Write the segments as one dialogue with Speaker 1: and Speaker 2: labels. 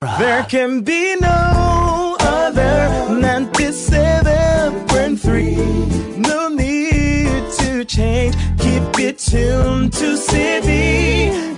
Speaker 1: There can be no other 97.3. No need to change. Keep it tuned to Citi.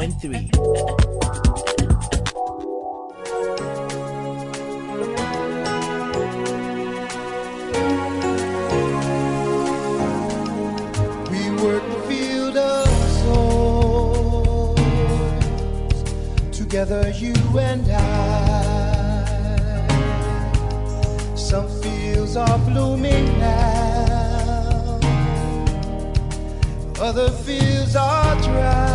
Speaker 2: 97.3.
Speaker 1: We work the field of souls together, you and I. Some fields are blooming now, other fields are dry.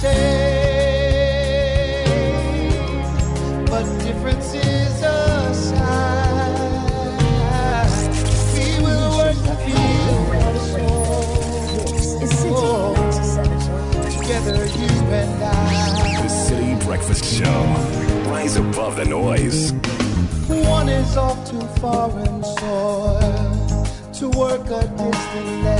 Speaker 1: Same, but differences aside, we will work the field of souls. Together, you and I.
Speaker 3: The Citi Breakfast Show. Rise above the noise.
Speaker 1: One is off to foreign soil to work a distant land.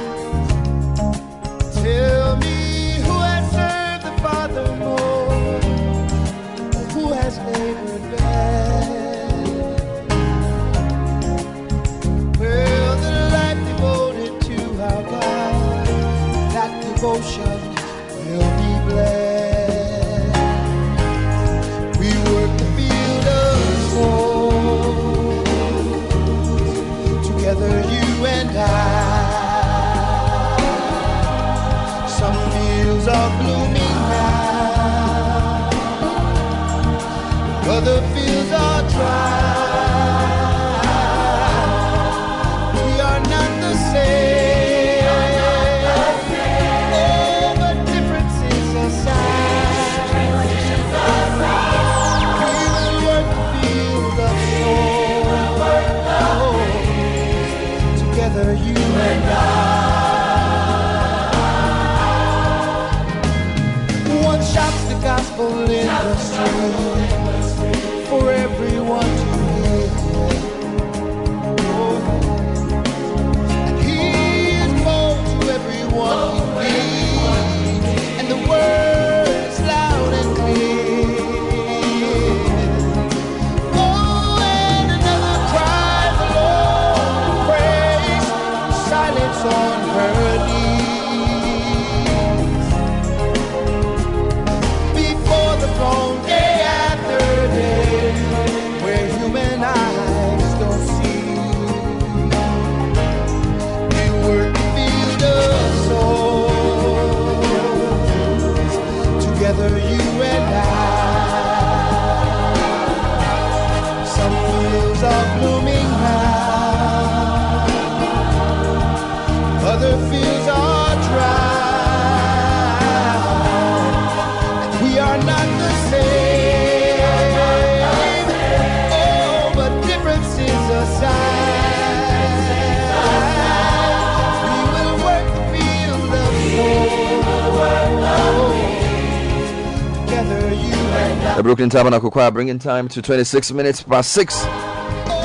Speaker 4: Brooklyn Tabernacle Choir bringing time to 26 minutes past 6.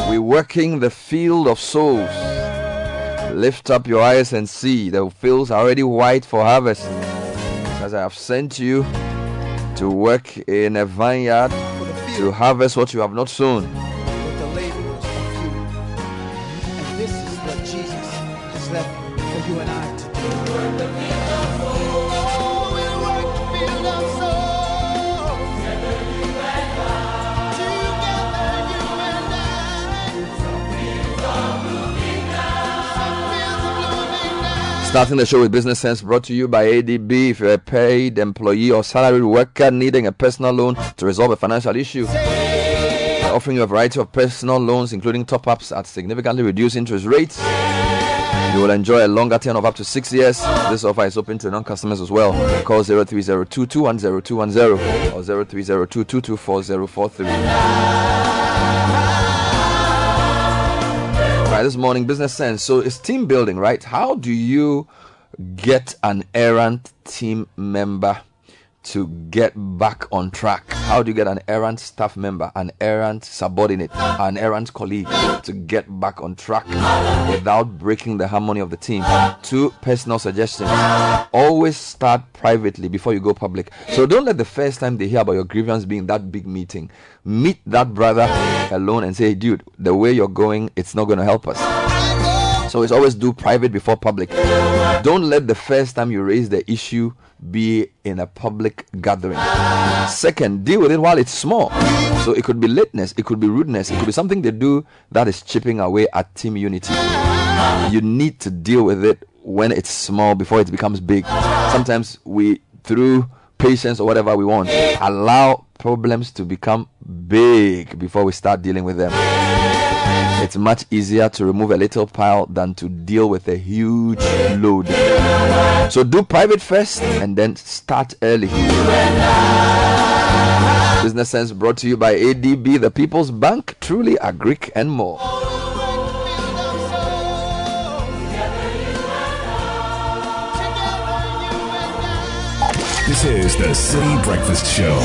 Speaker 4: We're working the field of souls. Lift up your eyes and see the fields are already white for harvest. As I have sent you to work in a vineyard to harvest what you have not sown. Starting the show with Business Sense brought to you by ADB. If you're a paid employee or salaried worker needing a personal loan to resolve a financial issue, they're offering you a variety of personal loans, including top ups at significantly reduced interest rates. You will enjoy a longer term of up to six years. This offer is open to non customers as well. Call 0302 210 or 0302 this morning, business sense. So it's team building, right? How do you get an errant team member to get back on track? How do you get an errant staff member, an errant subordinate, an errant colleague to get back on track without breaking the harmony of the team? Two personal suggestions. Always start privately before you go public. So don't let the first time they hear about your grievance being that big meeting. Meet that brother alone and say, dude, the way you're going, it's not going to help us. So it's always do private before public. Don't let the first time you raise the issue be in a public gathering. Second, deal with it while it's small. So it could be lateness, it could be rudeness, it could be something they do that is chipping away at team unity. You need to deal with it when it's small before it becomes big. Sometimes we, through patience or whatever we want, allow problems to become big before we start dealing with them. It's much easier to remove a little pile than to deal with a huge load. So do private first and then start early. Business Sense brought to you by ADB, the People's Bank, truly agric and more.
Speaker 5: This is the Citi Breakfast Show.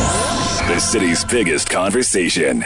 Speaker 5: The city's biggest conversation.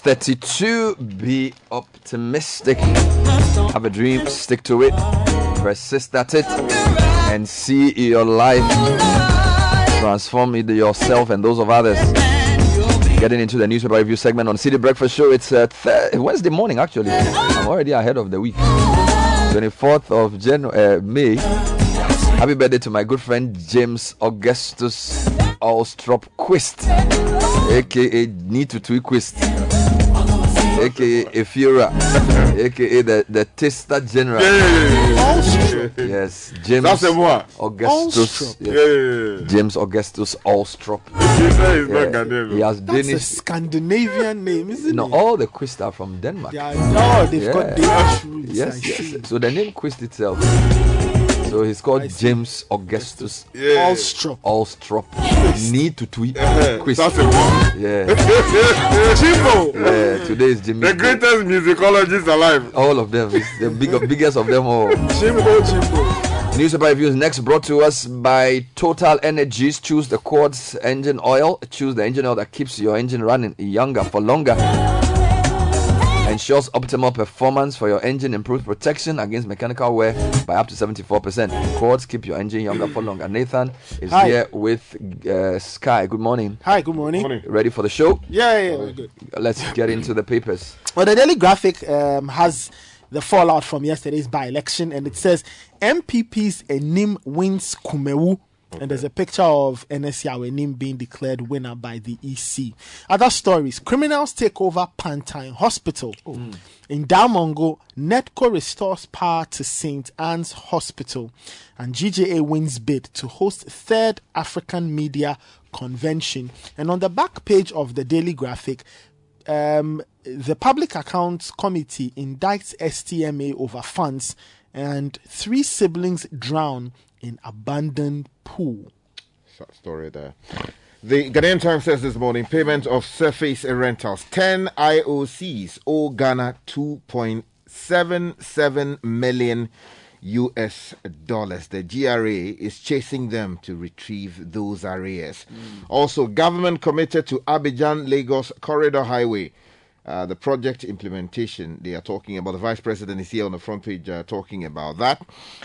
Speaker 4: 632 be optimistic. Have a dream stick to it persist at it and see your life transform either yourself and those of others. Getting into the newspaper review segment on citi breakfast show. It's uh, th- wednesday morning actually. I'm already ahead of the week. 24th of Janu- uh, may. Happy birthday to my good friend james augustus Alstrop Quist aka Need to aka Efira, aka the the Taster General. Yes, James
Speaker 6: That's moi.
Speaker 4: Augustus.
Speaker 7: Allstrop.
Speaker 4: yes.
Speaker 6: Yeah.
Speaker 4: James Augustus Allstrop.
Speaker 6: He said he's
Speaker 4: Yeah, he has
Speaker 7: That's a Scandinavian name, isn't
Speaker 4: No,
Speaker 7: it?
Speaker 4: No, all the Quist are from Denmark.
Speaker 7: They are, no, they've
Speaker 4: Yeah.
Speaker 7: got Danish roots.
Speaker 4: Yes, yes. So the name Quist itself. So he's called
Speaker 7: I see.
Speaker 4: James Augustus
Speaker 6: Yeah.
Speaker 7: Allstrop.
Speaker 4: Allstrop. Need to tweet
Speaker 6: Uh-huh.
Speaker 4: Quist.
Speaker 6: That's a moi.
Speaker 4: Yeah,
Speaker 6: Chimbo.
Speaker 4: yeah. Today is Jimmy.
Speaker 6: The greatest musicologist alive.
Speaker 4: All of them. It's the big, biggest of them all.
Speaker 7: Jimbo, Jimbo.
Speaker 4: Newspaper reviews next brought to us by Total Energies. Choose the Quartz engine oil. Choose the engine oil that keeps your engine running younger for longer. Ensures optimal performance for your engine, improves protection against mechanical wear by up to 74%. Quartz keep your engine younger for longer. Nathan is
Speaker 7: Hi.
Speaker 4: here with uh, Sky. Good morning.
Speaker 7: Hi, good morning.
Speaker 6: Morning.
Speaker 4: Ready for the show?
Speaker 7: Yeah, yeah, we're good.
Speaker 4: Let's get into the papers.
Speaker 7: Well, the Daily Graphic um, has the fallout from yesterday's by-election, and it says NPP's Enim wins Kumawu. And there's a picture of NSC Awenim being declared winner by the EC. Other stories: criminals take over Pantang Hospital. In Damongo, NEDCo restores power to St. Anne's Hospital, and GJA wins bid to host third African Media Convention. And on the back page of the Daily Graphic, um, the Public Accounts Committee indicts STMA over funds, and three siblings drown in abandoned pool.
Speaker 6: Sad story there. The Ghanaian Times says this morning payment of surface rentals 10 IOCs owe Ghana 2.77 million US dollars. The GRA is chasing them to retrieve those arrears. Mm. Also, government committed to Abidjan Lagos Corridor Highway. Uh, the project implementation they are talking about. The vice president is here on the front page uh, talking about that.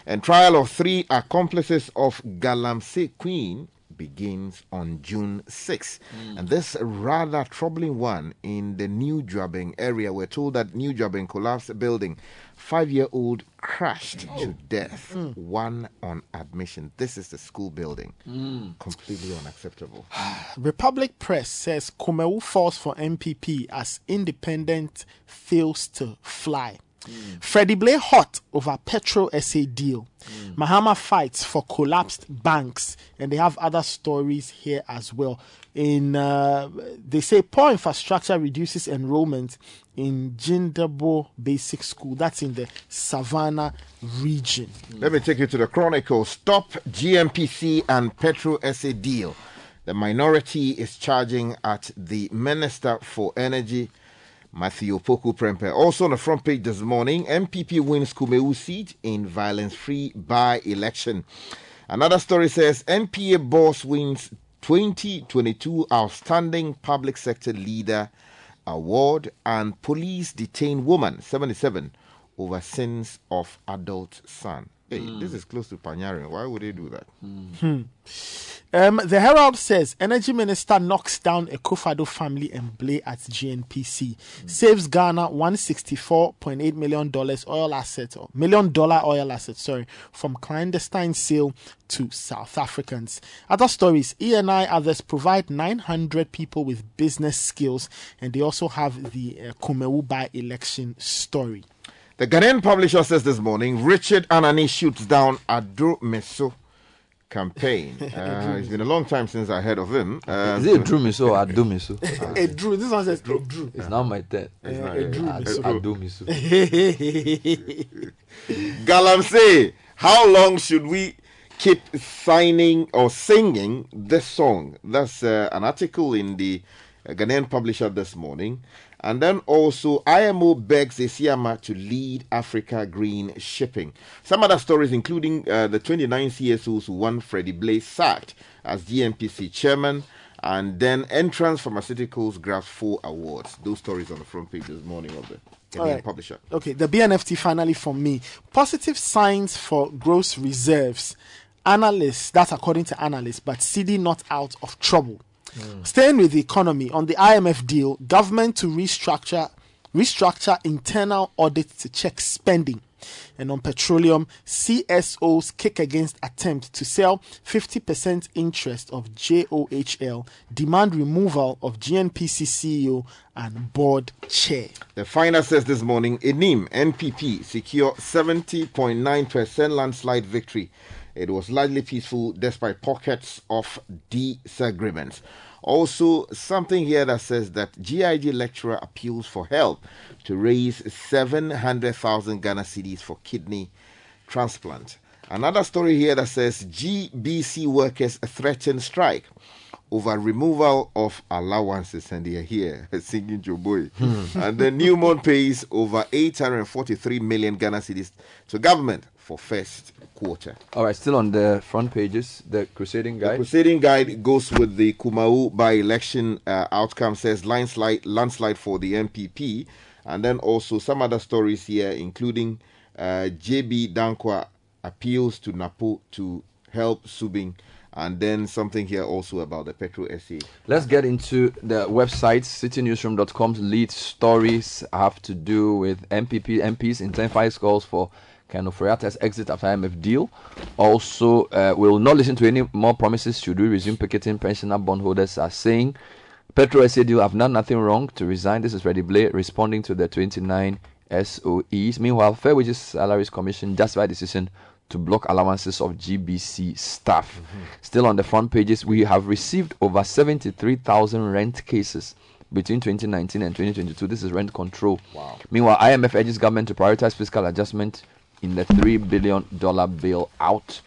Speaker 6: And trial of three accomplices of Galamsey Queen begins on June 6. Hmm. And this rather troubling one in the New Juaben area. We're told that New Juaben collapsed building. Five year old crashed oh. to death. Hmm. One on admission. This is the school building. Hmm. Completely unacceptable.
Speaker 7: Republic Press says Kumawu falls for NPP as independent fails to fly. Mm. Freddie Blay hot over Petro SA deal. Mm. Mahama fights for collapsed banks, and they have other stories here as well. In uh, they say poor infrastructure reduces enrollment in Jindabo Basic School. That's in the Savannah region. Mm.
Speaker 6: Let me take you to the Chronicle. Stop GNPC and Petro SA deal. The minority is charging at the Minister for Energy, Matthew Poku Prempeh. Also on the front page this morning, NPP wins Kumawu seat in violence-free by-election. Another story says NPA boss wins 2022 Outstanding Public Sector Leader Award and police detain woman 77 over sins of adult son. Hey, this is close to Panyarin. Why would they do that?
Speaker 7: Um, the Herald says Energy Minister knocks down Akufo-Addo family emblem at GNPC, saves Ghana 164.8 million dollars oil asset or million dollar oil asset, sorry, from clandestine sale to South Africans. Other stories: ENI others provide 900 people with business skills, and they also have the uh, Kumawu by election story.
Speaker 6: The Ghanaian publisher says this morning Richard Anani shoots down Adro Meso campaign. Uh, it's been a long time since I heard of him. Um,
Speaker 4: Is it Drew Miso or Adu Miso?
Speaker 7: A this one says a Drew.
Speaker 4: It's now my turn.
Speaker 7: A Drew.
Speaker 4: Adu Miso.
Speaker 6: Galamsey, how long should we keep signing or singing this song? That's uh, an article in the uh, Ghanaian publisher this morning. And then also, IMO begs Esiama to lead Africa green shipping. Some other stories, including uh, the 29 CSOs who won Freddie Blaze sacked as GNPC chairman, and then Entrance Pharmaceuticals grabs four awards. Those stories on the front page this morning of the
Speaker 7: right.
Speaker 6: publisher.
Speaker 7: Okay, the BNFT finally from me. Positive signs for gross reserves. Analysts, that's according to analysts, but CD not out of trouble. Staying with the economy, on the IMF deal, government to restructure restructure internal audit to check spending. And on petroleum, CSOs kick against attempt to sell 50% interest of JOHL, demand removal of GNPC CEO and board chair.
Speaker 8: The final says this morning, Enim NPP secure 70.9% landslide victory. It was largely peaceful despite pockets of disagreements. Also, something here that says that GIG lecturer appeals for help to raise 700,000 Ghana cedis for kidney transplant. Another story here that says GBC workers threaten strike over removal of allowances, and they are here singing Joboy. Hmm. and then Newmont pays over 843 million Ghana cedis to government for first quarter.
Speaker 4: All right, still on the front pages, the Crusading guide.
Speaker 8: The
Speaker 4: Guide.
Speaker 8: proceeding guide goes with the Kumawu by-election uh, outcome. Says landslide, landslide for the NPP, and then also some other stories here, including uh, JB Dankwa appeals to Napo to help Subing, and then something here also about the Petro SA.
Speaker 4: Let's get into the website. CityNewsroom.com's lead stories have to do with NPP MPs intensify calls for Ken Ofori-Atta's exit after IMF deal. Also, uh, we will not listen to any more promises should we resume picketing. Pensioner bondholders are saying Petro SA deal have done nothing wrong to resign. This is Freddie Blay responding to the 29 SOEs. Meanwhile, Fair Wages Salaries Commission just justified decision to block allowances of GBC staff. Still on the front pages, we have received over 73,000 rent cases between 2019 and 2022. This is rent control.
Speaker 8: Wow.
Speaker 4: Meanwhile, IMF urges government to prioritize fiscal adjustment in the $3 billion bill out.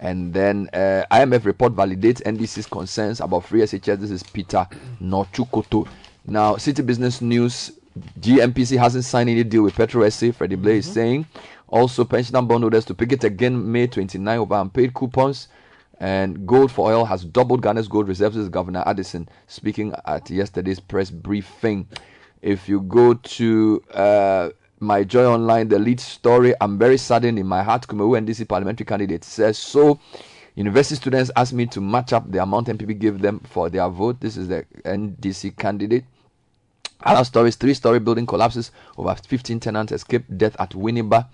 Speaker 4: And then uh, IMF report validates NDC's concerns about free SHS. This is Peter Nochukoto. Now, City Business News, GNPC hasn't signed any deal with Petro SA. Freddie Blay is saying. Also, pensioner bondholders to pick it again May 29 over unpaid coupons. And gold for oil has doubled Ghana's gold reserves. Is Governor Addison speaking at yesterday's press briefing. If you go to uh, my Joy Online, the lead story, I'm very saddened in my heart. Kumawu NDC parliamentary candidate says so. University students asked me to match up the amount NPP gave them for their vote. This is the NDC candidate. Other stories, three story building collapses, over 15 tenants escape death at Winneba.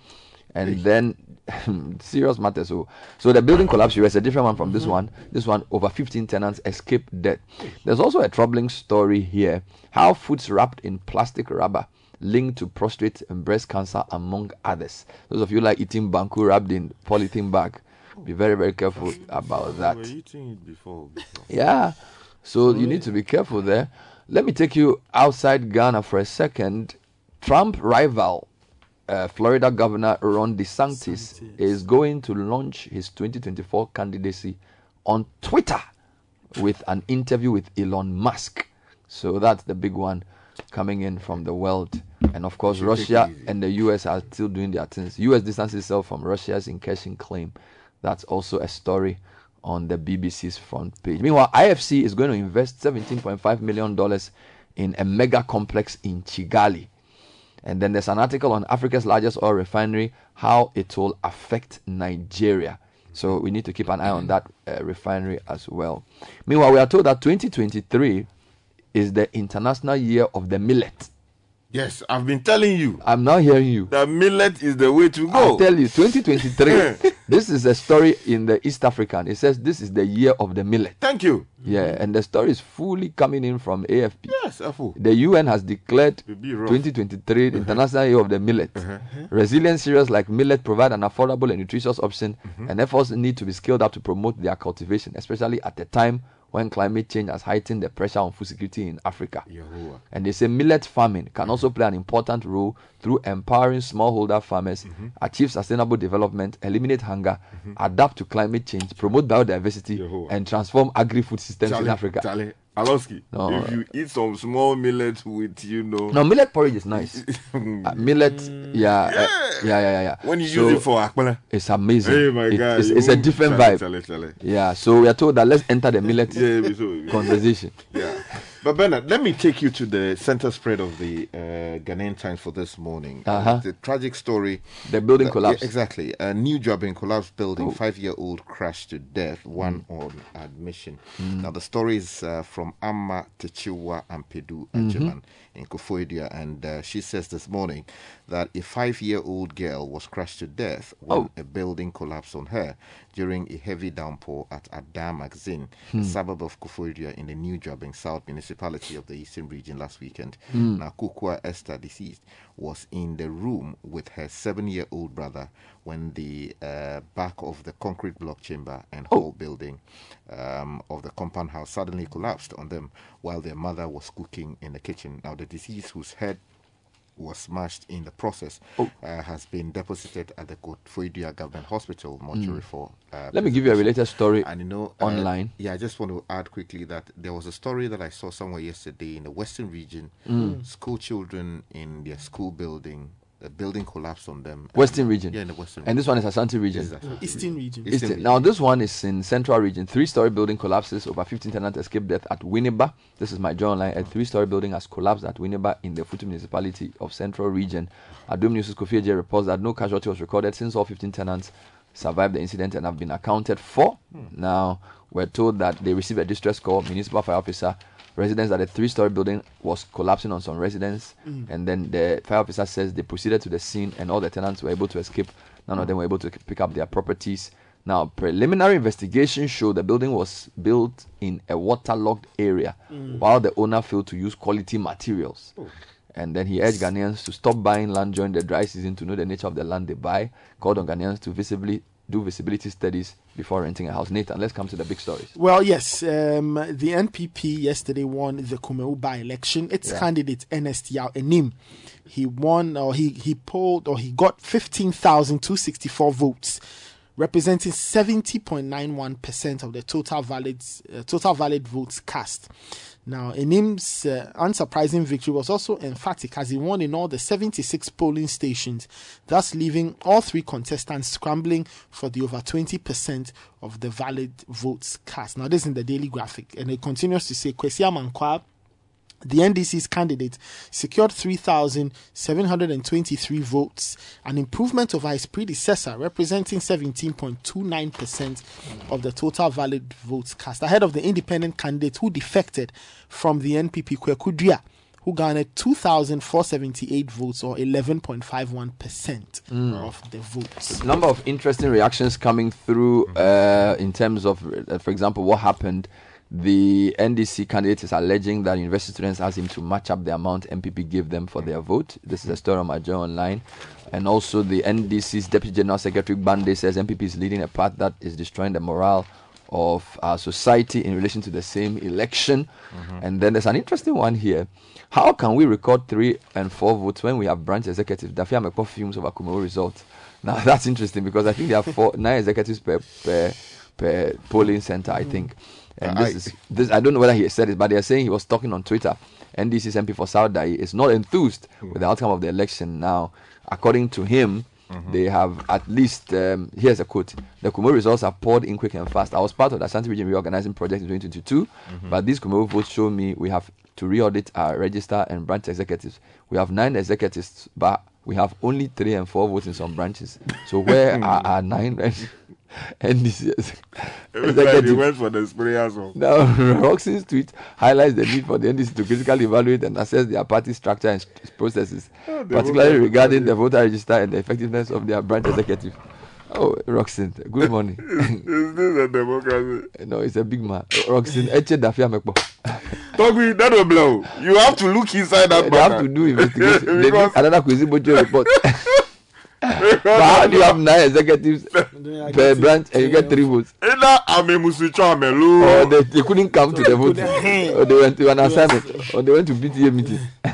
Speaker 4: And then, serious matters. So, so the building collapse here is a different one from this mm-hmm. one. This one, over 15 tenants escape death. There's also a troubling story here how foods wrapped in plastic rubber linked to prostate and breast cancer, among others. Those of you like eating banku wrapped in polythene bag, be very, very careful about that.
Speaker 6: We were eating it before. before.
Speaker 4: Yeah. So you need to be careful there. Let me take you outside Ghana for a second. Trump rival, uh, Florida Governor Ron DeSantis, is going to launch his 2024 candidacy on Twitter with an interview with Elon Musk. So that's the big one coming in from the world. And of course, Russia and the US are still doing their things. US distances itself from Russia's incursion claim. That's also a story on the BBC's front page. Meanwhile, IFC is going to invest $17.5 million in a mega complex in Kigali. And then there's an article on Africa's largest oil refinery, how it will affect Nigeria. So we need to keep an eye on that uh, refinery as well. Meanwhile, we are told that 2023 is the International Year of the Millet.
Speaker 6: Yes, I've been telling you
Speaker 4: I'm now hearing you.
Speaker 6: that millet is the way to go.
Speaker 4: I'll
Speaker 6: go.
Speaker 4: tell you, 2023. this is a story in the East African. It says this is the year of the millet.
Speaker 6: Thank you.
Speaker 4: Yeah, and the story is fully coming in from AFP.
Speaker 6: Yes.
Speaker 4: The UN has declared
Speaker 6: It'll be
Speaker 4: 2023 the International Year of the Millet. Uh-huh. Resilient cereals like millet provide an affordable and nutritious option, mm-hmm. and efforts need to be scaled up to promote their cultivation, especially at a time when climate change has heightened the pressure on food security in Africa. And they say millet farming can also play an important role through empowering smallholder farmers, mm-hmm. achieve sustainable development, eliminate hunger, mm-hmm. adapt to climate change, promote biodiversity,
Speaker 6: Yehovah.
Speaker 4: and transform agri-food systems in Africa.
Speaker 6: Charlie, Alonski,
Speaker 4: No.
Speaker 6: if you eat some small millet with, you know,
Speaker 4: No, millet porridge is nice. Uh, millet, yeah, uh, yeah, yeah, yeah, yeah.
Speaker 6: when you
Speaker 4: So,
Speaker 6: use it for akpala,
Speaker 4: it's amazing.
Speaker 6: hey my
Speaker 4: It-
Speaker 6: God,
Speaker 4: it's, it's a different
Speaker 6: Charlie,
Speaker 4: vibe.
Speaker 6: Charlie, Charlie.
Speaker 4: Yeah, so we are told that let's enter the millet
Speaker 6: Yeah, so-
Speaker 4: conversation.
Speaker 6: Yeah.
Speaker 8: But Bernard, let me take you to the center spread of the uh, Ghanaian Times for this morning.
Speaker 4: Uh-huh.
Speaker 8: The tragic story.
Speaker 4: The building
Speaker 8: Uh, yeah,
Speaker 4: collapsed.
Speaker 8: exactly. A new job in collapsed building.
Speaker 4: Oh.
Speaker 8: Five-year-old crashed to death. One on admission.
Speaker 4: Mm.
Speaker 8: Now the story is uh, from Amma Techiwa Ampedu
Speaker 4: Mhm.
Speaker 8: Ajiman in Koforidua, and uh, she says this morning that a five-year-old girl was crushed to death when
Speaker 4: Oh.
Speaker 8: a building collapsed on her during a heavy downpour at Adamagzin,
Speaker 4: Hmm.
Speaker 8: a suburb of Koforidua in the New Juaben South municipality of the Eastern region last weekend.
Speaker 4: Hmm.
Speaker 8: Now, Kukua Esther, deceased, was in the room with her seven-year-old brother when the uh, back of the concrete block chamber and
Speaker 4: Oh.
Speaker 8: building um, of the compound house suddenly collapsed on them while their mother was cooking in the kitchen. Now, the deceased, whose head was smashed in the process,
Speaker 4: Oh.
Speaker 8: uh, has been deposited at the Koforidua Government Hospital mortuary
Speaker 4: Mm.
Speaker 8: for. Uh,
Speaker 4: Let me give you a related story
Speaker 8: and you know, uh,
Speaker 4: online.
Speaker 8: yeah, I just want to add quickly that there was a story that I saw somewhere yesterday in the Western region.
Speaker 4: Mm.
Speaker 8: School children in their school building, the building collapsed on them.
Speaker 4: Western
Speaker 8: And-
Speaker 4: region.
Speaker 8: Yeah, in the Western
Speaker 4: And this one is Ashanti region.
Speaker 8: Yes, that's.
Speaker 7: Eastern region.
Speaker 8: Eastern
Speaker 4: Eastern. Now this one is in Central region. Three-story building collapses. Over 15 tenants escape death at Winneba. This is my journal line. A three-story building has collapsed at Winneba in the Effutu municipality of Central region. Adom News' Kofi Eje reports that no casualty was recorded since all 15 tenants survived the incident and have been accounted for. Hmm. Now we're told that they received a distress call. Municipal fire officer. Residents that a three-story building was collapsing on some residents,
Speaker 7: Mm.
Speaker 4: and then the fire officer says they proceeded to the scene, and all the tenants were able to escape. None of them were able to pick up their properties. Now, preliminary investigation showed the building was built in a waterlogged area,
Speaker 7: Mm.
Speaker 4: while the owner failed to use quality materials.
Speaker 8: Oh.
Speaker 4: And then he urged Ghanaians to stop buying land during the dry season to know the nature of the land they buy. Called on Ghanaians to visibly do visibility studies before renting a house. Nathan, let's come to the big stories.
Speaker 7: Well, yes, um, the NPP yesterday won the Kumawu by-election. Its
Speaker 4: Yeah.
Speaker 7: candidate Ernest Yao Enim, he won or he he polled or he got fifteen thousand two sixty four votes, representing seventy point nine one percent of the total valid uh, total valid votes cast. Now, Enim's uh, unsurprising victory was also emphatic as he won in all the 76 polling stations, thus leaving all three contestants scrambling for the over 20% of the valid votes cast. Now, this is in the Daily Graphic, and it continues to say Kwesi the NDC's candidate, secured 3,723 votes, an improvement over his predecessor, representing 17.29% of the total valid votes cast, ahead of the independent candidate who defected from the NPP, Kwaku Duah, who garnered 2,478 votes or 11.51%
Speaker 4: Mm.
Speaker 7: of the votes.
Speaker 4: A number of interesting reactions coming through uh, in terms of, uh, for example, what happened. The NDC candidate is alleging that university students asked him to match up the amount NPP gave them for their vote. This is a story on my journal online. And also, the NDC's Deputy General Secretary Bande says NPP is leading a path that is destroying the morale of our society in relation to the same election. Mm-hmm. And then there's an interesting one here. How can we record three and four votes when we have branch executives? Dafeamekpor fumes over Kumawu results. Now that's interesting because I think there are four nine executives per per, per polling center, I hmm. think. And
Speaker 8: Uh,
Speaker 4: this
Speaker 8: I-
Speaker 4: is this I don't know whether he said it, but they are saying he was talking on Twitter. NDC's MP for South Dayi is not enthused with the outcome of the election now. According to him, they have at least um, here's a quote the Kumawu results are poured in quick and fast. I was part of the Ashanti Region reorganizing project in 2022, but these Kumawu votes show me we have to re-audit our register and branch executives. We have nine executives, but we have only three and four votes in some branches. So where are our nine NDCs?
Speaker 6: Every time he went for the sprayers.
Speaker 4: Now, Roxy's tweet highlights the need for the NDC to critically evaluate and assess their party structure and processes,
Speaker 6: Oh,
Speaker 4: particularly regarding the voter register and the effectiveness of their branch executive. Oh, Roxin, good morning.
Speaker 6: Is this a democracy?
Speaker 4: no, it's a big man. Roxin, Eche Dafia Mekpo.
Speaker 6: Togbi, that will blow. You have to look inside that
Speaker 4: They have
Speaker 6: matter.
Speaker 4: to do investigation. they need
Speaker 6: Because-
Speaker 4: another Kwezibojo report. But how do you have nine executives per branch and you get three votes?
Speaker 6: Either I'm a Musucho, I'm a Lu.
Speaker 4: Or they, they couldn't come to the vote. or they went to an assignment. Or they went to BTA meeting.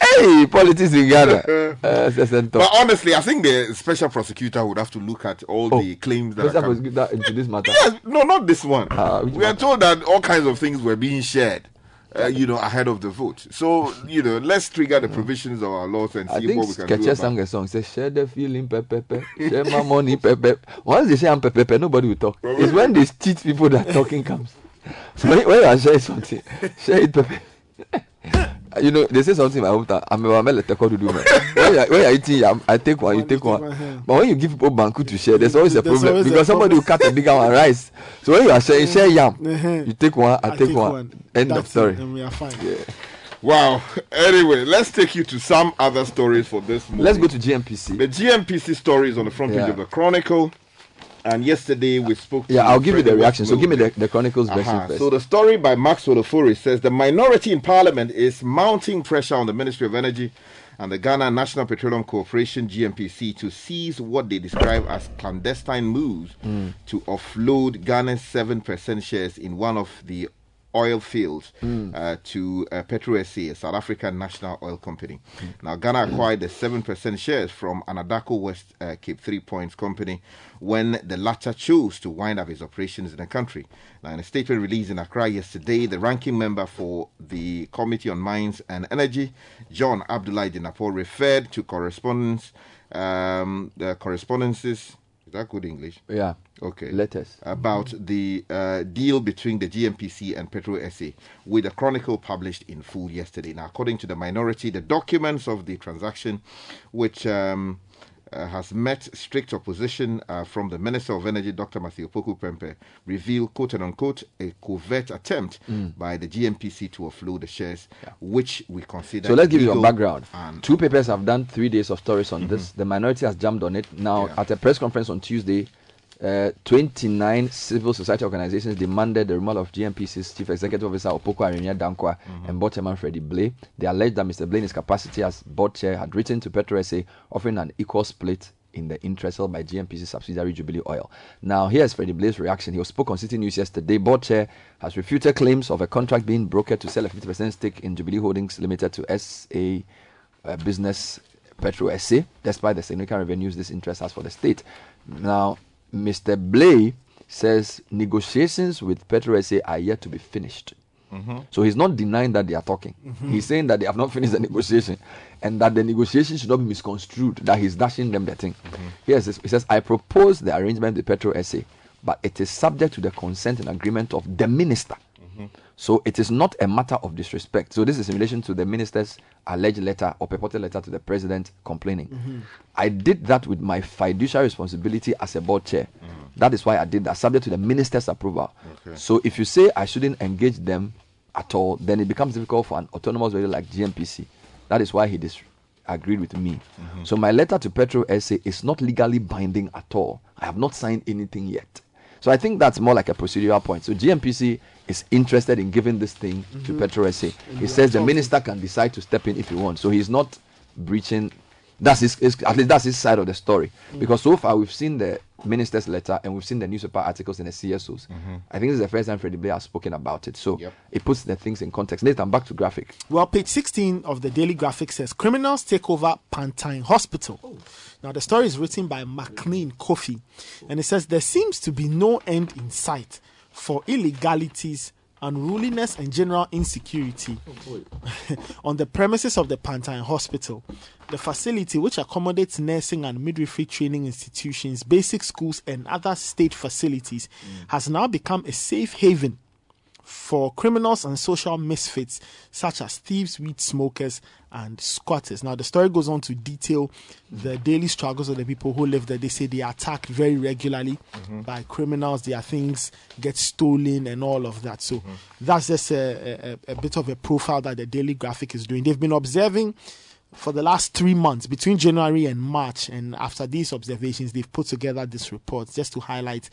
Speaker 4: hey, politics in Ghana. Uh,
Speaker 6: But honestly, I think the special prosecutor would have to look at all the claims that
Speaker 4: Let's
Speaker 6: are
Speaker 4: have
Speaker 6: coming.
Speaker 4: a that into this matter.
Speaker 6: Yes, no, not this one.
Speaker 4: Which
Speaker 6: we are told that all kinds of things were being shared, uh, you know, ahead of the vote. So, you know, let's trigger the provisions of our laws and
Speaker 4: I
Speaker 6: see
Speaker 4: think
Speaker 6: what we can do.
Speaker 4: Sketches
Speaker 6: About.
Speaker 4: sang a song. Say, share the feeling, pepe, share my money, pepe. Once they say I'm pepe, nobody will talk. It's when they cheat people that talking comes. So when, when you are sharing something, share it perfect. you know, they say something about that. I'm a mele teko to do man. When you are, when you are eating I take one, you take one. But when you give people banku to share, there's always a
Speaker 7: There's
Speaker 4: problem
Speaker 7: always a
Speaker 4: because somebody will cut a bigger one rice. So when you are sharing, share yam.
Speaker 7: Mhm.
Speaker 4: You take one, I, take, one. End of
Speaker 7: That's it,
Speaker 4: story.
Speaker 7: And we are fine. Yeah.
Speaker 6: Wow. Anyway, let's take you to some other stories for this morning.
Speaker 4: Let's go to GNPC.
Speaker 6: The GNPC story is on the front page of the Chronicle. And yesterday we spoke. to
Speaker 4: Yeah, I'll give you the reaction. So give me the, the Chronicles version
Speaker 6: Uh-huh.
Speaker 4: first.
Speaker 6: So the story by Max Olofuri says the minority in parliament is mounting pressure on the Ministry of Energy and the Ghana National Petroleum Corporation (GNPC) to seize what they describe as clandestine moves
Speaker 4: Mm.
Speaker 6: to offload Ghana's seven percent shares in one of the oil fields
Speaker 4: Mm.
Speaker 6: uh, to uh, Petro SA, South African national oil company.
Speaker 4: Mm.
Speaker 6: Now, Ghana acquired the 7% shares from Anadarko West uh, Cape Three Points Company when the latter chose to wind up its operations in the country. Now, in a statement released in Accra yesterday, the ranking member for the Committee on Mines and Energy, John Abdullah Jinapor, referred to correspondence, um, the correspondences. Is that good English?
Speaker 4: yeah.
Speaker 6: Okay.
Speaker 4: Letters.
Speaker 6: About the uh, deal between the GNPC and Petro SA, with the Chronicle published in full yesterday. Now, according to the minority, the documents of the transaction, which um, uh, has met strict opposition uh, from the Minister of Energy, Dr. Matthew Poku Prempeh, reveal, quote and unquote, a covert attempt
Speaker 4: Mm.
Speaker 6: by the GNPC to offload the shares, which we consider.
Speaker 4: So let's give you a background.
Speaker 6: and
Speaker 4: Two papers have done three days of stories on this.
Speaker 6: Mm-hmm.
Speaker 4: The minority has jumped on it. Now, at a press conference on Tuesday, uh, 29 civil society organizations demanded the removal of GNPC's chief executive officer Opoku Aremia Dankwa
Speaker 6: Mm-hmm.
Speaker 4: and board chairman Freddie Blay. They alleged that Mr. Blay, in his capacity as board chair, had written to Petro SA offering an equal split in the interest held by GNPC subsidiary Jubilee Oil. Now, here's Freddie Blay's reaction. He was spoke on Citi News yesterday. Board chair has refuted claims of a contract being brokered to sell a 50% stake in Jubilee Holdings Limited to SA uh, Business Petro SA, despite the significant revenues this interest has for the state. Now, Mr. Blay says negotiations with Petro SA are yet to be finished.
Speaker 6: Mhm.
Speaker 4: So he's not denying that they are talking. Mm-hmm. He's saying that they have not finished the negotiation and that the negotiation should not be misconstrued, that he's dashing them the thing. Mm-hmm. This. He says, I propose the arrangement with Petro SA, but it is subject to the consent and agreement of the minister. Mm-hmm. So it is not a matter of disrespect. So this is in relation to the minister's alleged letter or purported letter to the president complaining.
Speaker 7: Mhm.
Speaker 4: I did that with my fiduciary responsibility as a board chair. That is why I did that, subject to the minister's approval.
Speaker 6: Okay.
Speaker 4: So if you say I shouldn't engage them at all, then it becomes difficult for an autonomous body like GNPC. That is why he disagreed with me. So my letter to Petro SA is not legally binding at all. I have not signed anything yet. So I think that's more like a procedural point. So GNPC is interested in giving this thing to
Speaker 7: Mhm.
Speaker 4: Petro SA. He says the minister can decide to step in if he wants. So he's not breaching. That's his, his at least that's his side of the story.
Speaker 7: Mm.
Speaker 4: Because so far we've seen the minister's letter and we've seen the newspaper articles and the CSOs. I think this is the first time Freddie Blay has spoken about it. So it puts the things in context. Nathan, back to graphic.
Speaker 7: Well, page 16 of the Daily Graphic says criminals take over Pantang Hospital. Now, the story is written by McLean Kofi, and it says there seems to be no end in sight for illegalities, unruliness, and general insecurity oh, on the premises of the Pantang Hospital. The facility, which accommodates nursing and midwifery training institutions, basic schools, and other state facilities, mm. has now become a safe haven for criminals and social misfits such as thieves, weed smokers, and squatters. Now, the story goes on to detail the daily struggles of the people who live there. They say they are attacked very regularly mm-hmm. by criminals, their things get stolen, and all of that. So, mm-hmm. that's just a, a, a bit of a profile that the Daily Graphic is doing. They've been observing for the last three months between January and March. And after these observations, they've put together this report just to highlight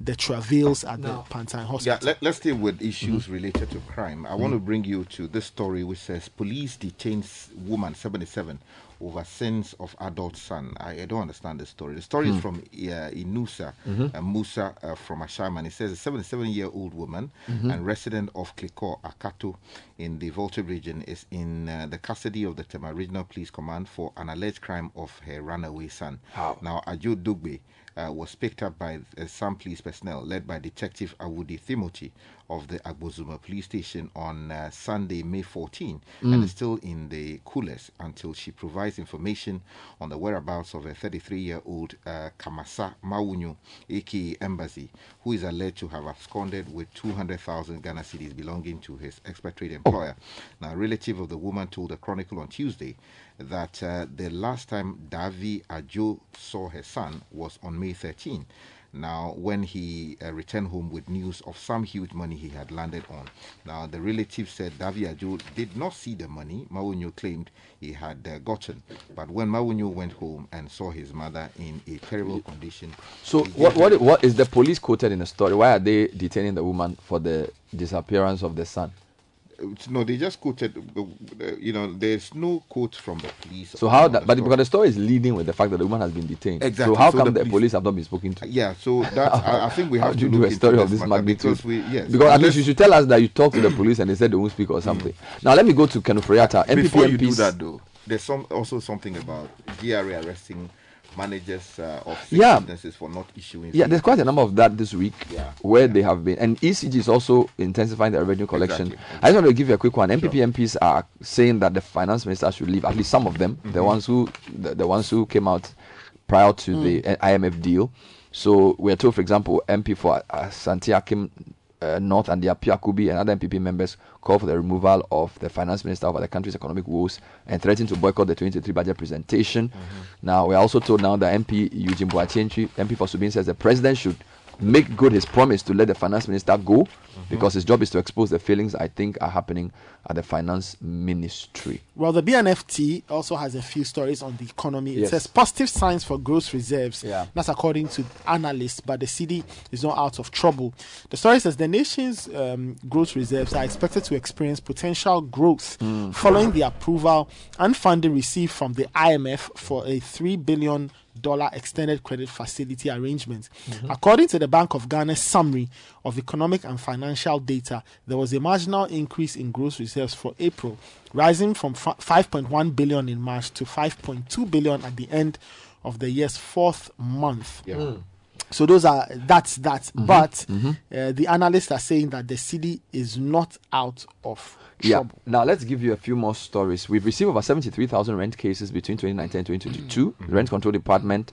Speaker 7: the travails at
Speaker 6: Now-
Speaker 7: the Pantang
Speaker 6: Yeah,
Speaker 7: Hospital.
Speaker 6: let, let's deal with issues
Speaker 4: Mm-hmm.
Speaker 6: related to crime. I want to bring you to this story which says police detains woman 77 over sins of adult son. I, I don't understand the story. The story is
Speaker 4: Hmm.
Speaker 6: from uh, Inusa
Speaker 4: Mhm.
Speaker 6: uh, Musa uh, from Ashaiman. It says a 77 year old woman
Speaker 4: Mhm.
Speaker 6: and resident of Kliko, Akato, in the Volta region is in uh, the custody of the Tema Regional Police Command for an alleged crime of her runaway son.
Speaker 4: How?
Speaker 6: Now, Ajo Dugbe uh, was picked up by uh, some police personnel led by Detective Awudi Timothy of the Agbozuma police station on uh, Sunday, May 14, and
Speaker 4: Mm.
Speaker 6: is still in the coolest until she provides information on the whereabouts of a 33 year old uh, Kamasa Mawunyo, aka Embassy, who is alleged to have absconded with 200,000 Ghana cedis belonging to his expatriate employer. Now, a relative of the woman told the Chronicle on Tuesday that uh, the last time Davi Ajo saw her son was on May 13. Now, when he uh, returned home with news of some huge money he had landed on. Now, the relative said Davi Ajo did not see the money Mawunyo claimed he had uh, gotten. But when Mawunyo went home and saw his mother in a terrible condition,
Speaker 4: So what what what is the police quoted in the story? Why are they detaining the woman for the disappearance of the son?
Speaker 6: No, they just quoted. uh, You know, there's no quote from the police.
Speaker 4: So how that? But because the story is leading with the fact that the woman has been detained.
Speaker 6: Exactly.
Speaker 4: So how
Speaker 6: So
Speaker 4: come
Speaker 6: the police-
Speaker 4: police have not been spoken to?
Speaker 6: Yeah, so that I, I think we have to
Speaker 4: do a story of this magnitude?
Speaker 6: because we yes
Speaker 4: Because at least you should tell us that you talked to the police and they said they won't speak or something. Now let me go to Ken Ofori-Atta.
Speaker 6: Before you do that, though, there's some also something about GRA arresting managers uh, of
Speaker 4: Yeah.
Speaker 6: businesses for not issuing.
Speaker 4: Yeah,
Speaker 6: fees.
Speaker 4: there's quite a number of that this week
Speaker 6: Yeah.
Speaker 4: where they have been. And ECG is also intensifying the revenue collection.
Speaker 6: Exactly,
Speaker 4: I just want to give you a quick one. NPP MPs are saying that the finance minister should leave, at least some of them,
Speaker 6: Mm-hmm.
Speaker 4: the ones who the, the ones who came out prior to the uh, IMF deal. So we're told, for example, MP for uh, Asante Akim uh, North and the Appiah-Kubi and other NPP members call for the removal of the finance minister over the country's economic woes and threaten to boycott the 2023 budget presentation. Now, we're also told now that MP Eugene Boakye Antwi, MP for Subin, says the president should make good his promise to let the finance minister go because his job is to expose the failings I think are happening at the finance ministry.
Speaker 7: Well, the B&FT also has a few stories on the economy. It
Speaker 4: Yes.
Speaker 7: says positive signs for gross reserves.
Speaker 4: Yeah.
Speaker 7: That's according to analysts, but the cedi is not out of trouble. The story says the nation's um, gross reserves are expected to experience potential growth following the approval and funding received from the IMF for a three billion dollar extended credit facility arrangement. Mm-hmm. According to the Bank of Ghana's summary of economic and financial data, there was a marginal increase in gross reserves for April, rising from fi- 5.1 billion in March to 5.2 billion at the end of the year's fourth month.
Speaker 6: Yeah. Mm.
Speaker 7: So those are that's that. But Uh, the analysts are saying that the cedi is not out of
Speaker 4: Yeah.
Speaker 7: trouble.
Speaker 4: Now let's give you a few more stories. We've received over 73,000 rent cases between 2019 and 2022. The Rent Control Department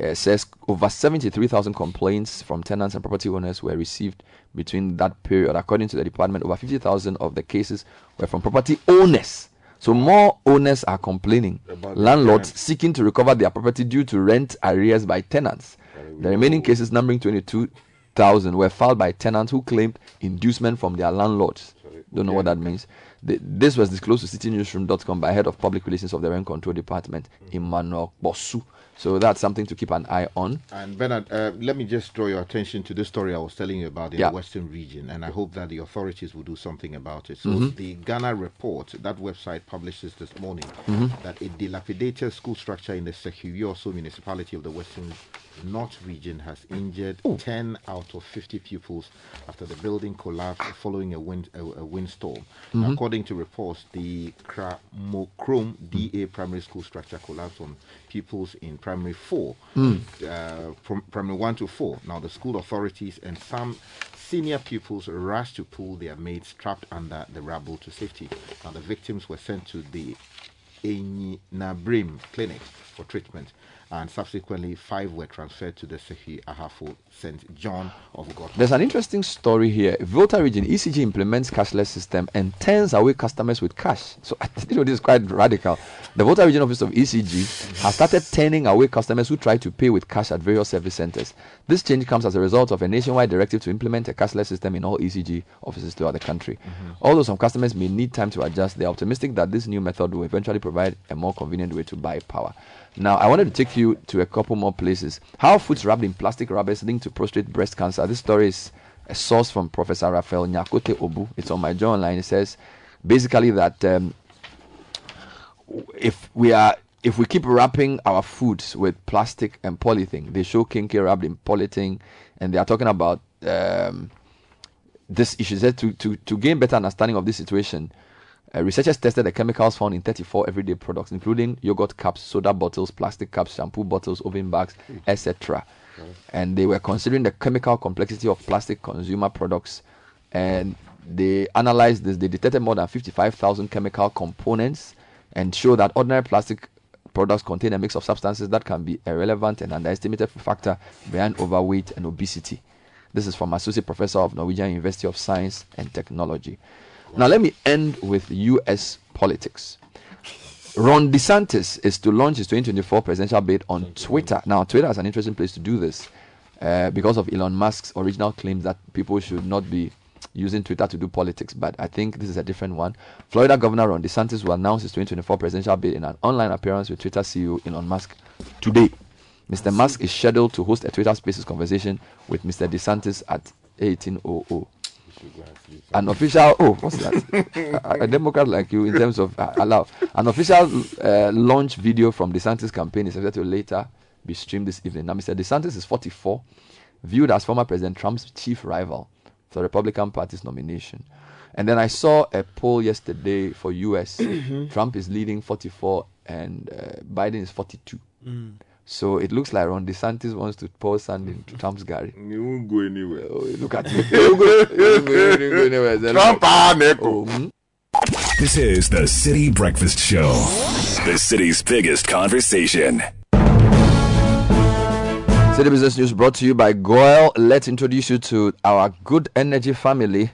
Speaker 4: uh, says over 73,000 complaints from tenants and property owners were received between that period. According to the department, over 50,000 of the cases were from property owners. So more owners are complaining.
Speaker 6: About
Speaker 4: Landlords seeking to recover their property due to rent arrears by tenants. The remaining cases, numbering 22,000, were filed by tenants who claimed inducement from their landlords. Don't know what that means. The, this was disclosed to CitiNewsroom.com by head of public relations of the Rent Control Department, Emmanuel Bosu. So that's something to keep an eye on.
Speaker 6: And Bernard, uh, let me just draw your attention to this story I was telling you about in
Speaker 4: Yeah.
Speaker 6: the Western region, and I hope that the authorities will do something about it. So,
Speaker 4: Mm-hmm.
Speaker 6: the Ghana report, that website publishes this morning
Speaker 4: Mm-hmm.
Speaker 6: that a dilapidated school structure in the Sefwi Wiawso municipality of the Western North region has injured 10 out of 50 pupils after the building collapsed following a wind a, a windstorm.
Speaker 4: Mm-hmm.
Speaker 6: According to reports, the Kramokrom DA primary school structure collapsed on pupils in primary four,
Speaker 4: Mm.
Speaker 6: uh, from primary one to four. Now, the school authorities and some senior pupils rushed to pull their mates trapped under the rubble to safety. Now, the victims were sent to the Enyi Nabrim clinic for treatment, and subsequently, five were transferred to the Sefwi Asafo St. John of God.
Speaker 4: There's an interesting story here. Volta region, ECG implements cashless system and turns away customers with cash. So I think this is quite radical. The Volta region office of ECG has started turning away customers who try to pay with cash at various service centers. This change comes as a result of a nationwide directive to implement a cashless system in all ECG offices throughout the country. Mm-hmm. Although some customers may need time to adjust, they're optimistic that this new method will eventually provide a more convenient way to buy power. Now, I wanted to take you to a couple more places. How foods wrapped in plastic rubbers linked to prostate breast cancer. This story is a source from Professor Raphael Nyarkotey Obu. It's on MyJoyOnline. It says basically that um, if we are if we keep wrapping our foods with plastic and polythene, they show kinky wrapped in polythene, and they are talking about um, this issue. Said to, to, to gain better understanding of this situation, uh, researchers tested the chemicals found in 34 everyday products, including yogurt cups, soda bottles, plastic cups, shampoo bottles, oven bags, etc. and they were considering the chemical complexity of plastic consumer products, and they analyzed this. They detected more than 55,000 chemical components, and show that ordinary plastic products contain a mix of substances that can be a relevant and underestimated factor behind overweight and obesity. This is from Associate Professor of Norwegian University of Science and Technology. Now, let me end with U.S. politics. Ron DeSantis is to launch his 2024 presidential bid on Twitter. Now, Twitter is an interesting place to do this uh, because of Elon Musk's original claims that people should not be using Twitter to do politics. But I think this is a different one. Florida Governor Ron DeSantis will announce his 2024 presidential bid in an online appearance with Twitter CEO Elon Musk today. Mr. Musk is scheduled to host a Twitter Spaces conversation with Mr. DeSantis at 1800. An official, oh, what's that? a, a Democrat like you in terms of uh, allow. An official uh, launch video from DeSantis' campaign is expected to later be streamed this evening. Now, Mr. DeSantis is 44, viewed as former President Trump's chief rival for the Republican Party's nomination. And then I saw a poll yesterday for US. Trump is leading 44 and uh, Biden is 42.
Speaker 9: Mm.
Speaker 4: So it looks like Ron DeSantis wants to pour sand into Trump's gari.
Speaker 6: You won't go anywhere.
Speaker 4: Oh, look at me. You won't go- you won't go- you won't go anywhere.
Speaker 6: Trump ah, neko.
Speaker 4: Oh, hmm?
Speaker 5: This is the Citi Breakfast Show, the city's biggest conversation.
Speaker 4: Citi Business News brought to you by GOIL. Let's introduce you to our good energy family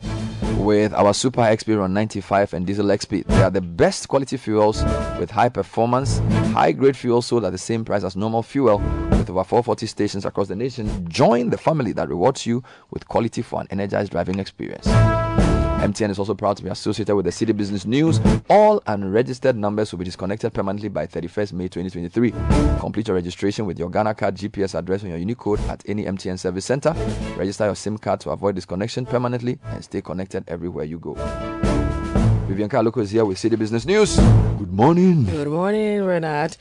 Speaker 4: with our Super XP Run 95 and Diesel XP. They are the best quality fuels with high performance, high grade fuel sold at the same price as normal fuel with over 440 stations across the nation. Join the family that rewards you with quality for an energized driving experience. MTN is also proud to be associated with the Citi Business News. All unregistered numbers will be disconnected permanently by 31st May 2023. Complete your registration with your Ghana card GPS address on your unique code at any MTN service center. Register your SIM card to avoid disconnection permanently and stay connected everywhere you go. Vivian Kai Lokko is here with Citi Business News. Good morning.
Speaker 10: Good morning, Renat.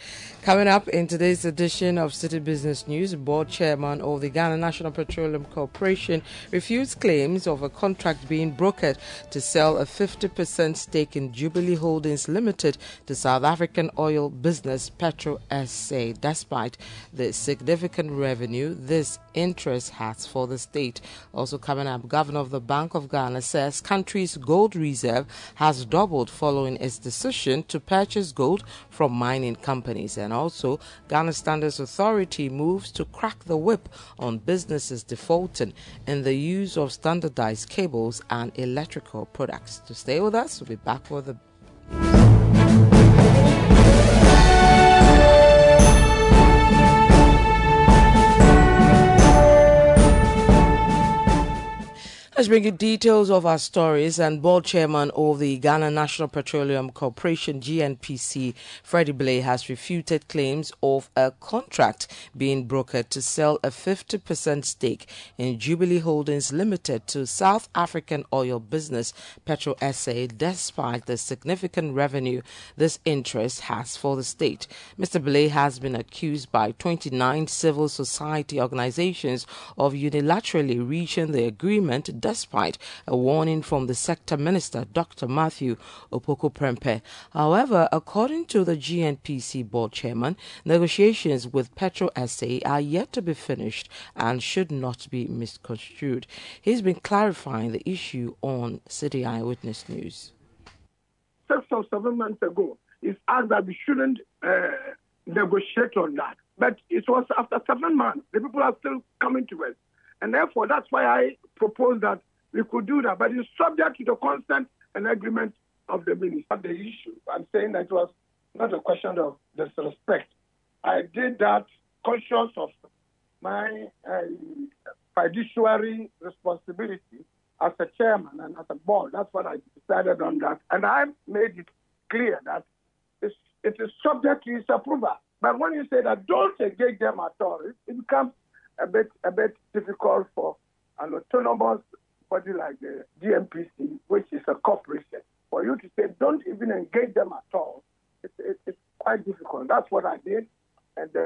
Speaker 10: Coming up in today's edition of Citi Business News, board chairman of the Ghana National Petroleum Corporation refutes claims of a contract being brokered to sell a 50% stake in Jubilee Holdings Limited to South African oil business Petro SA. Despite the significant revenue this interest has for the state. Also coming up, Governor of the Bank of Ghana says country's gold reserve has doubled following its decision to purchase gold from mining companies. And also, Ghana Standards Authority moves to crack the whip on businesses defaulting in the use of standardized cables and electrical products. To stay with us, we'll be back for the Let's bring you details of our stories. And board chairman of the Ghana National Petroleum Corporation (GNPC), Freddie Blay, has refuted claims of a contract being brokered to sell a 50% stake in Jubilee Holdings Limited to South African oil business Petro SA, despite the significant revenue this interest has for the state. Mr. Blay has been accused by 29 civil society organizations of unilaterally reaching the agreement despite a warning from the sector minister, Dr. Matthew Opoku Prempeh. However, according to the GNPC board chairman, negotiations with Petro SA are yet to be finished and should not be misconstrued. He's been clarifying the issue on Citi Eyewitness News.
Speaker 11: six or seven months ago, it's asked that we shouldn't uh, negotiate on that. But it was after seven months, the people are still coming to us. And therefore, that's why I proposed that we could do that. But it's subject to the consent and agreement of the minister. The issue, I'm saying that it was not a question of disrespect. I did that conscious of my uh, fiduciary responsibility as a chairman and as a board. That's what I decided on that. And I made it clear that it's, it is subject to his approval. But when you say that don't engage them at all, it, it becomes a bit a bit difficult for an autonomous body like the GNPC, which is a corporation. For you to say don't even engage them at all, it, it, it's quite difficult. That's what I did, and uh,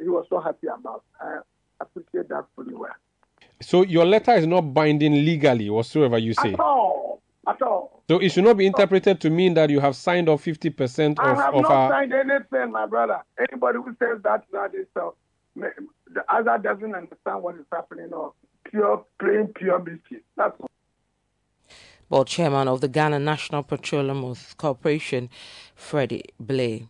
Speaker 11: he was so happy about. I appreciate that fully well.
Speaker 9: So your letter is not binding legally whatsoever you say.
Speaker 11: At all, at all.
Speaker 9: So it should not be interpreted to mean that you have signed off 50%
Speaker 11: I
Speaker 9: of, I
Speaker 11: have
Speaker 9: of
Speaker 11: not
Speaker 9: our.
Speaker 11: signed anything, my brother. Anybody who says that that is uh, ma- the other doesn't understand what is happening or pure, plain pure mischief. That's all.
Speaker 10: Board chairman of the Ghana National Petroleum Corporation, Freddie Blay.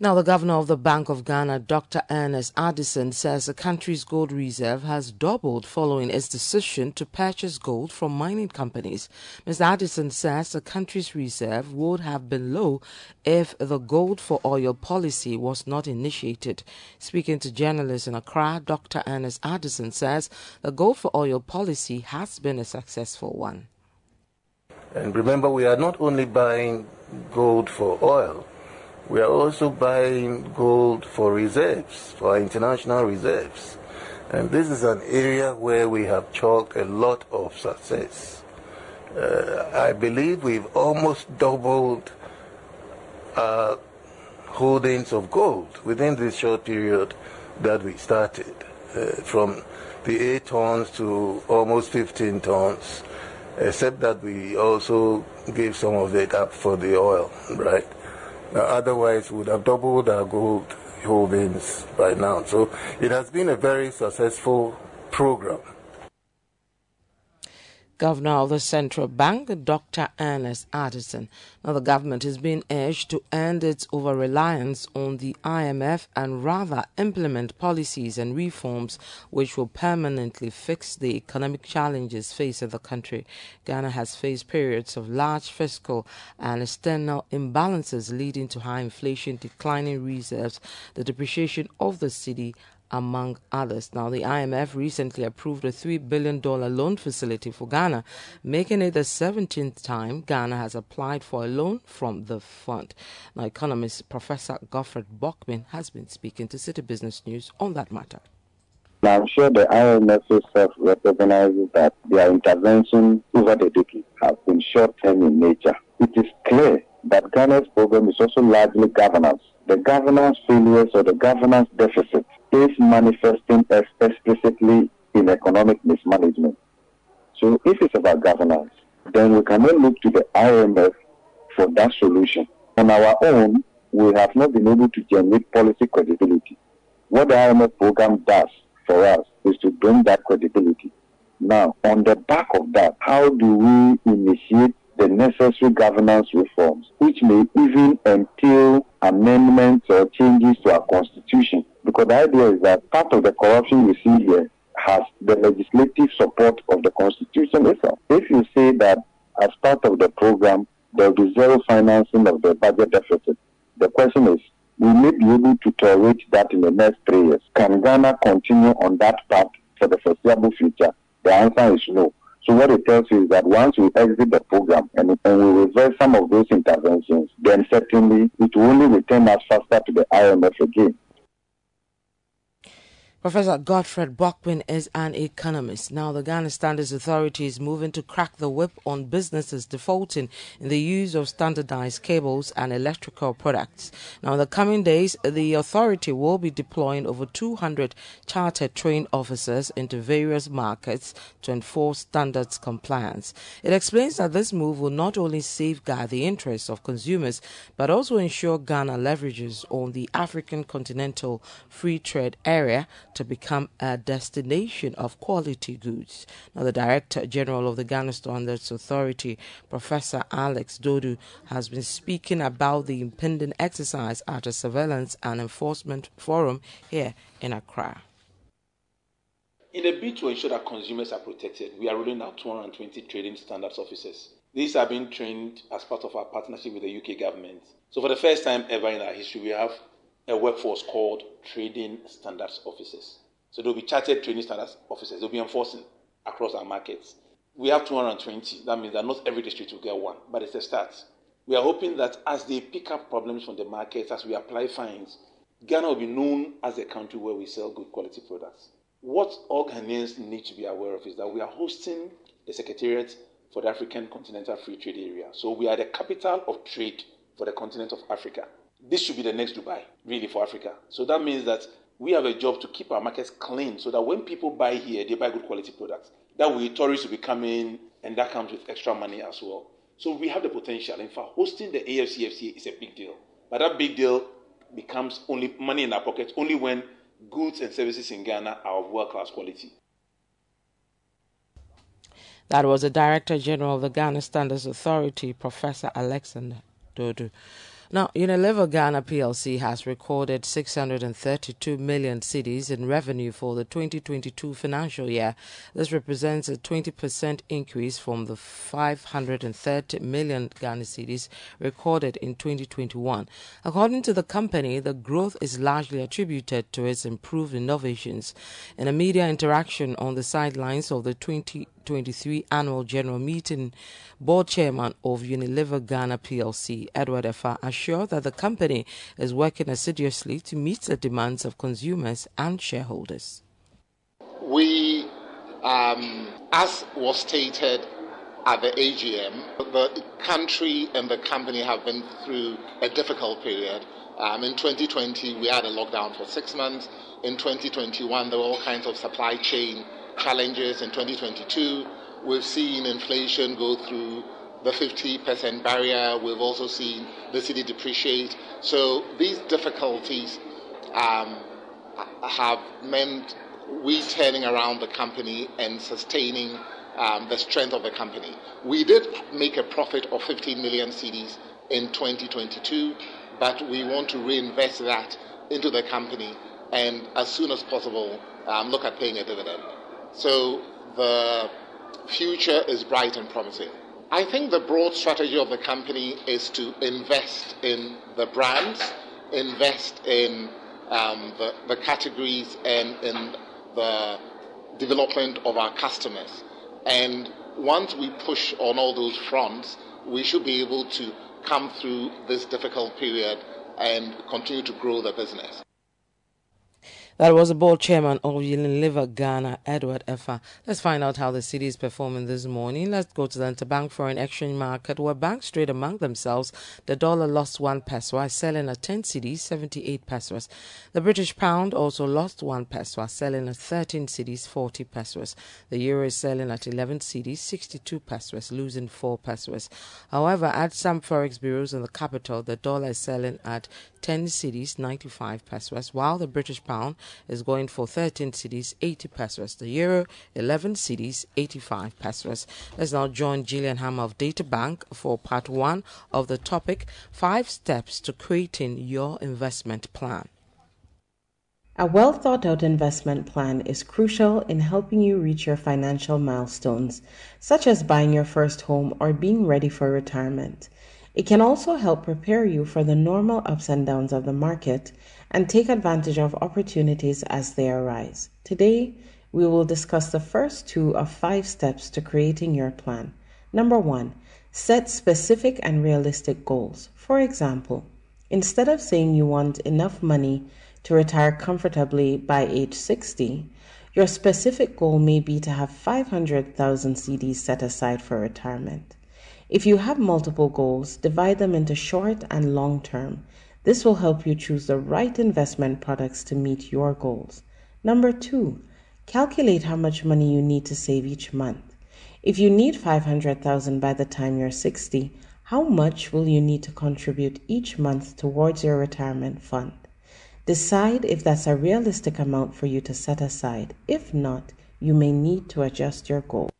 Speaker 10: Now, the governor of the Bank of Ghana, Dr. Ernest Addison, says the country's gold reserve has doubled following its decision to purchase gold from mining companies. Mr. Addison says the country's reserve would have been low if the gold for oil policy was not initiated. Speaking to journalists in Accra, Dr. Ernest Addison says the gold for oil policy has been a successful one.
Speaker 12: And remember, we are not only buying gold for oil, we are also buying gold for reserves, for international reserves. And this is an area where we have chalked a lot of success. Uh, I believe we've almost doubled our holdings of gold within this short period that we started, uh, from the 8 tons to almost 15 tons, except that we also gave some of it up for the oil, right? Now, otherwise, we would have doubled our gold holdings by now. So it has been a very successful program.
Speaker 10: Governor of the Central Bank, Dr. Ernest Addison. Now, the government is being urged to end its over reliance on the IMF and rather implement policies and reforms which will permanently fix the economic challenges facing the country. Ghana has faced periods of large fiscal and external imbalances leading to high inflation, declining reserves, the depreciation of the cedi, among others. Now, the IMF recently approved a $3 billion loan facility for Ghana, making it the 17th time Ghana has applied for a loan from the fund. Now, economist Professor Godfred Bokpin has been speaking to Citi Business News on that matter.
Speaker 13: Now, I'm sure the IMF itself recognizes that their intervention over the decades has been short-term in nature. It is clear that Ghana's problem is also largely governance. The governance failures or the governance deficit is manifesting as explicitly in economic mismanagement. So if it's about governance, then we cannot look to the IMF for that solution. On our own, we have not been able to generate policy credibility. What the IMF program does for us is to bring that credibility. Now, on the back of that, how do we initiate the necessary governance reforms, which may even entail amendments or changes to our constitution? Because the idea is that part of the corruption we see here has the legislative support of the constitution itself. If you say that as part of the program, there will be zero financing of the budget deficit, the question is, we may be able to tolerate that in the next three years. Can Ghana continue on that path for the foreseeable future? The answer is no. So what it tells you is that once we exit the program and, and we reverse some of those interventions, then certainly it will only return us faster to the IMF again.
Speaker 10: Professor Godfred Bokpin is an economist. Now, the Ghana Standards Authority is moving to crack the whip on businesses defaulting in the use of standardized cables and electrical products. Now, in the coming days, the authority will be deploying over 200 chartered trained officers into various markets to enforce standards compliance. It explains that this move will not only safeguard the interests of consumers, but also ensure Ghana leverages on the African continental free trade area to become a destination of quality goods. Now, the Director General of the Ghana Standards Authority, Professor Alex Dodoo, has been speaking about the impending exercise at a surveillance and enforcement forum here in Accra.
Speaker 14: In a bid to ensure that consumers are protected, we are rolling out 220 trading standards officers. These are being trained as part of our partnership with the UK government. So, for the first time ever in our history, we have a workforce called trading standards officers. So they'll be chartered trading standards officers. They'll be enforcing across our markets. We have 220. That means that not every district will get one, but it's a start. We are hoping that as they pick up problems from the markets, as we apply fines, Ghana will be known as a country where we sell good quality products. What all Ghanaians need to be aware of is that we are hosting the Secretariat for the African Continental Free Trade Area. So we are the capital of trade for the continent of Africa this should be the next Dubai, really, for Africa. So that means that we have a job to keep our markets clean so that when people buy here, they buy good quality products. That way, tourists will be coming, and that comes with extra money as well. So we have the potential. In fact, hosting the AfCFTA is a big deal. But that big deal becomes only money in our pockets only when goods and services in Ghana are of world class quality.
Speaker 10: That was the Director General of the Ghana Standards Authority, Professor Alexander Dodoo. Now, Unilever Ghana PLC has recorded 632 million cedis in revenue for the 2022 financial year. This represents a 20% increase from the 530 million Ghana cedis recorded in 2021. According to the company, the growth is largely attributed to its improved innovations. In a media interaction on the sidelines of the 2023 annual general meeting, board chairman of Unilever Ghana PLC, Edward Effah, assured that the company is working assiduously to meet the demands of consumers and shareholders.
Speaker 15: We, um, as was stated at the AGM, the country and the company have been through a difficult period. Um, in 2020, we had a lockdown for six months. In 2021, there were all kinds of supply chain challenges. In 2022, we've seen inflation go through the 50% barrier. We've also seen the cedi depreciate. So these difficulties um, have meant we turning around the company and sustaining um, the strength of the company. We did make a profit of 15 million cedis in 2022, but we want to reinvest that into the company and as soon as possible um, look at paying a dividend. So the future is bright and promising. I think the broad strategy of the company is to invest in the brands, invest in um, the, the categories, and in the development of our customers. And once we push on all those fronts, we should be able to come through this difficult period and continue to grow the business.
Speaker 10: That was the board chairman of Unilever Ghana, Edward Effah. Let's find out how the cedi is performing this morning. Let's go to the interbank foreign exchange market where banks trade among themselves. The dollar lost one peso, selling at 10 cedis, 78 pesos. The British pound also lost one peso, selling at 13 cedis, 40 pesos. The euro is selling at 11 cedis, 62 pesos, losing 4 pesos. However, at some forex bureaus in the capital, the dollar is selling at 10 cedis, 95 pesos, while the British pound is going for 13 cedis, 80 pesos. The euro, 11 cedis, 85 pesos. Let's now join Gillian Hammer of Data Bank for part one of the topic Five Steps to Creating Your Investment Plan.
Speaker 16: A well thought out investment plan is crucial in helping you reach your financial milestones, such as buying your first home or being ready for retirement. It can also help prepare you for the normal ups and downs of the market and take advantage of opportunities as they arise. Today, we will discuss the first two of five steps to creating your plan. Number one, set specific and realistic goals. For example, instead of saying you want enough money to retire comfortably by age 60, your specific goal may be to have 500,000 cedis set aside for retirement. If you have multiple goals, divide them into short and long term. This will help you choose the right investment products to meet your goals. Number two, calculate how much money you need to save each month. If you need 500,000 by the time you're 60, how much will you need to contribute each month towards your retirement fund? Decide if that's a realistic amount for you to set aside. If not, you may need to adjust your goal.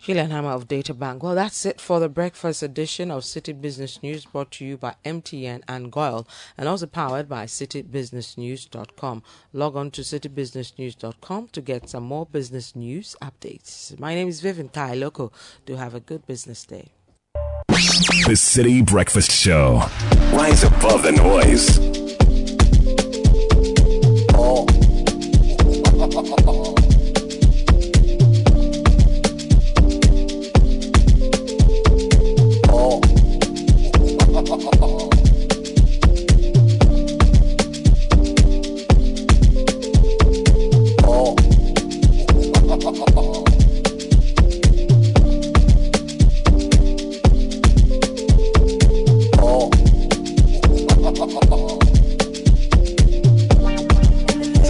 Speaker 10: Gillian Hammer of Data Bank. Well, that's it for the breakfast edition of Citi Business News brought to you by MTN and GOIL and also powered by citibusinessnews.com. Log on to citibusinessnews.com to get some more business news updates. My name is Vivian Kai Lokko. Do have a good business day.
Speaker 5: The Citi Breakfast Show. Rise above the noise.
Speaker 4: Oh.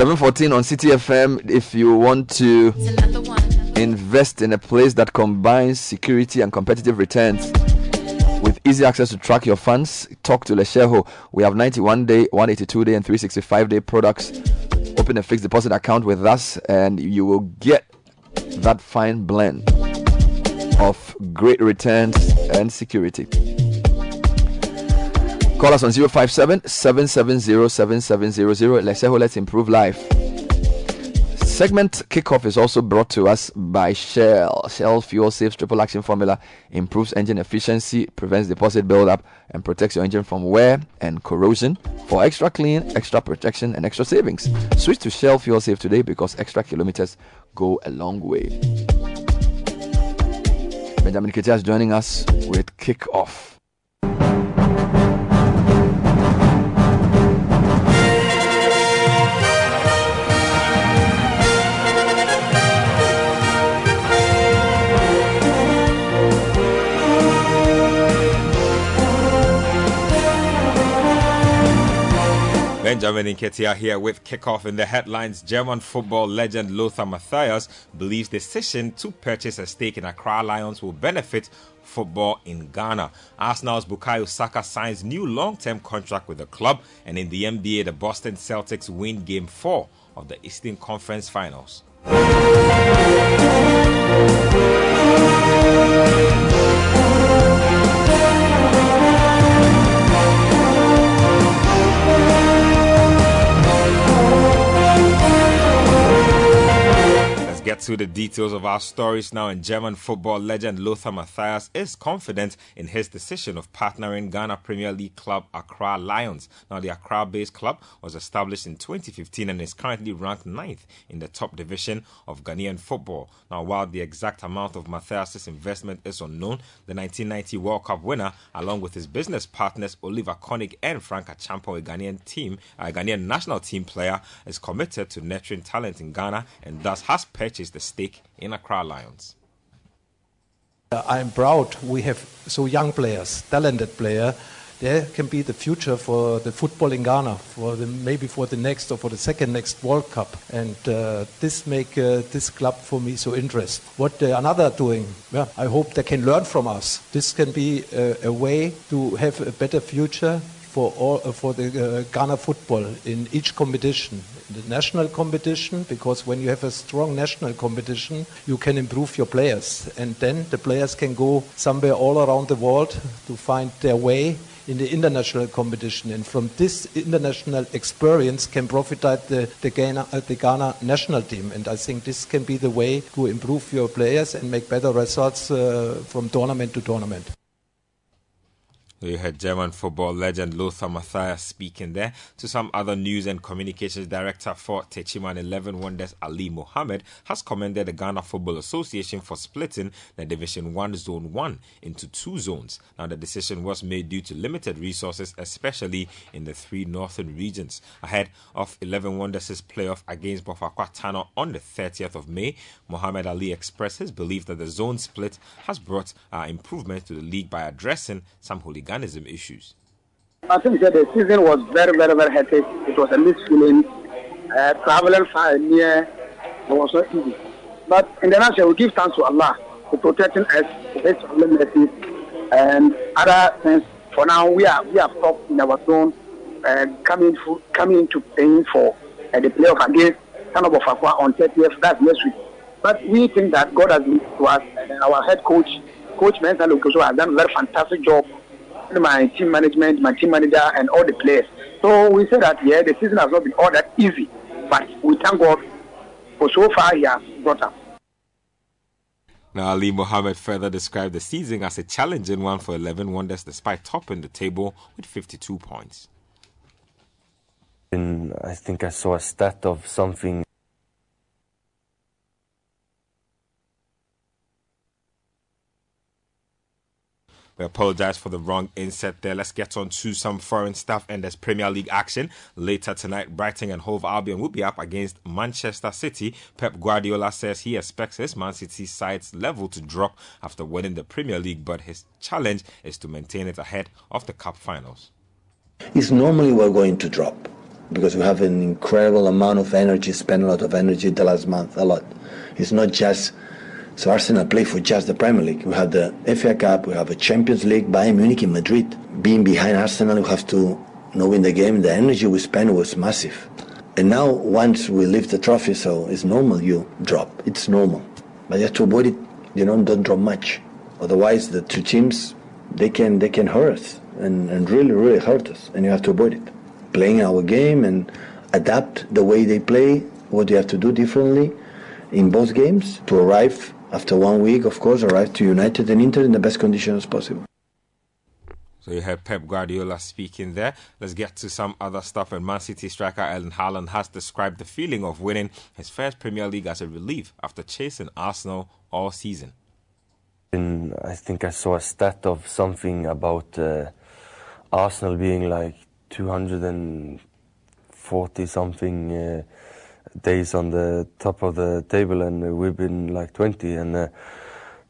Speaker 4: 714 on Citi FM. If you want to invest in a place that combines security and competitive returns with easy access to track your funds, talk to Letshego. We have 91 day, 182 day, and 365 day products. Open a fixed deposit account with us, and you will get that fine blend of great returns and security. Call us on 057 770 7700. Letshego, let's improve life. Segment kickoff is also brought to us by Shell. Shell Fuel Saves Triple Action Formula improves engine efficiency, prevents deposit buildup, and protects your engine from wear and corrosion. For extra clean, extra protection, and extra savings, switch to Shell Fuel Save today because extra kilometers go a long way. Benjamin Nketia is joining us with kickoff.
Speaker 17: Benjamin Nketia here with kickoff in the headlines. German football legend Lothar Matthäus believes decision to purchase a stake in Accra Lions will benefit football in Ghana. Arsenal's Bukayo Saka signs new long-term contract with the club, and in the NBA, the Boston Celtics win Game 4 of the Eastern Conference Finals. Get to the details of our stories now. And German football legend Lothar Matthäus is confident in his decision of partnering Ghana Premier League club Accra Lions. Now, the Accra based club was established in 2015 and is currently ranked ninth in the top division of Ghanaian football. Now, while the exact amount of Matthäus' investment is unknown, the 1990 World Cup winner, along with his business partners Oliver Koenig and Frank Acheampong, a Ghanaian team, a Ghanaian national team player, is committed to nurturing talent in Ghana and thus has purchased the stake in Accra Lions.
Speaker 18: Uh, I'm proud we have so young players, talented player. They can be the future for the football in Ghana, for the, maybe for the next or for the second next World Cup. And uh, this make uh, this club for me so interesting. What the another doing, yeah, I hope they can learn from us. This can be a way to have a better future for all uh, for the uh, Ghana football in each competition, the national competition, because when you have a strong national competition, you can improve your players, and then the players can go somewhere all around the world to find their way in the international competition, and from this international experience can profit the the Ghana, uh, the Ghana national team, and I think this can be the way to improve your players and make better results uh, from tournament to tournament.
Speaker 17: You heard German football legend Lothar Matthäus speaking there. To some other news and communications director for Techiman 11 Wonders Ali Mohammed has commended the Ghana Football Association for splitting the Division 1 Zone 1 into two zones. Now, the decision was made due to limited resources, especially in the three northern regions. Ahead of 11 Wonders' playoff against Bofoakwa Tano on the 30th of May, Mohammed Ali expressed his belief that the zone split has brought uh, improvement to the league by addressing some issues.
Speaker 11: I think that the season was very, very, very hectic. It was a mixed feeling. Uh, traveling far and near, it was not easy. But in the nation, we give thanks to Allah for protecting us, for His and other things. For now, we are we have stopped in our zone, uh, coming for, coming into playing for uh, the playoff against Sanobo Fakwa on 30th. That's next week. But we think that God has been to us, and our head coach, Coach Mensah Lukoso, has done a very fantastic job my team management, my team manager, and all the players. So we say that yeah, the season has not been all that easy, but we thank God for so far he has brought us.
Speaker 17: Now, Ali Mohammed further described the season as a challenging one for 11 Wonders despite topping the table with 52 points.
Speaker 19: And I think I saw a stat of something
Speaker 17: We apologize for the wrong inset there. Let's get on to some foreign stuff and there's Premier League action. Later tonight, Brighton and Hove Albion will be up against Manchester City. Pep Guardiola says he expects his Man City side's level to drop after winning the Premier League, but his challenge is to maintain it ahead of the Cup finals.
Speaker 20: It's normally we're going to drop because we have an incredible amount of energy, spend a lot of energy the last month, a lot. It's not just So Arsenal play for just the Premier League. We have the FA Cup, we have a Champions League, Bayern Munich in Madrid. Being behind Arsenal, we have to knowing the game, the energy we spent was massive. And now, once we lift the trophy, so it's normal you drop. It's normal. But you have to avoid it, you know, don't drop much. Otherwise, the two teams, they can, they can hurt us and, and really, really hurt us. And you have to avoid it. Playing our game and adapt the way they play, what you have to do differently in both games to arrive after one week, of course, arrive to United and Inter in the best conditions possible.
Speaker 17: So you heard Pep Guardiola speaking there. Let's get to some other stuff. And Man City striker Erling Haaland has described the feeling of winning his first Premier League as a relief after chasing Arsenal all season.
Speaker 19: In, I think I saw a stat of something about uh, Arsenal being like 240 something uh, days on the top of the table, and we've been like 20. And uh,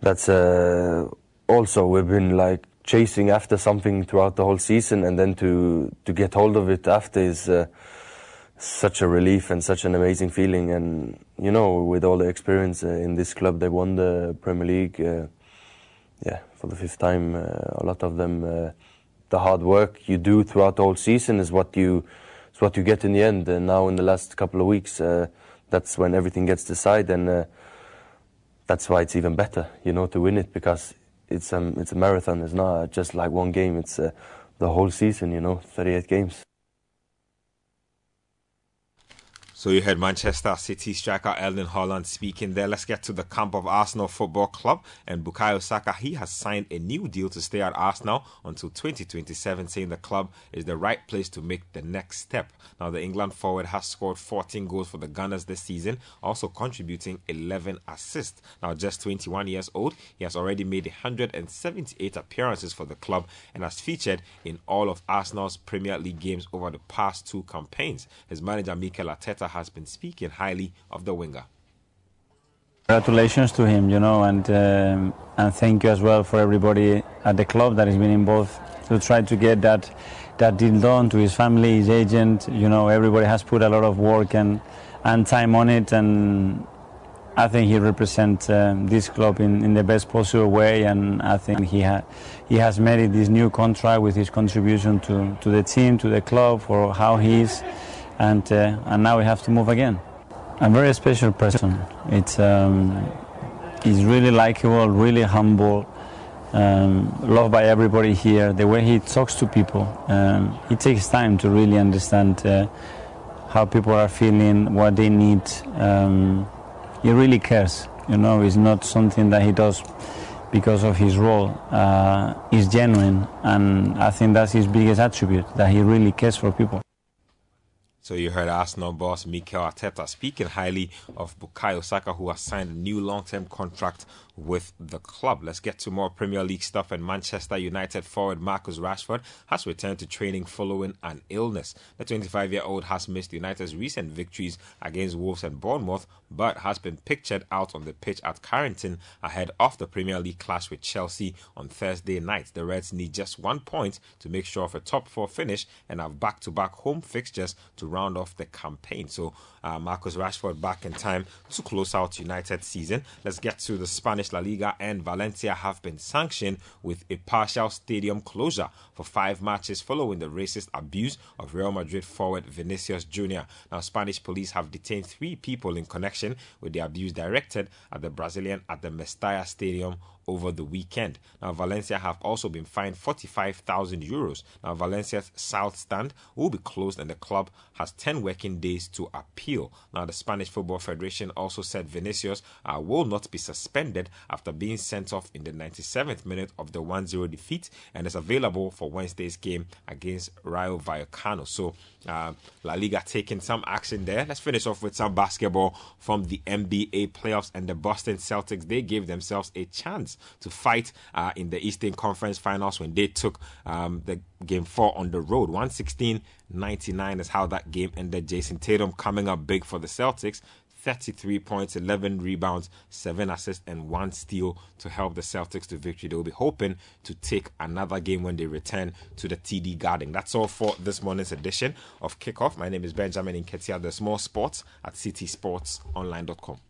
Speaker 19: that's uh, also we've been like chasing after something throughout the whole season, and then to to get hold of it after is uh, such a relief and such an amazing feeling. And you know, with all the experience uh, in this club, they won the Premier League, uh, yeah, for the fifth time. Uh, a lot of them, the hard work you do throughout the whole season is what you is what you get in the end. And now, in the last couple of weeks, uh, that's when everything gets decided, and uh, that's why it's even better, you know, to win it because it's um it's a marathon. It's not just like one game. It's uh, the whole season. You know, 38 games.
Speaker 17: So you heard Manchester City striker Erling Haaland speaking there. Let's get to the camp of Arsenal Football Club and Bukayo Saka. He has signed a new deal to stay at Arsenal until 2027, saying the club is the right place to make the next step. Now the England forward has scored 14 goals for the Gunners this season, also contributing 11 assists. Now just 21 years old, he has already made 178 appearances for the club and has featured in all of Arsenal's Premier League games over the past two campaigns. His manager Mikel Arteta has been speaking highly of the winger.
Speaker 21: Congratulations to him, you know, and um, and thank you as well for everybody at the club that has been involved to try to get that that deal done to his family, his agent. You know, everybody has put a lot of work and and time on it, and I think he represents um, this club in, in the best possible way, and I think he ha- he has made this new contract with his contribution to, to the team, to the club, for how he is, and uh, and now we have to move again. A very special person. It's um, he's really likable, really humble, um, loved by everybody here. The way he talks to people, um, he takes time to really understand uh, how people are feeling, what they need. Um, he really cares. You know, it's not something that he does because of his role. Uh, he's genuine, and I think that's his biggest attribute that he really cares for people.
Speaker 17: So you heard Arsenal boss Mikel Arteta speaking highly of Bukayo Saka, who has signed a new long-term contract with the club. Let's get to more Premier League stuff. And Manchester United forward Marcus Rashford has returned to training following an illness. The 25-year-old has missed United's recent victories against Wolves and Bournemouth, but has been pictured out on the pitch at Carrington ahead of the Premier League clash with Chelsea on Thursday night. The Reds need just one point to make sure of a top four finish and have back-to-back home fixtures to round off the campaign. So uh, Marcus Rashford back in time to close out United's season. Let's get to the Spanish La Liga and Valencia have been sanctioned with a partial stadium closure for five matches following the racist abuse of Real Madrid forward Vinicius Jr. Now, Spanish police have detained three people in connection with the abuse directed at the Brazilian at the Mestalla Stadium over the weekend. Now, Valencia have also been fined 45,000 euros. Now, Valencia's South Stand will be closed and the club has 10 working days to appeal. Now, the Spanish Football Federation also said Vinicius uh, will not be suspended after being sent off in the 97th minute of the 1 0 defeat and is available for Wednesday's game against Rayo Vallecano. So, uh, La Liga taking some action there. Let's finish off with some basketball from the NBA playoffs and the Boston Celtics. They gave themselves a chance to fight uh, in the Eastern Conference Finals when they took um, the game four on the road. 116 99 is how that game ended. Jayson Tatum coming up big for the Celtics. 33 points, 11 rebounds, 7 assists, and 1 steal to help the Celtics to victory. They'll be hoping to take another game when they return to the TD Garden. That's all for this morning's edition of Kickoff. My name is Benjamin Nketia. There's more sports at citisportsonline.com.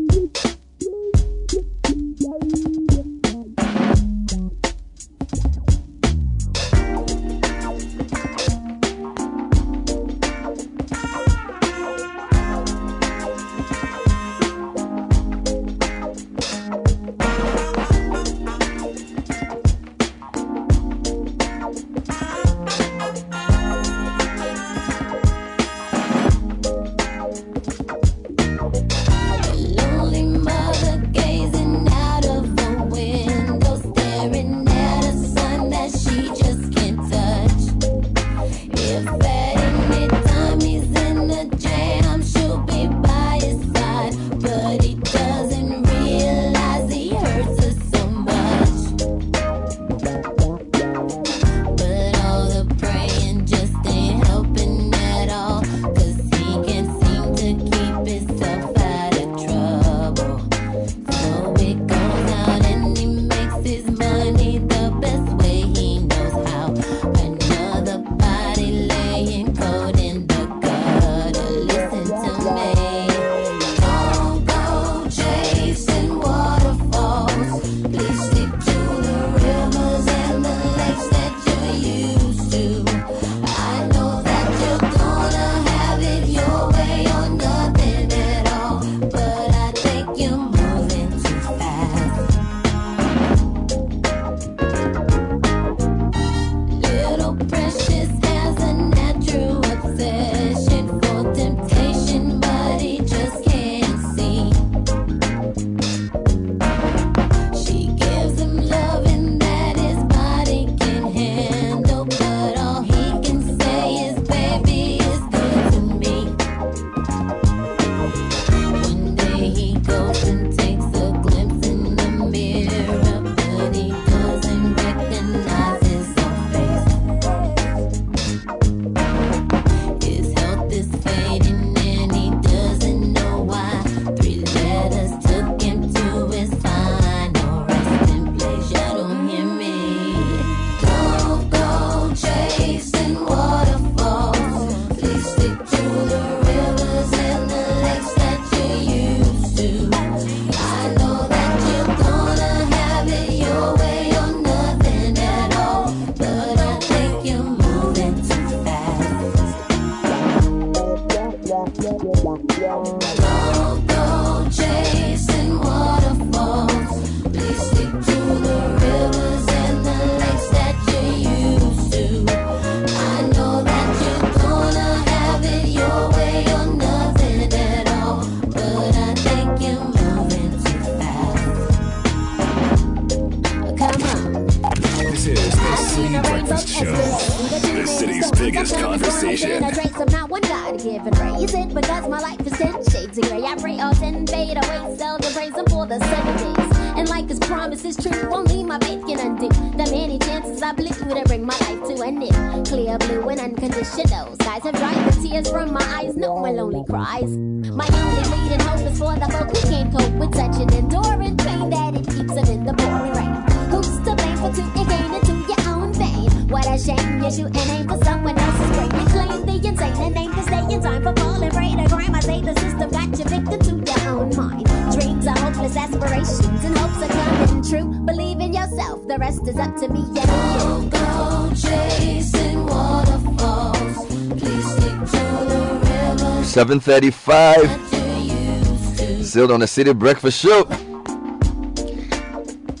Speaker 4: 7.35. Sealed on the Citi Breakfast Show.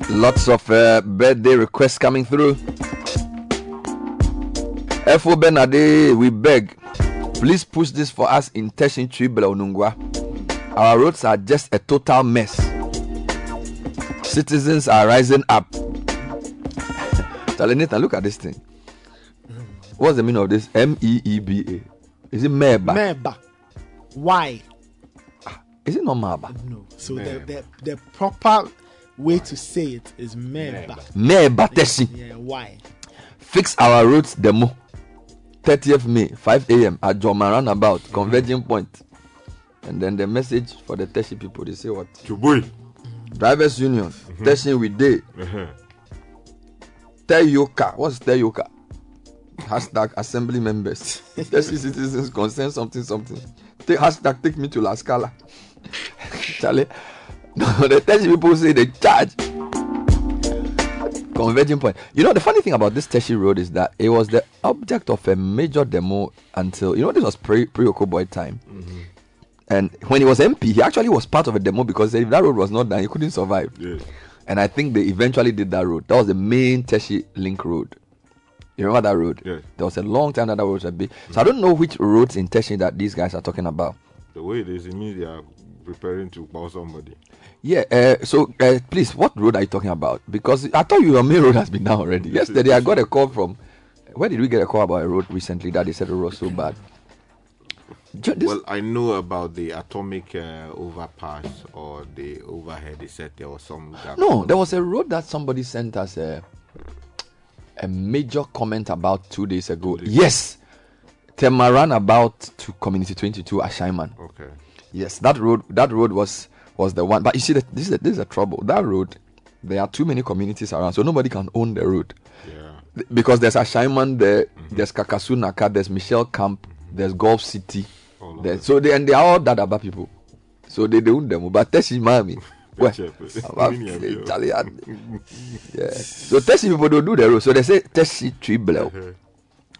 Speaker 4: Lots of uh, birthday requests coming through. F.O. Benade, we beg, please push this for us in Teshin Tribble Onungwa. Our roads are just a total mess. Citizens are rising up. Talenita, look at this thing. What's the meaning of this? M E E B A. Is it meba?
Speaker 7: Meba. Why?
Speaker 4: Ah, is it not Maba?
Speaker 7: No. So the, the the proper way to say it is Meba.
Speaker 4: Meba Teshi.
Speaker 7: Yeah, yeah, why?
Speaker 4: Fix our roots demo. 30th May, 5 a.m. at Joma Roundabout, mm-hmm. Converging Point. And then the message for the Teshi people, they say what?
Speaker 6: Chubui.
Speaker 4: Drivers Union, mm-hmm. Teshi with day. Mm-hmm. Teyoka. What's Teyoka? Hashtag assembly members. Teshi citizens concern something something. Take hashtag take me to La Scala. Charlie. No, the Tessie people say they charge. Converging point. You know the funny thing about this Teshi Road is that it was the object of a major demo until you know this was pre Okoe-Boye time. Mm-hmm. And when he was MP, he actually was part of a demo because if that road was not done, he couldn't survive.
Speaker 6: Yes.
Speaker 4: And I think they eventually did that road. That was the main Teshi link road. You remember that road?
Speaker 6: Yes.
Speaker 4: There was a long time that that road was a big. So I don't know which roads in Teshi that these guys are talking about.
Speaker 6: The way it is, it means they are preparing to bow somebody.
Speaker 4: Yeah. Uh, so uh, please, what road are you talking about? Because I thought your main road has been done already. Yesterday I got a call from. Where did we get a call about a road recently that they said it was so bad? This-
Speaker 6: well, I know about the atomic uh, overpass or the overhead. They said there was some gap.
Speaker 4: No, there was a road that somebody sent us a a major comment about two days ago. Yes, Temaran about to Community 22 Ashaiman.
Speaker 6: Okay.
Speaker 4: Yes, that road that road was was the one. But you see, that this is this is a trouble. That road, there are too many communities around, so nobody can own the road.
Speaker 6: Yeah.
Speaker 4: Because there's Ashaiman there, there's Kakasu Naka, there's Michel Camp, there's Gulf City. There's, so they and they are all Dadaba people. So they don't them. But Teshi Mami. Well,
Speaker 6: Mini
Speaker 4: Charlie, I- yeah. So Teshi people don't do the road. So they say Teshi Tree Below,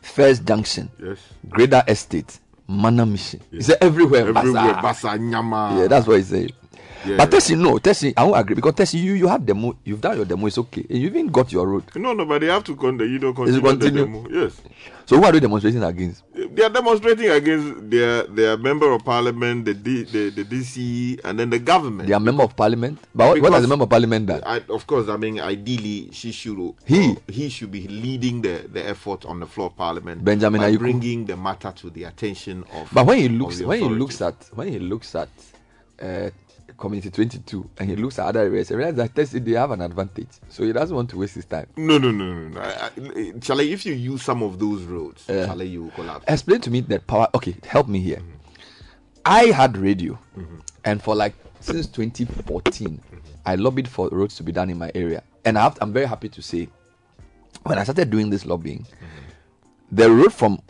Speaker 4: First Junction,
Speaker 6: Yes.
Speaker 4: Greater Estate, Mana Mission. He said everywhere.
Speaker 6: Everywhere,
Speaker 4: Basa.
Speaker 6: Nyama.
Speaker 4: Yeah, that's what he said.
Speaker 6: Yeah.
Speaker 4: But Tessie, no, Tessie, I won't agree because Tessie, you you have demo, you've done your demo, it's okay. You even got your road.
Speaker 6: No, no, but they have to continue. You don't
Speaker 4: It's
Speaker 6: continue. the
Speaker 4: continue.
Speaker 6: demo. Yes.
Speaker 4: So who are they demonstrating against?
Speaker 6: They are demonstrating against their their member of parliament, the D, the, the DC, and then the government.
Speaker 4: They are member of parliament. But what, what has the member of parliament done?
Speaker 6: I, of course, I mean, ideally, she should
Speaker 4: He?
Speaker 6: he should be leading the, the effort on the floor of parliament.
Speaker 4: Benjamin
Speaker 6: by bringing the matter to the attention of.
Speaker 4: But when he looks when he looks at when he looks at uh, community 22 and he looks at other areas, he realizes that Tessie they have an advantage. So he doesn't want to waste his time.
Speaker 6: No, no, no, no, no. I, I, Charlie, if you use some of those roads,
Speaker 4: Yeah.
Speaker 6: Charlie, you collapse.
Speaker 4: Explain to me that power. Okay, help me here. Mm-hmm. I had radio, mm-hmm. and for like since 2014, mm-hmm. I lobbied for roads to be done in my area, and I have, I'm very happy to say, when I started doing this lobbying, the road from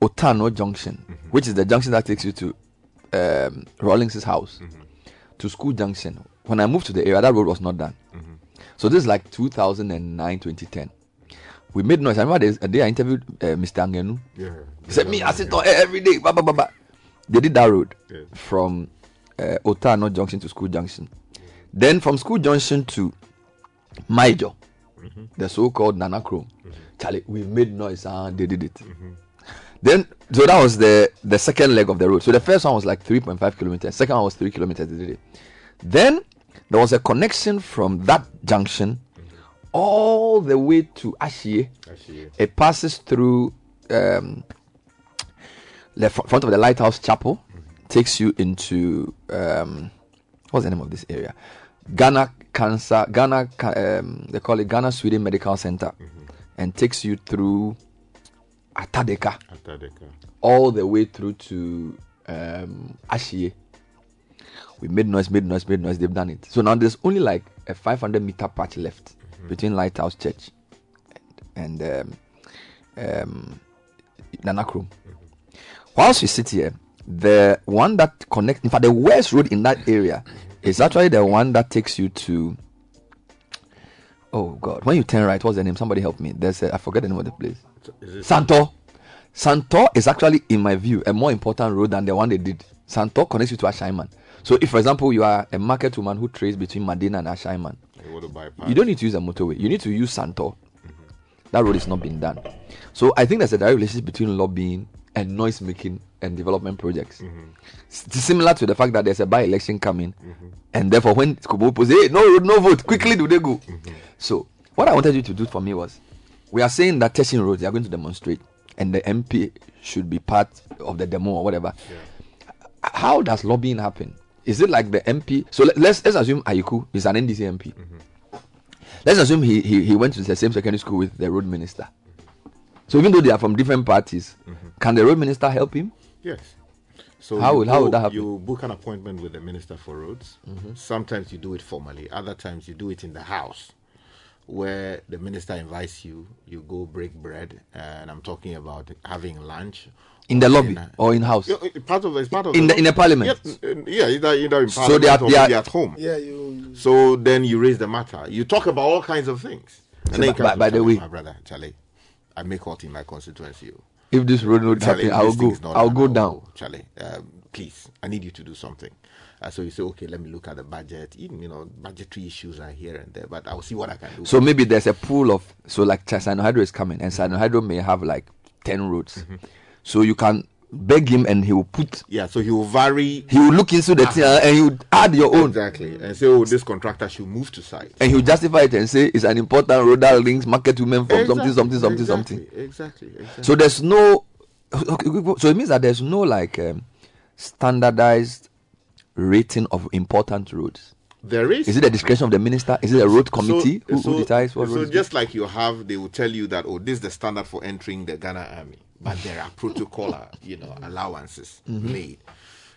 Speaker 4: Otano Junction, which is the junction that takes you to um, Rawlings' house, to School Junction. When I moved to the area, that road was not done. Mm-hmm. So this is like 2009, 2010. We made noise. I remember there's a day I interviewed uh, Mr. Angenu.
Speaker 6: Yeah.
Speaker 4: He said, Me, I sit on every day. Bah, bah, bah, bah. They did that road
Speaker 6: Yeah.
Speaker 4: from uh, Otano Junction to School Junction. Then from School Junction to Maijo, mm-hmm. the so called Nanakrom. Mm-hmm. Charlie, we made noise and they did it. Then, so that was the, the second leg of the road. So the first one was like 3.5 kilometers, second one was 3 kilometers. Then there was a connection from that junction all the way to Ashie.
Speaker 6: Ashie.
Speaker 4: It passes through um, the front of the Lighthouse Chapel, takes you into um, what's the name of this area? Ghana Cancer, Ghana, um, they call it Ghana Sweden Medical Center, and takes you through Atadeka,
Speaker 6: Atadeka.
Speaker 4: all the way through to um, Ashie. We made noise, made noise, made noise. They've done it. So now there's only like a 500 meter patch left between Lighthouse Church and, and um, um, Nanakrom. Whilst we sit here, the one that connects, in fact, the worst road in that area is actually the one that takes you to. Oh God! When you turn right, what's the name? Somebody help me. There's a, I forget the name of the place. Santor. Santor is actually, in my view, a more important road than the one they did. Santor connects you to Ashaiman. So, if, for example, you are a market woman who trades between Medina and Ashaiman,
Speaker 6: You want to bypass.
Speaker 4: you don't need to use a motorway. You need to use Santor. Mm-hmm. That road is not being done. So, I think there's a direct relationship between lobbying and noise making and development projects. Mm-hmm. S- Similar to the fact that there's a by election coming, mm-hmm. and therefore, when Kubo say, hey, no road, no vote, quickly do they go? So, what I wanted you to do for me was we are saying that testing roads, they are going to demonstrate, and the MP should be part of the demo or whatever. H- How does lobbying happen? Is it like the MP? So let, let's let's assume Ayiku is an NDC MP. Mm-hmm. Let's assume he, he he went to the same secondary school with the road minister. So even though they are from different parties, mm-hmm. can the road minister help him?
Speaker 6: Yes. So
Speaker 4: How would- how would that happen?
Speaker 6: You book an appointment with the minister for roads. Mm-hmm. Sometimes you do it formally. Other times you do it in the house. Where the minister invites you, you go break bread, and I'm talking about having lunch.
Speaker 4: In the
Speaker 6: or
Speaker 4: lobby
Speaker 6: dinner.
Speaker 4: or in house?
Speaker 6: Yeah, part of it's part of
Speaker 4: In the- in the parliament?
Speaker 6: Yeah, in- yeah, either either in
Speaker 4: So
Speaker 6: parliament
Speaker 4: they are-
Speaker 6: or
Speaker 4: they are-
Speaker 6: maybe at home.
Speaker 7: Yeah, you.
Speaker 6: So then you raise the matter. You talk about all kinds of things. And
Speaker 4: So
Speaker 6: then
Speaker 4: by-
Speaker 6: come
Speaker 4: by- by the way-
Speaker 6: my brother Charlie, I make hot in my constituency. oh.
Speaker 4: If this road would
Speaker 6: Charlie,
Speaker 4: happen, I will go.
Speaker 6: is
Speaker 4: I'll go down.
Speaker 6: Charlie, um, please, I need you to do something. Uh, so you say, okay, let me look at the budget. Even, You know, budgetary issues are here and there, but I'll see what I can do.
Speaker 4: So maybe there's a pool of so like Sino Hydro is coming and Sino Hydro may have like ten roads.
Speaker 6: Mm-hmm.
Speaker 4: So you can beg him and he will put
Speaker 6: yeah, so he will vary.
Speaker 4: he will look into the thing and he will add your own.
Speaker 6: Exactly. And say, oh, this contractor should move to site.
Speaker 4: And he will justify it and say it's an important road that links market women from something,
Speaker 6: Exactly,
Speaker 4: something, something,
Speaker 6: exactly,
Speaker 4: something.
Speaker 6: Exactly, exactly.
Speaker 4: So there's no so it means that there's no like um, standardized rating of important roads.
Speaker 6: There is.
Speaker 4: Is it the discretion of the minister? Is it a road committee
Speaker 6: So-
Speaker 4: who,
Speaker 6: so,
Speaker 4: who decides what
Speaker 6: So just like you have, they will tell you that oh, this is the standard for entering the Ghana army, but there are protocol, uh, you know, allowances
Speaker 4: Mhm.
Speaker 6: made.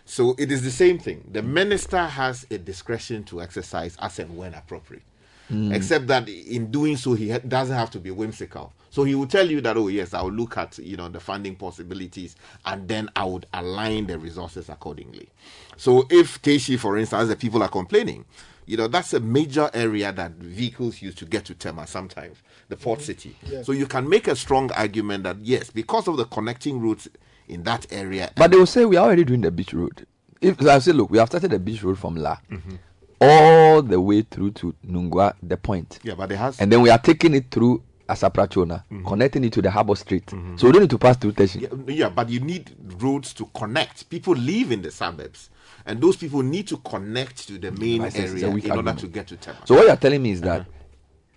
Speaker 6: So it is the same thing. The minister has a discretion to exercise as and when appropriate.
Speaker 4: Mm.
Speaker 6: Except that in doing so, he ha- doesn't have to be whimsical. So he will tell you that, oh yes, I will look at you know the funding possibilities, and then I would align the resources accordingly. So if Teshi, for instance, the people are complaining, you know that's a major area that vehicles use to get to Tema sometimes, the port city.
Speaker 4: Yes.
Speaker 6: So you can make a strong argument that yes, because of the connecting routes in that area,
Speaker 4: But they will say we are already doing the beach road. If I say, look, we have started the beach road from La
Speaker 6: Mhm.
Speaker 4: all the way through to Nungwa, the point.
Speaker 6: Yeah, but it has-
Speaker 4: And then we are taking it through Asaprachona, connecting it to the Harbour Street. So we don't need to pass through Teshi.
Speaker 6: Yeah, yeah, but you need roads to connect. People live in the suburbs, and those people need to connect to the main
Speaker 4: I see, it's a
Speaker 6: area in order to get to Tema.
Speaker 4: So what you are telling me is that
Speaker 6: Uh-huh.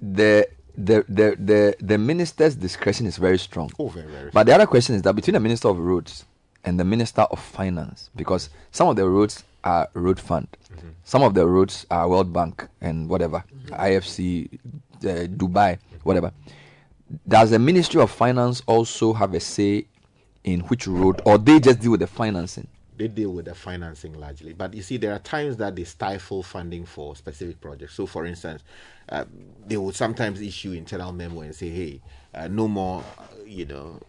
Speaker 4: the, the the the the minister's discretion is very strong.
Speaker 6: Oh, very, very
Speaker 4: But the other question is that between the minister of roads and the minister of finance, because some of the roads are road fund,
Speaker 6: Mm-hmm.
Speaker 4: some of the roads are World Bank and whatever, IFC, uh, Dubai, whatever. Does the Ministry of Finance also have a say in which road, or they just deal with the financing?
Speaker 6: they deal with the financing largely. But you see, there are times that they stifle funding for specific projects. So, for instance, uh, they would sometimes issue internal memo and say, "Hey, uh, no more, you know,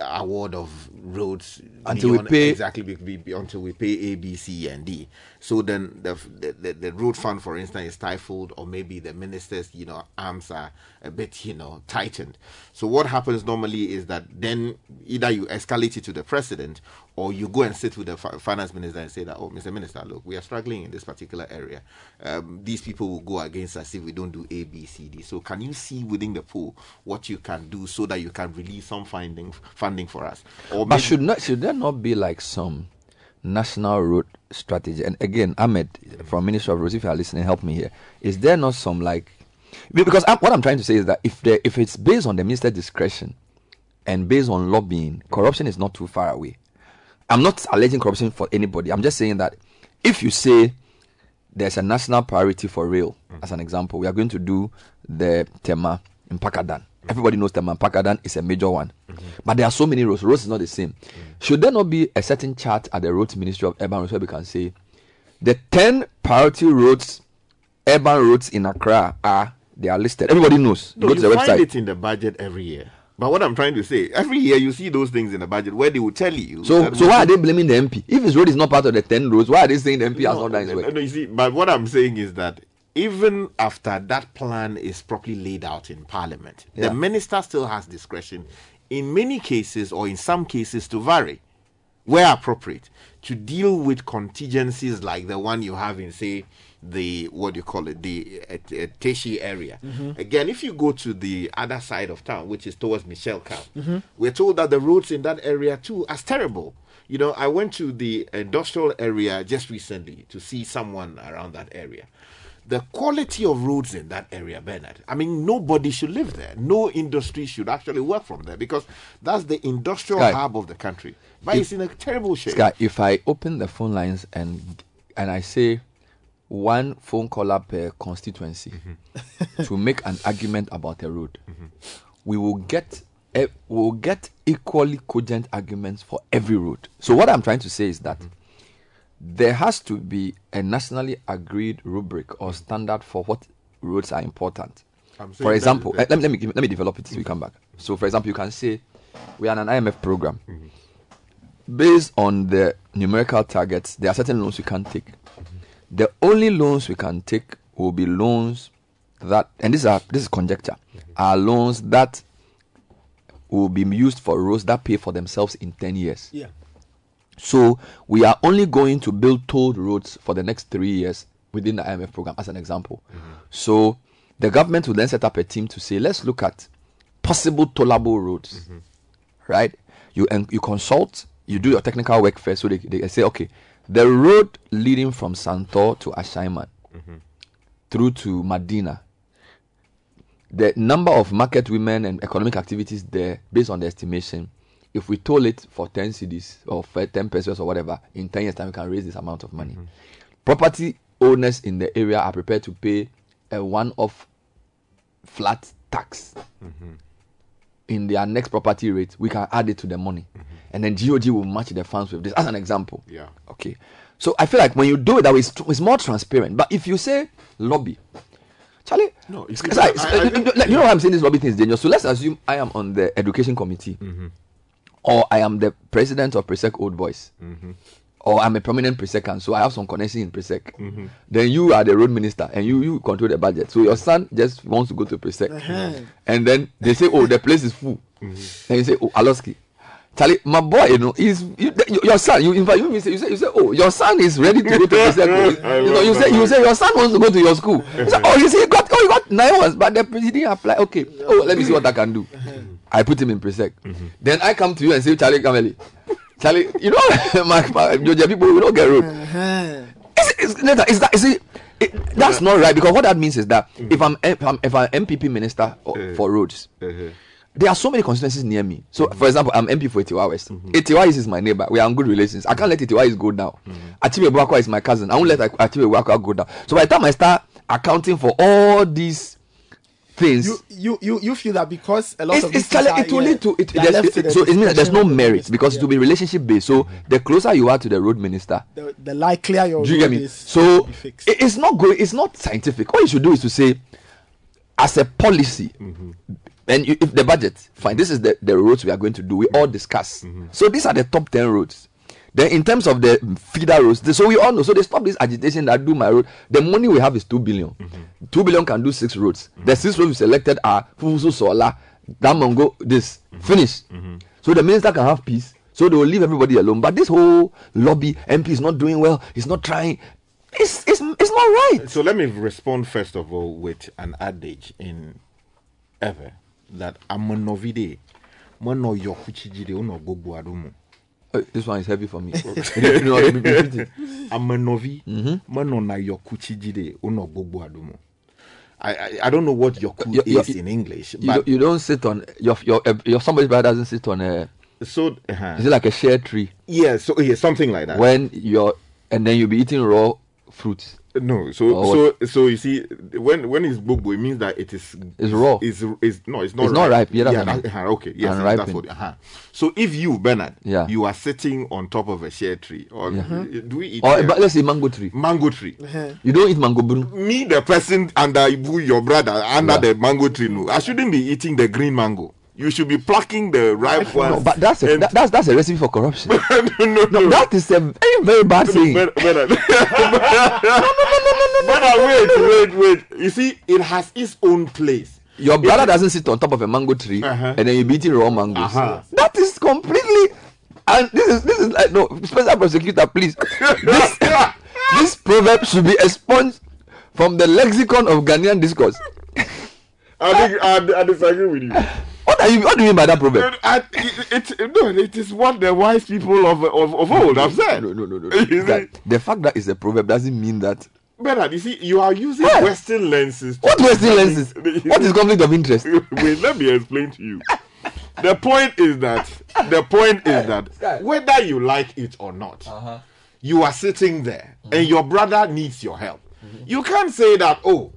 Speaker 6: award of roads
Speaker 4: Until we pay-
Speaker 6: exactly be- be- until we pay A, B, C, and D." So then the, the the road fund, for instance, is stifled, or maybe the ministers, you know, arms are a bit, you know, tightened. So what happens normally is that then either you escalate it to the president, or you go and sit with the finance minister and say that, oh, Mr. Minister, look, we are struggling in this particular area. Um, these people will go against us if we don't do A, B, C, D. So can you see within the pool what you can do so that you can release some finding funding for us? Or
Speaker 4: But
Speaker 6: maybe-
Speaker 4: should not should there not be like some national road strategy? And again, Ahmed from Ministry of Roads, if you are listening, help me here. Is there not some like because I'm, what I'm trying to say is that if there if it's based on the minister's discretion and based on lobbying, corruption is not too far away. I'm not alleging corruption for anybody. I'm just saying that if you say there's a national priority for rail, mm. as an example, we are going to do the Tema Mpakadan. Everybody knows Tema Mpakadan is a major one. But there are so many roads. Roads is not the same. Should there not be a certain chart at the Roads Ministry of Urban Roads where we can say the 10 priority roads, urban roads in Accra are, they are listed. Everybody knows.
Speaker 6: No,
Speaker 4: Go to the
Speaker 6: find
Speaker 4: website.
Speaker 6: it in the budget every year. But what I'm trying to say, every year you see those things in the budget where they will tell you.
Speaker 4: So, so why are they blaming the MP? If his road is not part of the 10 roads, why are they saying the MP has not done his work?
Speaker 6: no, you see, but what I'm saying is that even after that plan is properly laid out in Parliament,
Speaker 4: Yeah.
Speaker 6: the minister still has discretion, in many cases or in some cases, to vary, where appropriate, to deal with contingencies like the one you have in, say, the what do you call it, the uh, uh, Teshi area.
Speaker 4: Mhm.
Speaker 6: Again, if you go to the other side of town, which is towards Michel Camp,
Speaker 4: Mhm.
Speaker 6: we're told that the roads in that area too are terrible. You know, I went to the industrial area just recently to see someone around that area. The quality of roads in that area, Bernard. I mean, nobody should live there. No industry should actually work from there because that's the industrial
Speaker 4: Sky.
Speaker 6: hub of the country. But
Speaker 4: If-
Speaker 6: it's in a terrible shape.
Speaker 4: Sky, if I open the phone lines and and I say one phone caller per constituency
Speaker 6: Mm-hmm.
Speaker 4: to make an argument about a road, we will get a, we will get equally cogent arguments for every road. So what I'm trying to say is that there has to be a nationally agreed rubric or standard for what roads are important.
Speaker 6: I'm
Speaker 4: For example, let, me, let me give- let me develop it till we come back. So, for example, you can say we are in an IMF program. Based on the numerical targets, there are certain loans we can't take. The only loans we can take will be loans that, and these are this is conjecture, are loans that will be used for roads that pay for themselves in ten years.
Speaker 7: Yeah.
Speaker 4: So we are only going to build toll roads for the next three years within the IMF program, as an example. Mm-hmm. So the government will then set up a team to say, let's look at possible tollable roads, mm-hmm. right? You and you consult, you do your technical work first, so they, they say, okay, the road leading from Santor to Ashaiman mm-hmm. through to Medina, the number of market women and economic activities there, based on the estimation, if we toll it for 10 CDs or for 10 pesos or whatever, in 10 years' time, we can raise this amount of money. Mm-hmm. Property owners in the area are prepared to pay a one off flat tax mm-hmm. in their next property rate. We can add it to the money. Mm-hmm. And then GOG will match the funds with this, as an example.
Speaker 6: Yeah.
Speaker 4: Okay. So I feel like when you do it that way, it's, it's more transparent. But if you say lobby, Charlie,
Speaker 6: No,
Speaker 4: it's,
Speaker 6: it's- I- I think-
Speaker 4: you know what I'm saying this lobby thing is dangerous. So let's assume I am on the education committee, or I am the president of Presec Old Boys, or I'm a prominent Presecant, so I have some connection in Presec.
Speaker 6: Mhm.
Speaker 4: Then you are the road minister, and you you control the budget. So your son just wants to go to Presec,
Speaker 7: Uh-huh.
Speaker 4: and then they say, oh, the place is full, and you say, oh, Aloski. Charlie, my boy, you know, is you, your son. You in fact, you say, you say, you say, oh, your son is ready to go to Presec.
Speaker 6: I
Speaker 4: you know, you say, you say, your son wants to go to your school. You say, oh, you see, he got, oh, he got nine ones, but the he didn't apply. Okay, oh, let me see what I can do. I put him in Presec. Mm-hmm. Then I come to you and say, Charlie Kameli, Charlie, you know, my, my Georgia people, we don't get road. Uh-huh. It's, it's, Nathan, it's that, you see, it, that's not right because what that means is that mm. if I'm if I'm, if I'm MPP minister o- uh-huh. for roads, uh-huh. there are so many constituencies near me. So, mm-hmm. for example, I'm MP for Atiwa West. Mm-hmm. Atiwa East is my neighbor. We are in good relations. I can't let Atiwa East go down. Achibe Buakwa is my cousin. I won't let Achibe Buakwa go down. So, by the time I start accounting for all these things,
Speaker 7: You, you you you feel that because a lot
Speaker 4: it's,
Speaker 7: of
Speaker 4: it's
Speaker 7: these things
Speaker 4: Charlie,
Speaker 7: are,
Speaker 4: it will
Speaker 7: yeah,
Speaker 4: lead to it. there's- it- so it means that there's no merit because it will be relationship based. So mm-hmm. the closer you are to the road minister,
Speaker 7: the, the likelier your
Speaker 4: do you get me?
Speaker 7: is
Speaker 4: So it- it's not going. It's not scientific. What you should do is to say, as a policy, mm-hmm. and you, if the budget, fine. This is the, the roads we are going to do. We mm-hmm. all discuss. So these are the top ten roads. Then in terms of the feeder roads, so we all know. So they stop this agitation that do my road. The money we have is two billion. Mm-hmm. Two billion can do six roads. Mm-hmm. The six roads we selected are Fufulso Sawla, Damongo. This mm-hmm. finish. So the minister can have peace. So they will leave everybody alone. But this whole lobby MP is not doing well. He's not trying. It's it's it's not right.
Speaker 6: So let me respond first of all with an adage in ever that amonovide mono yokuchijide uno gbogbo adumu.
Speaker 4: Uh, this one is heavy for me. You know, repeat it.
Speaker 6: Amanovi mono na yokuchijide uno gbogbo adumu. I, I don't know what yoku
Speaker 4: You- you-
Speaker 6: is in English,
Speaker 4: You,
Speaker 6: but
Speaker 4: you don't sit on your your uh, your somebody's brother doesn't sit on a.
Speaker 6: so uh
Speaker 4: Is it like a share tree?
Speaker 6: yeah, so yeah, something like that.
Speaker 4: When you're and then you'll be eating raw fruits.
Speaker 6: No, so
Speaker 4: Or
Speaker 6: so so you see, when when it's gbogbo, it means that it is
Speaker 4: It's raw.
Speaker 6: It's, is no, it's not.
Speaker 4: It's not ripe. Yeah, that's what I
Speaker 6: that- uh-huh, okay. Yes,
Speaker 4: And
Speaker 6: that's
Speaker 4: ripened.
Speaker 6: what. Uh-huh. So if you Bernard,
Speaker 4: Yeah.
Speaker 6: you are sitting on top of a share tree, or do we eat?
Speaker 4: Or
Speaker 6: uh,
Speaker 4: but let's say mango tree.
Speaker 6: mango tree?
Speaker 4: You don't eat mango bru.
Speaker 6: Me, the person under Ibu, your brother, under
Speaker 4: Yeah.
Speaker 6: the mango tree, no, I shouldn't be eating the green mango. You should be plucking the ripe ones.
Speaker 4: No, but that's a, that, that's that's a recipe for corruption.
Speaker 6: no, no, no.
Speaker 4: That is a very very bad thing.
Speaker 6: But, but, but wait, wait, wait. You see, it has its own place.
Speaker 4: Your brother doesn't sit on top of a mango tree
Speaker 6: Uh-huh.
Speaker 4: and then you be eating raw mangoes.
Speaker 6: Uh-huh.
Speaker 4: That is completely. And this is this is like no special prosecutor, please. This this proverb should be expunged from the lexicon of Ghanaian discourse.
Speaker 6: I, think, I, I disagree with you.
Speaker 4: What are you? What do you mean by that proverb?
Speaker 6: I, it, it, no, it is what the wise people of of, of old have said.
Speaker 4: No, no, no, no.
Speaker 6: You?
Speaker 4: That- the fact that it's a proverb doesn't mean that.
Speaker 6: Bernard, you see, you are using
Speaker 4: Where?
Speaker 6: Western lenses.
Speaker 4: What Western lenses? What is conflict of interest?
Speaker 6: Wait, let me explain to you. The point is that the point is that whether you like it or not,
Speaker 4: Uh-huh.
Speaker 6: you are sitting there
Speaker 4: Mm-hmm.
Speaker 6: and your brother needs your help. You can't say that, oh,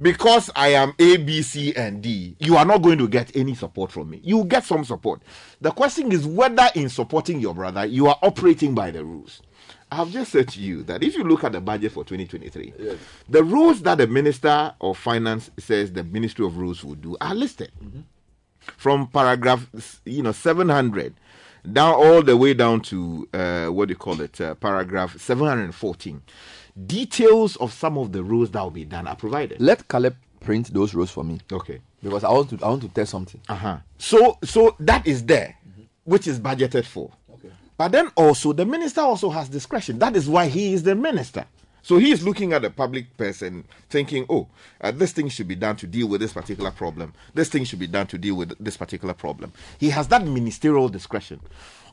Speaker 6: because I am A, B, C, and D, you are not going to get any support from me. You get some support. The question is whether in supporting your brother, you are operating by the rules. I have just said to you that if you look at the budget for 2023, the rules that the Minister of Finance says the Ministry of Roads will do are listed from paragraph you know 700 down all the way down to uh, what do you call it uh, paragraph 714 details of some of the rules that will be done are provided
Speaker 4: Let Caleb print those rules for me.
Speaker 6: Okay.
Speaker 4: Because I want to I want to test something.
Speaker 6: uh-huh so so that is there which is budgeted for Okay. but then also the minister also has discretion that is why he is the minister so he is looking at the public person thinking oh uh, this thing should be done to deal with this particular problem this thing should be done to deal with this particular problem he has that ministerial discretion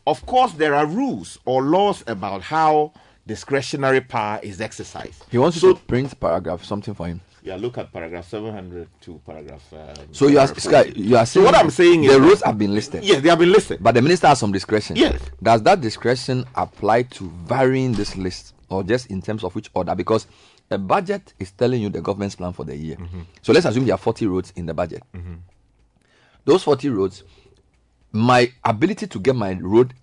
Speaker 6: of course there are rules or laws about how discretionary power is exercised
Speaker 4: He wants you to print paragraph something for him.
Speaker 6: yeah look at paragraph 700 to paragraph um,
Speaker 4: So you are Sky, you are
Speaker 6: So
Speaker 4: saying
Speaker 6: what i'm saying is
Speaker 4: the
Speaker 6: that-
Speaker 4: roads have been listed.
Speaker 6: Yes, they have been listed.
Speaker 4: But the minister has some discretion.
Speaker 6: Yes.
Speaker 4: Does that discretion apply to varying this list or just in terms of which order? Because a budget is telling you the government's plan for the year.
Speaker 6: Mm-hmm.
Speaker 4: So let's assume there are 40 roads in the budget. Those 40 roads, my ability to get my road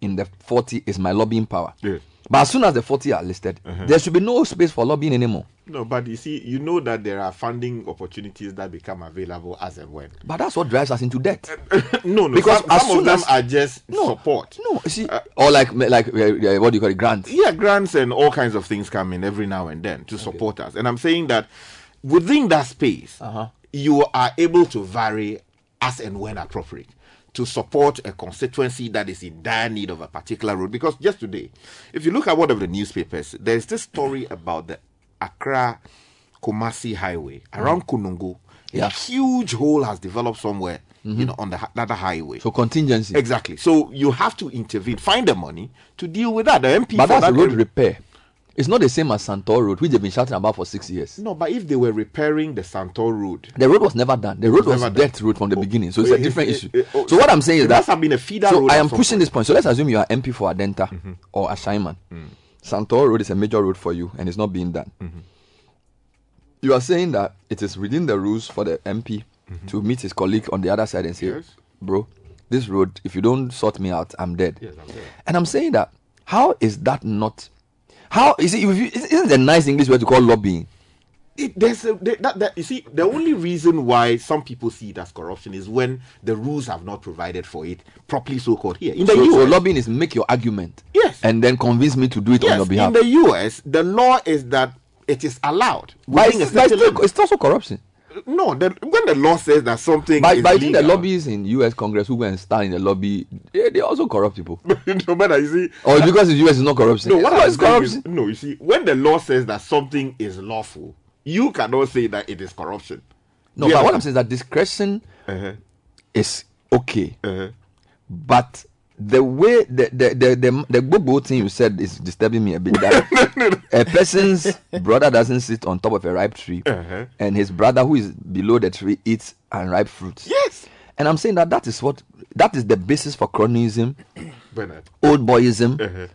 Speaker 4: in the 40 is my lobbying power.
Speaker 6: Yes.
Speaker 4: But as soon as the 40 are listed,
Speaker 6: Uh-huh.
Speaker 4: there should be no space for lobbying anymore.
Speaker 6: No, but you see, you know that there are funding opportunities that become available as and when.
Speaker 4: But that's what drives us into debt.
Speaker 6: No, no,
Speaker 4: Because
Speaker 6: some,
Speaker 4: as
Speaker 6: some of them
Speaker 4: as-
Speaker 6: are just no, support.
Speaker 4: No, you see, or like like uh, uh, what do you call it, grants?
Speaker 6: Yeah, grants and all kinds of things come in every now and then to support us. And I'm saying that within that space,
Speaker 4: Uh-huh.
Speaker 6: you are able to vary as and when appropriate to support a constituency that is in dire need of a particular road. Because just today, if you look at one of the newspapers, there's this story about the Accra Kumasi Highway around mm. Konongo.
Speaker 4: Yeah.
Speaker 6: A huge hole has developed somewhere, you mm-hmm. know, on the hi- other highway.
Speaker 4: So contingency.
Speaker 6: Exactly. So you have to intervene, find the money to deal with that. The MP
Speaker 4: But that's
Speaker 6: that
Speaker 4: road repair. It's not the same as Santor Road, which they've been shouting about for six years.
Speaker 6: No, but if they were repairing the Santor Road,
Speaker 4: The road was never done. The road
Speaker 6: was
Speaker 4: was,
Speaker 6: done.
Speaker 4: road from the beginning, so it's a different
Speaker 6: it-
Speaker 4: issue.
Speaker 6: it- oh,
Speaker 4: so what I'm saying is
Speaker 6: it
Speaker 4: that
Speaker 6: must have been a feeder
Speaker 4: so
Speaker 6: road
Speaker 4: I am pushing
Speaker 6: point.
Speaker 4: this point. So let's assume you are MP for Adenta
Speaker 6: Mm-hmm.
Speaker 4: or Ashaiman.
Speaker 6: Mm.
Speaker 4: Santor Road is a major road for you, and it's not being done.
Speaker 6: Mm-hmm.
Speaker 4: You are saying that it is within the rules for the MP to meet his colleague on the other side and say,
Speaker 6: Mm-hmm. Yes.
Speaker 4: "Bro, this road, if you don't sort me out, I'm dead."
Speaker 6: Yes, I'm dead.
Speaker 4: And I'm saying that how is that not? How is it? If you, isn't the nice English word to call lobbying?
Speaker 6: it, there's a, there- that, that, you see, the only reason why some people see it as corruption is when the rules have not provided for it properly, so called here. In the
Speaker 4: so,
Speaker 6: US,
Speaker 4: so lobbying is make your argument.
Speaker 6: Yes.
Speaker 4: And then convince me to do it on your behalf.
Speaker 6: in the US, the law is that it is allowed.
Speaker 4: but
Speaker 6: within
Speaker 4: it's,
Speaker 6: a
Speaker 4: but it's still, it's also corruption.
Speaker 6: No, the, when the law says that something
Speaker 4: But,
Speaker 6: is
Speaker 4: but think the
Speaker 6: legal-
Speaker 4: lobbyists in US Congress who go and stand in the lobby, they, they also corrupt people.
Speaker 6: no matter you see.
Speaker 4: Or it's because the US is not corruption.
Speaker 6: No, what
Speaker 4: It's
Speaker 6: I'm
Speaker 4: it's
Speaker 6: saying
Speaker 4: corruption.
Speaker 6: is, no, you see, when the law says that something is lawful, you cannot say that it is corruption.
Speaker 4: No,
Speaker 6: you
Speaker 4: but what I'm saying is that discretion
Speaker 6: Uh-huh.
Speaker 4: is okay.
Speaker 6: Uh-huh.
Speaker 4: But the way the the the the, the Bobo thing you said is disturbing me a bit. That a person's brother doesn't sit on top of a ripe tree,
Speaker 6: Uh-huh.
Speaker 4: and his brother who is below the tree eats unripe fruits.
Speaker 6: Yes.
Speaker 4: And I'm saying that that is what that is the basis for cronyism, old boyism,
Speaker 6: Uh-huh.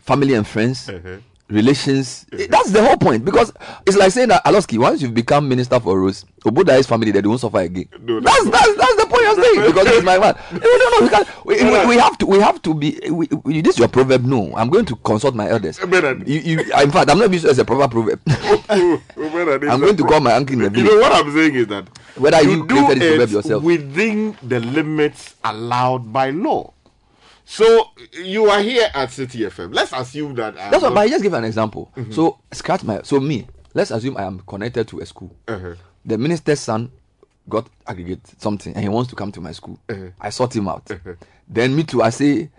Speaker 4: family and friends,
Speaker 6: Uh-huh.
Speaker 4: relations. That's the whole point because it's like saying that Aloski, once you've become minister for Rose, Oboda's family they won't suffer again.
Speaker 6: No,
Speaker 4: that's, that's that's the point I'm saying because it's my man. No, no, no, we, can, we, we, we have to we have to be. We, we, this is your proverb. No, I'm going to consult my elders. You, you, in fact, I'm not used as a proper proverb. I'm going to call my uncle in the
Speaker 6: You
Speaker 4: village.
Speaker 6: know what I'm saying is that
Speaker 4: Whether you
Speaker 6: do
Speaker 4: this proverb
Speaker 6: it
Speaker 4: yourself.
Speaker 6: within the limits allowed by law. So you are here at Citi FM. Let's assume that I'm
Speaker 4: That's what. But I just give an example.
Speaker 6: Mhm.
Speaker 4: So scratch my. So me. Let's assume I am connected to a school.
Speaker 6: Uh-huh.
Speaker 4: The minister's son got aggregate something and he wants to come to my school.
Speaker 6: Uh-huh.
Speaker 4: I sort him out. Then me too. I say,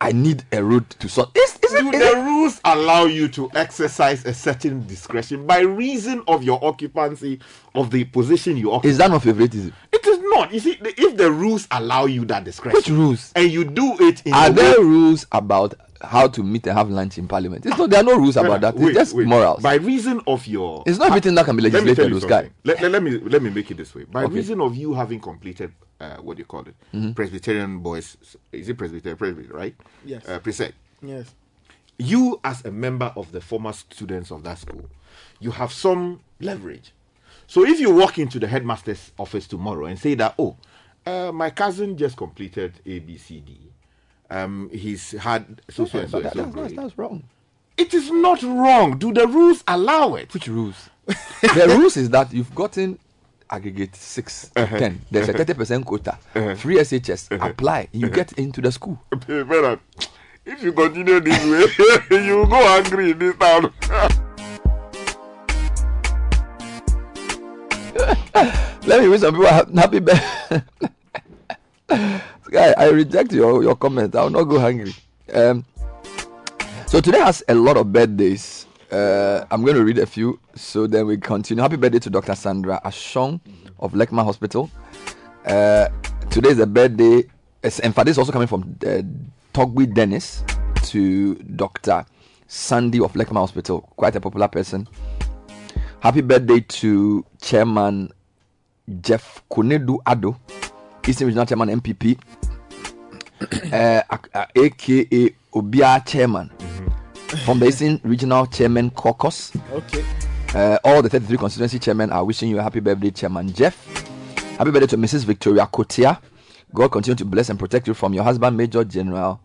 Speaker 4: I need a road to sort. Is, is
Speaker 6: Do
Speaker 4: it, is
Speaker 6: the
Speaker 4: it-
Speaker 6: rules allow you to exercise a certain discretion by reason of your occupancy of the position you occupy?
Speaker 4: is that not favoritism?
Speaker 6: It is not. You see, if the rules allow you that discretion,
Speaker 4: Which rules?
Speaker 6: and you do it in
Speaker 4: Are there
Speaker 6: way-
Speaker 4: rules about how to meet and have lunch in parliament? It's not, there are no rules about that. It's just
Speaker 6: wait.
Speaker 4: morals.
Speaker 6: By reason of your,
Speaker 4: It's not everything that can be
Speaker 6: Let me
Speaker 4: legislated,
Speaker 6: tell you
Speaker 4: those guys.
Speaker 6: something. Let, let, let me let me make it this way. By
Speaker 4: Okay.
Speaker 6: reason of you having completed, uh, what do you call it,
Speaker 4: Mhm.
Speaker 6: Presbyterian boys, is it Presbyterian, Presbyterian, right?
Speaker 7: Yes.
Speaker 6: Uh, precept.
Speaker 7: Yes.
Speaker 6: You as a member of the former students of that school, you have some leverage. So if you walk into the headmaster's office tomorrow and say that, oh, uh, my cousin just completed A, B, C, D. um, he's had so so
Speaker 4: Yeah,
Speaker 6: so
Speaker 4: but
Speaker 6: and so
Speaker 4: that- that's,
Speaker 6: grade.
Speaker 4: that's wrong.
Speaker 6: It is not wrong. Do the rules allow it?
Speaker 4: Which rules? the rules is that you've gotten aggregate 6 to
Speaker 6: Uh-huh.
Speaker 4: 10. There's a
Speaker 6: Uh-huh.
Speaker 4: 30% quota.
Speaker 6: Uh-huh.
Speaker 4: Free SHS.
Speaker 6: Uh-huh.
Speaker 4: Apply. You
Speaker 6: Uh-huh.
Speaker 4: get into the school.
Speaker 6: Bernard, if you continue this way, you will go hungry in this town.
Speaker 4: Let me wish some people a happy birthday. Guy, I reject your, your comment. I will not go hungry. Um, so today has a lot of birthdays. Uh, I'm going to read a few, so then we continue. Happy birthday to Dr. Sandra Ashong of Lekma Hospital. Uh, today is a birthday. In fact, this is also coming from uh, Togwi Dennis to Dr. Sandy of Lekma Hospital, quite a popular person. Happy birthday to Chairman Jeff Konadu Addo, Eastern Regional Chairman NPP, uh, uh, aka Obia Chairman from the Eastern Regional Chairman Caucus.
Speaker 7: Okay.
Speaker 4: Uh, all the 33 constituency chairmen are wishing you a happy birthday, Chairman Jeff. Happy birthday to Mrs. Victoria Kotia. God continue to bless and protect you from your husband, Major General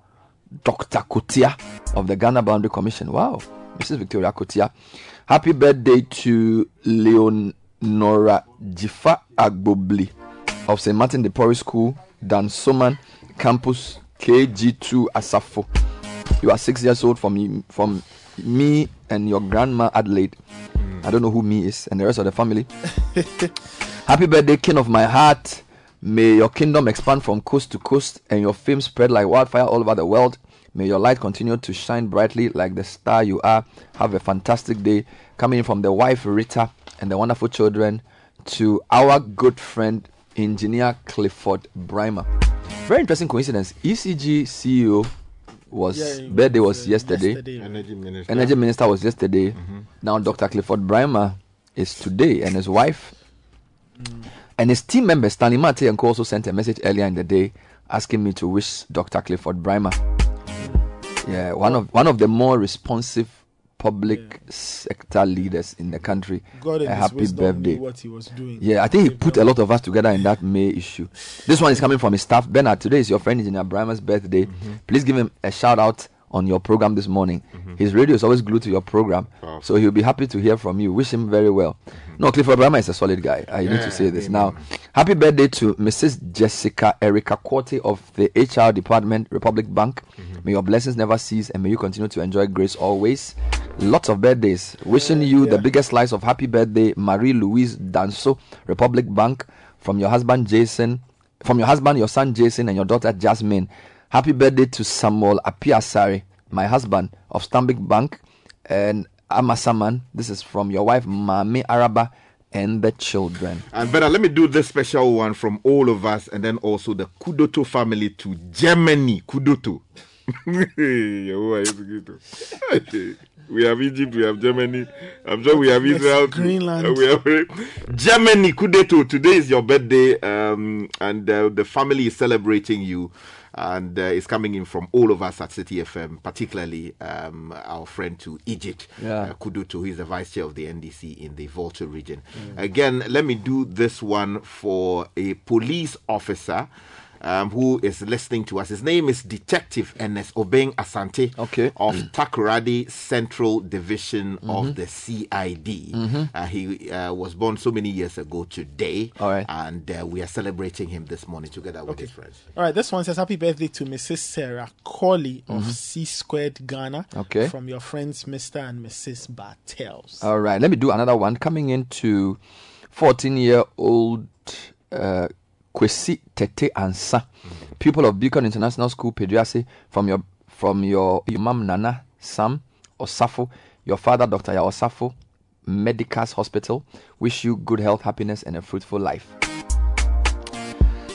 Speaker 4: Dr. Kotia of the Ghana Boundary Commission. Wow, Mrs. Victoria Kotia. Happy birthday to Leonora Jifa Agbobli of St. Martin de Porres School, Dansoman, Campus KG2 Asafo. You are six years old from me, from me and your grandma Adelaide. Hmm. I don't know who me is and the rest of the family. Happy birthday, King of my heart. May your kingdom expand from coast to coast and your fame spread like wildfire all over the world. May your light continue to shine brightly like the star you are. Have a fantastic day. Coming from the wife Rita and the wonderful children to our good friend engineer Clifford Braimah. Very interesting coincidence. ECG CEO was
Speaker 6: Yeah, he
Speaker 4: birthday
Speaker 6: was,
Speaker 4: was
Speaker 6: uh,
Speaker 4: yesterday.
Speaker 6: yesterday. Energy minister.
Speaker 4: Energy minister was yesterday. Mm-hmm. Now Dr. Clifford Braimah is today, and his wife mm. and his team member Stanley Mate and Co also sent a message earlier in the day asking me to wish Dr. Clifford Braimah. Mm. Yeah, one of one of the more responsive public sector leaders in the country.
Speaker 7: God
Speaker 4: a happy birthday.
Speaker 7: what he was doing.
Speaker 4: Yeah, I think he put a lot of us together in that May issue. This one is coming from his staff. Bernard, today is your friend Engineer Braimah's birthday. Mm-hmm. Please give him a shout out on your program this morning. Mm-hmm. His radio is always glued to your program, so he'll be happy to hear from you. Wish him very well. Mm-hmm. No, Clifford Braimah is a solid guy. I need to say this now. Happy birthday to Mrs. Jessica Erica Quartey of the HR Department, Republic Bank. Mm-hmm. May your blessings never cease and may you continue to enjoy grace always. Lots of birthdays. Wishing you the biggest slice of happy birthday, Marie Louise Danso, Republic Bank, from your husband Jason, from your husband, your son Jason, and your daughter Jasmine. Happy birthday to Samuel Apiasari, my husband of Stanbic Bank, and Amasaman. This is from your wife Mami Araba and the children.
Speaker 6: And better, let me do this special one from all of us, and then also the Kudoto family to Germany. Kudoto. Yo, why is Kudoto? we have Egypt, we have Germany. I'm sure we have Israel. too.
Speaker 7: Greenland.
Speaker 6: We have Germany. Kudoto. Today is your birthday, um, and uh, the family is celebrating you. And uh, it's coming in from all of us at Citi FM, particularly um, our friend to Egypt,
Speaker 4: Yeah.
Speaker 6: uh, Kudutu, who is the vice chair of the NDC in the Volta region. Again, let me do this one for a police officer um, who is listening to us. His name is Detective Ernest Obeng Asante
Speaker 4: okay.
Speaker 6: of Takoradi Central Division
Speaker 4: Mhm.
Speaker 6: of the CID.
Speaker 4: Mhm.
Speaker 6: Uh, he uh, was born so many years ago today,
Speaker 4: All right.
Speaker 6: and uh, we are celebrating him this morning together with his friends.
Speaker 7: All right, this one says happy birthday to Mrs. Sarah Colley of
Speaker 4: Mhm.
Speaker 7: C Squared Ghana.
Speaker 4: Okay.
Speaker 7: From your friends Mr. and Mrs. Bartels.
Speaker 4: All right, let me do another one. Coming into 14 year old uh, Kwesi Tete Ansa, pupil of Beacon International School, Pediasi, from your from your, your mom Nana Sam Osafo, your father Dr. Ya Osafo, Medicas Hospital. Wish you good health, happiness, and a fruitful life.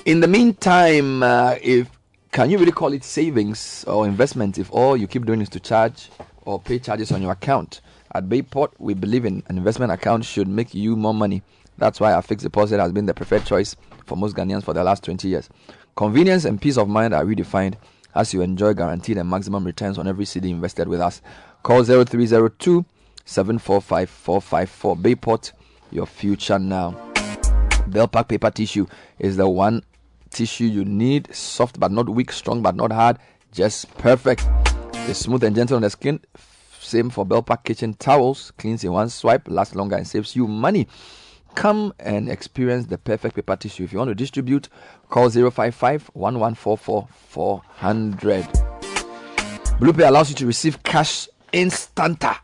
Speaker 4: In the meantime, uh, if can you really call it savings or investment if all you keep doing is to charge or pay charges on your account? At Bayport, we believe in an investment account should make you more money. That's why our fixed deposit has been the preferred choice for most Ghanaians for the last 20 years. Convenience and peace of mind are redefined as you enjoy guaranteed and maximum returns on every CD invested with us. Call 0302 745 454 Bayport, your future now. Bellpack paper tissue is the one tissue you need, soft but not weak, strong but not hard, just perfect. It's smooth and gentle on the skin. Same for Belpack kitchen towels. Cleans in one swipe, lasts longer, and saves you money. Come and experience the perfect paper tissue. If you want to distribute, call 055 1144 400. BluePay allows you to receive cash instanta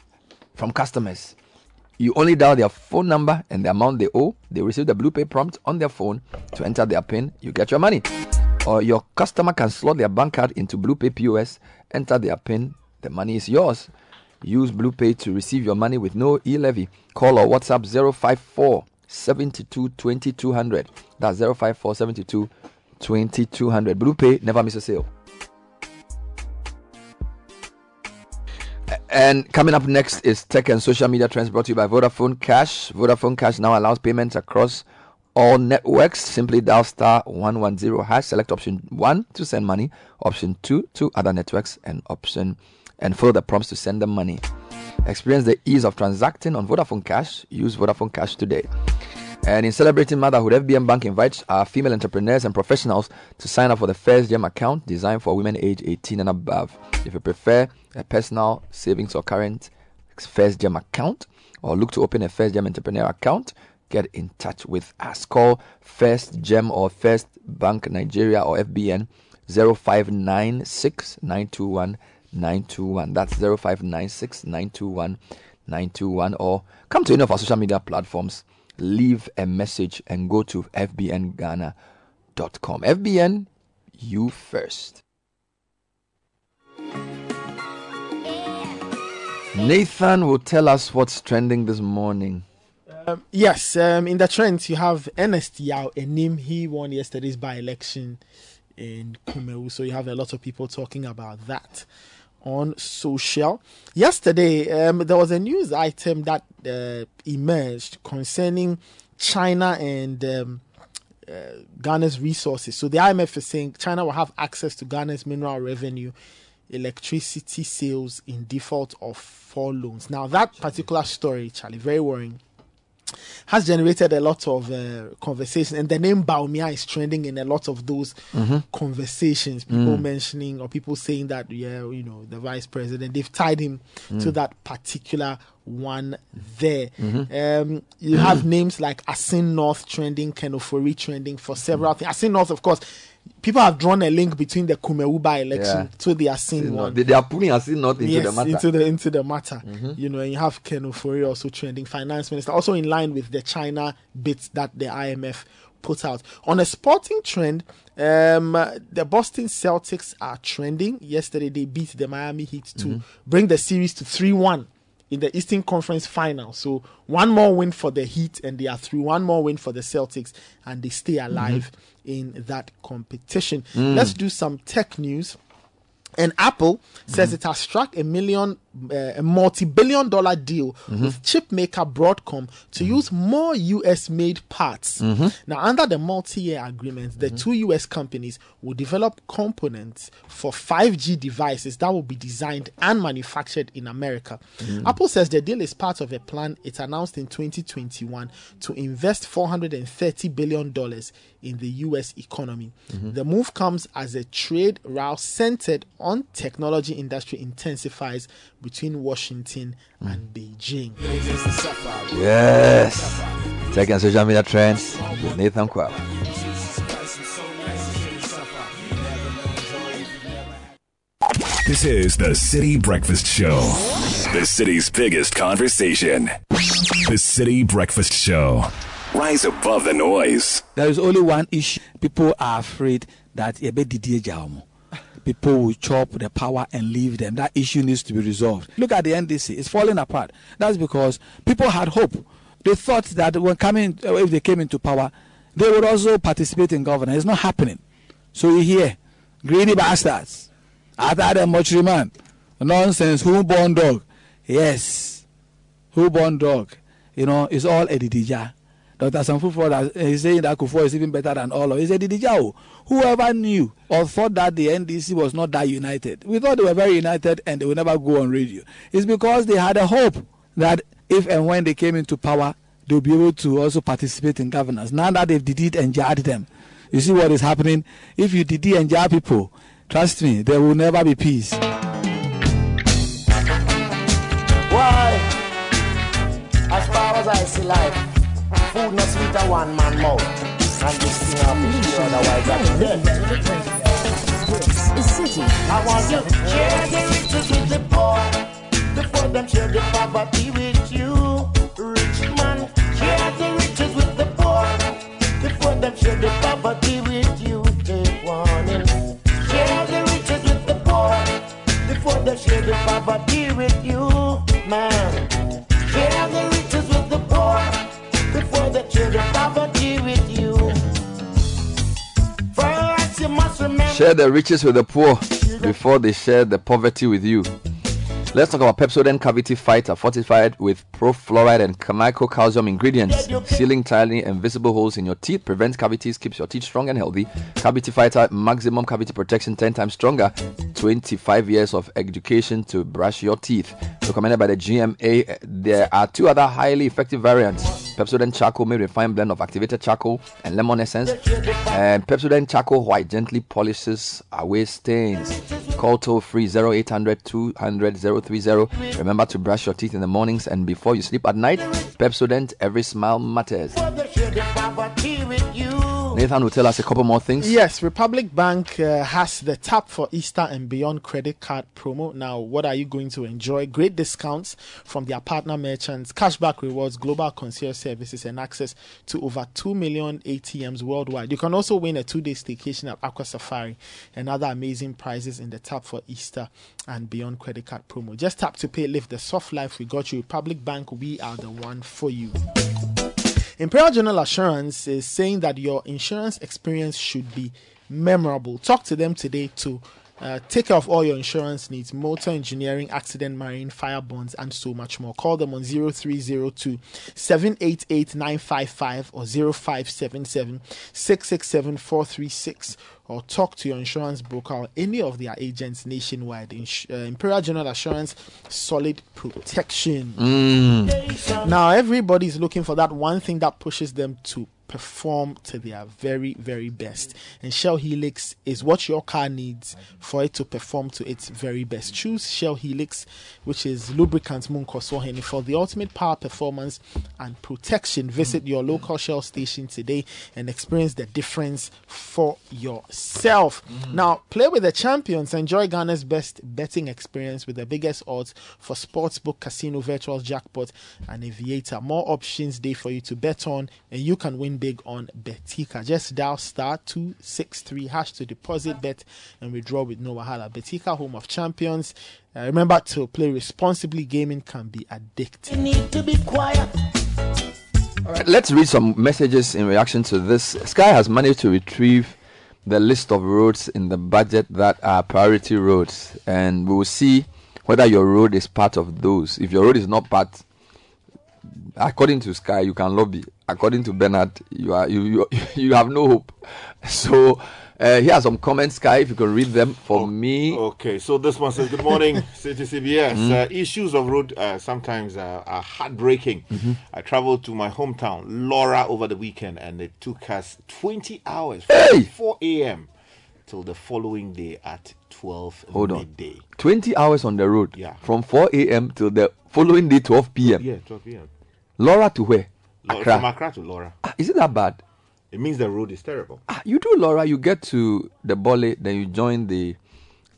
Speaker 4: from customers. You only dial their phone number and the amount they owe. They receive the BluePay prompt on their phone to enter their PIN. You get your money. Or your customer can slot their bank card into BluePay POS, enter their PIN. The money is yours. Use BluePay to receive your money with no e-levy. Call or WhatsApp 054 72 2200. That's 054 72 2200. BluePay never miss a sale. And coming up next is tech and social media trends brought to you by Vodafone Cash. Vodafone Cash now allows payments across all networks. Simply dial star 110 hash, select option 1 to send money, option 2 to other networks, and option and follow the prompts to send them money. Experience the ease of transacting on Vodafone Cash. Use Vodafone Cash today. And in celebrating motherhood, FBN Bank invites our female entrepreneurs and professionals to sign up for the First Gem account designed for women aged 18 and above. If you prefer a personal savings or current First Gem account or look to open a First Gem entrepreneur account, get in touch with us. Call First Gem or First Bank Nigeria or FBN 0596 921 921. That's 0596 921 921. Or come to any of our social media platforms, leave a message, and go to fbnghana.com. FBN, you first. Nathan will tell us what's trending this morning.
Speaker 7: Um, yes, um, in the trends you have Ernest Yaw Anim. He won yesterday's by-election in Kumawu, so you have a lot of people talking about that on social. Yesterday, um, there was a news item that uh, emerged concerning China and um, uh, Ghana's resources. So the IMF is saying China will have access to Ghana's mineral revenue, electricity sales in default of four loans. Now that particular story, Charlie, very worrying has generated a lot of uh, conversation, and the name Bawumia is trending in a lot of those
Speaker 4: Mhm.
Speaker 7: conversations. People
Speaker 4: Mm.
Speaker 7: mentioning or people saying that, yeah, you know, the vice president, they've tied him to
Speaker 4: Mm.
Speaker 7: that particular one there.
Speaker 4: Mhm.
Speaker 7: Um, you have names like Assin North trending, Ken Ofori trending for several things. Assin North, of course, people have drawn a link between the Kumeuba election
Speaker 4: Yeah.
Speaker 7: to the Assin one.
Speaker 4: They, they are putting us not into
Speaker 7: yes,
Speaker 4: the matter.
Speaker 7: into the into the matter.
Speaker 4: Mhm.
Speaker 7: You know, and you have Ken Ofori also trending finance minister, also in line with the China bits that the IMF put out. On a sporting trend, um, the Boston Celtics are trending. Yesterday they beat the Miami Heat to
Speaker 4: Mhm.
Speaker 7: bring the series to three one. In the Eastern Conference Final, so one more win for the Heat, and they are through. One more win for the Celtics, and they stay alive in that competition.
Speaker 4: Mm.
Speaker 7: Let's do some tech news. And Apple says it has struck a million, uh, a multi-billion dollar deal
Speaker 4: Mhm.
Speaker 7: with chip maker Broadcom to use more US-made parts.
Speaker 4: Mhm.
Speaker 7: Now, under the multi-year agreement, the two US companies will develop components for 5G devices that will be designed and manufactured in America.
Speaker 4: Mm.
Speaker 7: Apple says the deal is part of a plan it announced in 2021 to invest 430 billion dollars in the US economy.
Speaker 4: Mhm.
Speaker 7: The move comes as a trade route centered on technology industry intensifies between Washington and Beijing.
Speaker 4: Yes. Tech and social media trends with Nathan Kwab.
Speaker 5: This is the Citi Breakfast Show, the city's biggest conversation. The Citi Breakfast Show. Rise above the noise.
Speaker 22: There is only one issue. People are afraid that people will chop the power and leave them. That issue needs to be resolved. Look at the NDC; it's falling apart. That's because people had hope. They thought that when coming, uh, if they came into power, they would also participate in governance. It's not happening. So we hear greedy bastards, other than mortuary man, nonsense. Who born dog? Yes, who born dog? You know, it's all Edidija. Dr. Sanfufo is eh, saying that Kufuor is even better than all of. He said, Didijao, whoever knew or thought that the NDC was not that united, we thought they were very united and they would never go on radio. It's because they had a hope that if and when they came into power, they'll be able to also participate in governance. Now that they've did it and jarred them, you see what is happening? If you did and jar people, Trust me, there will never be peace.
Speaker 23: Why? As far as I see life, food not sweet a one man mouth. And this thing have to otherwise I'm dead.
Speaker 24: This is Citi.
Speaker 23: I want you to share the riches with the poor before them share the poverty with you. Rich man, share the riches with the poor before them share the poverty with you. Take warning. Share the riches with the poor before they share the poverty with you, man. Share the riches with the poor before they share the poverty with you.
Speaker 4: Let's talk about Pepsodent Cavity Fighter, fortified with profluoride and calcium ingredients. Sealing tiny and visible holes in your teeth prevents cavities, keeps your teeth strong and healthy. Cavity Fighter, maximum cavity protection, 10 times stronger. 25 years of education to brush your teeth. Recommended by the GMA. There are two other highly effective variants. Pepsodent Charcoal made with a fine blend of activated charcoal and lemon essence. And Pepsodent Charcoal White gently polishes away stains. Call toll free 0800 200 030. Remember to brush your teeth in the mornings and before you sleep at night. Pepsodent, every smile matters. Nathan will tell us a couple more things.
Speaker 7: Yes, Republic Bank uh, has the Tap for Easter and Beyond credit card promo. Now, what are you going to enjoy? Great discounts from their partner merchants, cashback rewards, global concierge services, and access to over 2 million ATMs worldwide. You can also win a two day staycation at Aqua Safari and other amazing prizes in the Tap for Easter and Beyond credit card promo. Just tap to pay, live the soft life we got you. Republic Bank, we are the one for you. Imperial General Assurance is saying that your insurance experience should be memorable. Talk to them today to uh, take care of all your insurance needs motor engineering, accident, marine, fire bonds, and so much more. Call them on 0302 788 955 or 0577 667 436 or talk to your insurance broker or any of their agents nationwide. Ins- uh, Imperial General Assurance, solid protection. Now, everybody's looking for that one thing that pushes them to perform to their very, very best. And Shell Helix is what your car needs for it to perform to its very best. Choose Shell Helix, which is lubricant Munkosoheni for the ultimate power performance and protection. Visit your local Shell station today and experience the difference for yourself. Mm-hmm. Now, play with the champions. Enjoy Ghana's best betting experience with the biggest odds for sportsbook, casino, virtual jackpot, and aviator. More options day for you to bet on, and you can win big on Betika. Just dial star 263 hash to deposit, bet, and withdraw with no wahala. Betika, home of champions. Uh, remember to play responsibly. Gaming can be addictive.
Speaker 23: You need to be quiet.
Speaker 4: All right, let's read some messages in reaction to this. Sky has managed to retrieve the list of roads in the budget that are priority roads, and we will see whether your road is part of those. If your road is not part, according to Sky, you can lobby. According to Bernard, you are you you, you have no hope. So uh, here are some comments, Sky. If you can read them for me.
Speaker 6: Okay, so this one says, Good morning, CitiCBS. CBS.
Speaker 4: Mm.
Speaker 6: Uh, issues of road uh, sometimes uh, are heartbreaking.
Speaker 4: Mhm.
Speaker 6: I traveled to my hometown, Lawra, over the weekend, and it took us 20 hours
Speaker 4: Hey!
Speaker 6: from 4 a.m. till the following day at 12
Speaker 4: Hold on.
Speaker 6: midday.
Speaker 4: 20 hours on the road.
Speaker 6: Yeah.
Speaker 4: From 4 a.m. till the following day, 12 p.m.
Speaker 6: Yeah, 12 p.m.
Speaker 4: Lawra to where?
Speaker 6: Lo-
Speaker 4: Accra.
Speaker 6: From Accra to Lawra.
Speaker 4: Ah, Is it that bad?
Speaker 6: It means the road is terrible.
Speaker 4: Ah, you do Lawra, you get to the Bole, then you join the,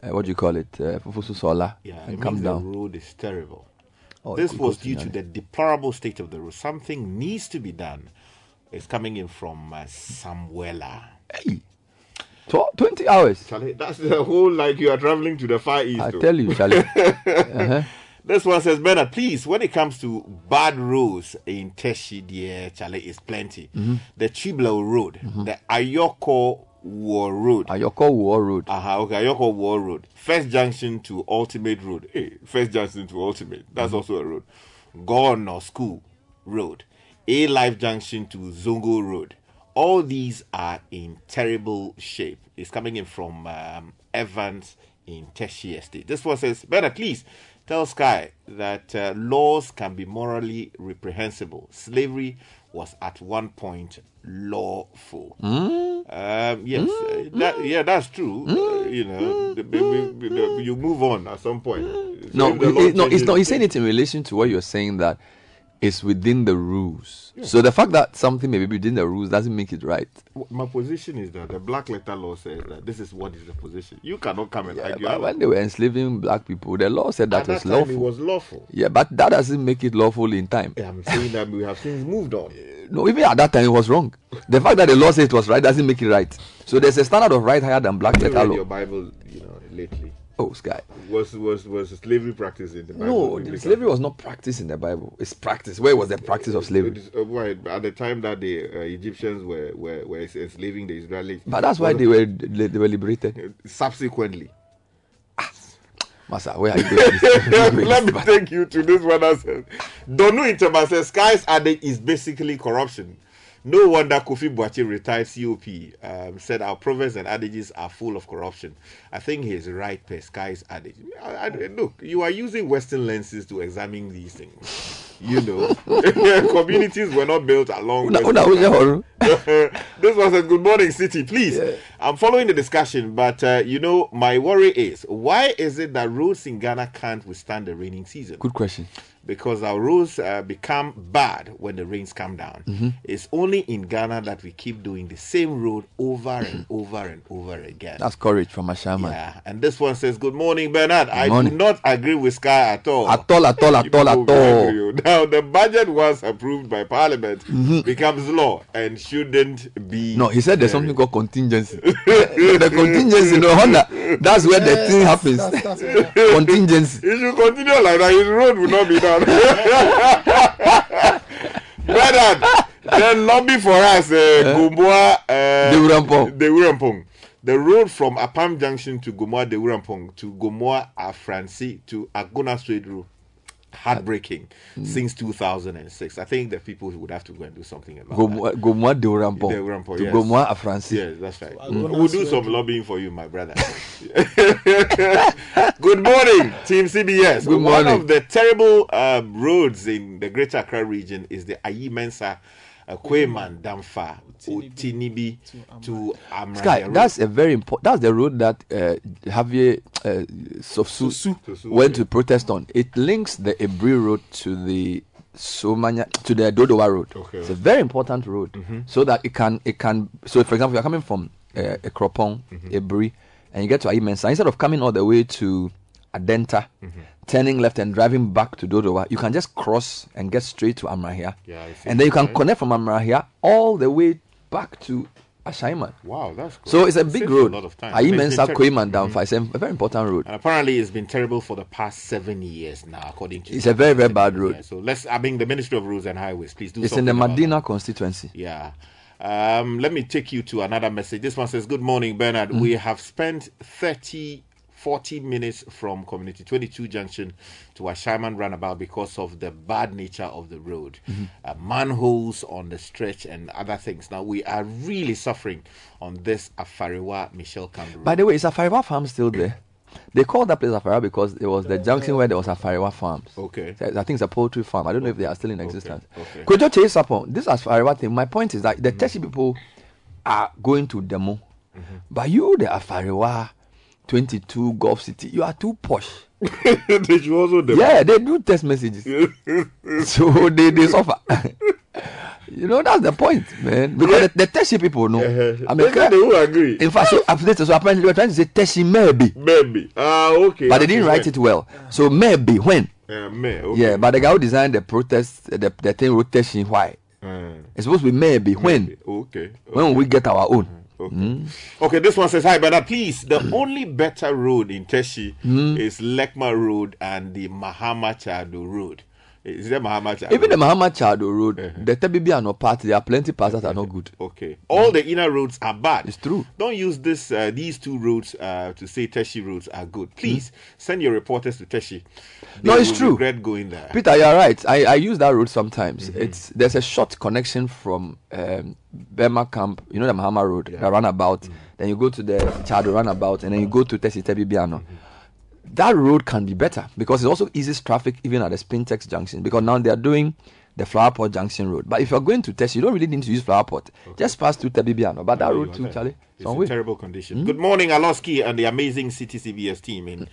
Speaker 4: uh, what do you call it, uh, Fufulso Sawla,
Speaker 6: Yeah,
Speaker 4: and
Speaker 6: it
Speaker 4: come
Speaker 6: means
Speaker 4: down.
Speaker 6: the road is terrible.
Speaker 4: Oh,
Speaker 6: this was due to the deplorable state of the road. Something needs to be done. It's coming in from uh, Samuela.
Speaker 4: Hey, Tw- 20 hours.
Speaker 6: Charlie, that's the whole like you are traveling to the Far East.
Speaker 4: I tell you, Charlie. Uh-huh.
Speaker 6: This one says, Bernard, please, when it comes to bad roads in Teshie, dear Charlie, is plenty.
Speaker 4: Mhm.
Speaker 6: The Chiblo Road, the Ayoko War Road.
Speaker 4: Ayoko War Road.
Speaker 6: Uh-huh, okay, Ayoko War Road. First junction to Ultimate Road. Hey, first junction to Ultimate. That's
Speaker 4: Mhm.
Speaker 6: also a road. Gorno School Road. A Life Junction to Zongo Road. All these are in terrible shape. It's coming in from um, Evans in Teshie Estate. This one says, Bernard, please, Tell Sky that uh, laws can be morally reprehensible. Slavery was at one point lawful.
Speaker 4: Mm.
Speaker 6: Um, yes, uh, that, yeah, that's true. Uh, you know, the- the- the- the- you move on at some point.
Speaker 4: No,
Speaker 6: So if the
Speaker 4: he-
Speaker 6: law
Speaker 4: no, it's not. He's saying it in relation to what you're saying that it's within the rules. So the fact that something may be within the rules doesn't make it right.
Speaker 6: My position is that the black letter law says that this is what is the position. You cannot come and argue.
Speaker 4: But when they were enslaving black people, the law said that
Speaker 6: At that
Speaker 4: was
Speaker 6: time,
Speaker 4: lawful.
Speaker 6: it was lawful.
Speaker 4: Yeah, but that doesn't make it lawful in time.
Speaker 6: I'm saying that we have since moved on.
Speaker 4: No, even at that time it was wrong. The fact that the law says it was right doesn't make it right. So there's a standard of right higher than black
Speaker 6: you
Speaker 4: letter law.
Speaker 6: your Bible, you know, lately?
Speaker 4: Oh, Sky.
Speaker 6: Was was was slavery practiced in the Bible?
Speaker 4: No, the slavery was not practiced in the Bible. It's practice. Where was the practice of slavery?
Speaker 6: Is, uh, right, at the time that the uh, Egyptians were, were were enslaving the Israelis.
Speaker 4: But that's why they were they were liberated.
Speaker 6: subsequently.
Speaker 4: Masa, where are you going?
Speaker 6: Let me take you to this one Donu Intema says Sky's addict is basically corruption. No wonder Kofi Boachi retired COP um, said our proverbs and adages are full of corruption. I think he is right per Sky's adage. I, I, look, you are using Western lenses to examine these things. You know, communities were not built along.
Speaker 4: Una-
Speaker 6: Western
Speaker 4: una- una
Speaker 6: lines. this was a good morning citi please i'm following the discussion but uh, you know my worry is why is it that roads in ghana can't withstand the raining season
Speaker 4: Good question.
Speaker 6: Because our roads uh, become bad when the rains come down
Speaker 4: Mhm.
Speaker 6: it's only in ghana that we keep doing the same road over and over and over again
Speaker 4: That's courage from Ashaiman.
Speaker 6: yeah and this one says good morning bernard i
Speaker 4: morning.
Speaker 6: do not agree with sky at all
Speaker 4: At all, at all, at all, at all.
Speaker 6: Now, the budget once approved by Parliament
Speaker 4: Mhm.
Speaker 6: becomes law and shouldn't be.
Speaker 4: No, he said there's something called contingency. the contingency, no wonder. That's where the thing happens. contingency.
Speaker 6: It should continue like that. His road will not be done. Bernard, then lobby for us, uh, Gomboa, uh,
Speaker 4: Dewurampong.
Speaker 6: Dewurampong. The road from Apam Junction to Gomoa Dewurampong to Gomoa Afransi to Agona Straight Road. Heartbreaking since 2006. I think the people would have to go and do something about
Speaker 4: Gomoa Gomoa de Orampong.
Speaker 6: Dewurampong,
Speaker 4: To
Speaker 6: yes.
Speaker 4: Gomoa Afransi.
Speaker 6: Yes, that's right.
Speaker 4: Agona
Speaker 6: We'll do some lobbying for you, my brother. Good morning, Team CBS.
Speaker 4: Good morning.
Speaker 6: One of the terrible um, roads in the Greater Accra region is the Ayimensa uh, Kweiman Danfa Otinibi to Amrahia
Speaker 4: Sky, that's a very important. That's the road that uh, Javier uh, Sofsu
Speaker 6: Sosu,
Speaker 4: went to protest on. It links the Aburi road to the Somanya to the Dodowa road.
Speaker 6: Okay.
Speaker 4: It's a very important road,
Speaker 6: Mhm.
Speaker 4: so that it can it can. So, for example, you're coming from uh, Akropong,
Speaker 6: Mhm.
Speaker 4: Aburi, and you get to Ayimensa. Instead of coming all the way to Adenta,
Speaker 6: Mhm.
Speaker 4: turning left and driving back to Dodowa, you can just cross and get straight to Amrahia.
Speaker 6: Yeah,
Speaker 4: and then you can
Speaker 6: Right.
Speaker 4: connect from Amrahia all the way back to Ashaiman.
Speaker 6: Wow, that's good.
Speaker 4: So it's a big road.
Speaker 6: A lot of time.
Speaker 4: Ayi
Speaker 6: And it's
Speaker 4: Mensa
Speaker 6: been ter-
Speaker 4: Kweiman
Speaker 6: Mhm.
Speaker 4: Damfa. It's a, very important road.
Speaker 6: And apparently, it's been terrible for the past seven years now, according to.
Speaker 4: It's a very, very bad road.
Speaker 6: So let's. I mean, the Ministry of Roads and Highways, please do.
Speaker 4: It's in the Madina constituency.
Speaker 6: Yeah. Um, let me take you to another message. This one says, Good morning, Bernard.
Speaker 4: Mm.
Speaker 6: We have spent 30, 40 minutes from Community 22 Junction to Ashaiman Roundabout because of the bad nature of the road.
Speaker 4: Mhm.
Speaker 6: Uh, manholes on the stretch and other things. Now, we are really suffering on this Afariwa Michel Camp.
Speaker 4: By the way, is Afariwa farm still there? They called that place Afariwa because it was the junction where there was Afariwa farms.
Speaker 6: Okay.
Speaker 4: So I think it's a poultry farm. I don't know if they are still in existence.
Speaker 6: okay.
Speaker 4: Could you chase up on this Afariwa thing? My point is that the Teshie people are going to demo,
Speaker 6: Mm-hmm.
Speaker 4: but you, the Afariwa 22 Gulf City, you are too posh.
Speaker 6: they should also.
Speaker 4: Yeah, they do text messages. so they, they suffer. you know, that's the point, man. Because the, the Teshie people know. I mean,
Speaker 6: They- they will agree.
Speaker 4: In fact, so after this, so apparently they were trying to say Teshie maybe.
Speaker 6: Maybe. Ah, okay.
Speaker 4: But they didn't write it well. So maybe when?
Speaker 6: Uh, may, okay.
Speaker 4: Yeah, but the guy who designed the protest, the, the thing wrote Teshie why?
Speaker 6: Uh,
Speaker 4: It's supposed to be maybe when?
Speaker 6: okay.
Speaker 4: When will we get our own?
Speaker 6: Okay.
Speaker 4: Mm.
Speaker 6: Okay, this one says, Hi, Bernard. Please, the only better road in Teshie
Speaker 4: Mm.
Speaker 6: is Lekma Road and the Mahama Road. Eh, is that Mahama Chado?
Speaker 4: Even the Muhammad Chado Road, eh, eh. the Tebibi are not part. There are plenty parts that are not good.
Speaker 6: Okay. All mm. the inner roads are bad.
Speaker 4: It's true.
Speaker 6: Don't use this uh, these two roads uh, to say Teshie roads are good. Please hmm? send your reporters to Teshie. They
Speaker 4: No, it's true.
Speaker 6: regret going there.
Speaker 4: Peter, you're right. I, I use that road sometimes. Mm-hmm. It's there's a short connection from um, Burma Camp, you know the Mahama Road, the roundabout. Mm. Then you go to the Chado roundabout, and then you go to Teshie Tebibiano. Mm-hmm. That road can be better because it also eases traffic even at the Spintex junction because now they are doing the Flower Pot Junction Road. But if you're going to test, you don't really need to use Flower Pot. Just pass through Tebibiano. But that road too, Charlie,
Speaker 6: It's in
Speaker 4: way.
Speaker 6: terrible condition.
Speaker 4: Hmm?
Speaker 6: Good morning, Aloski and the amazing Citi CBS team in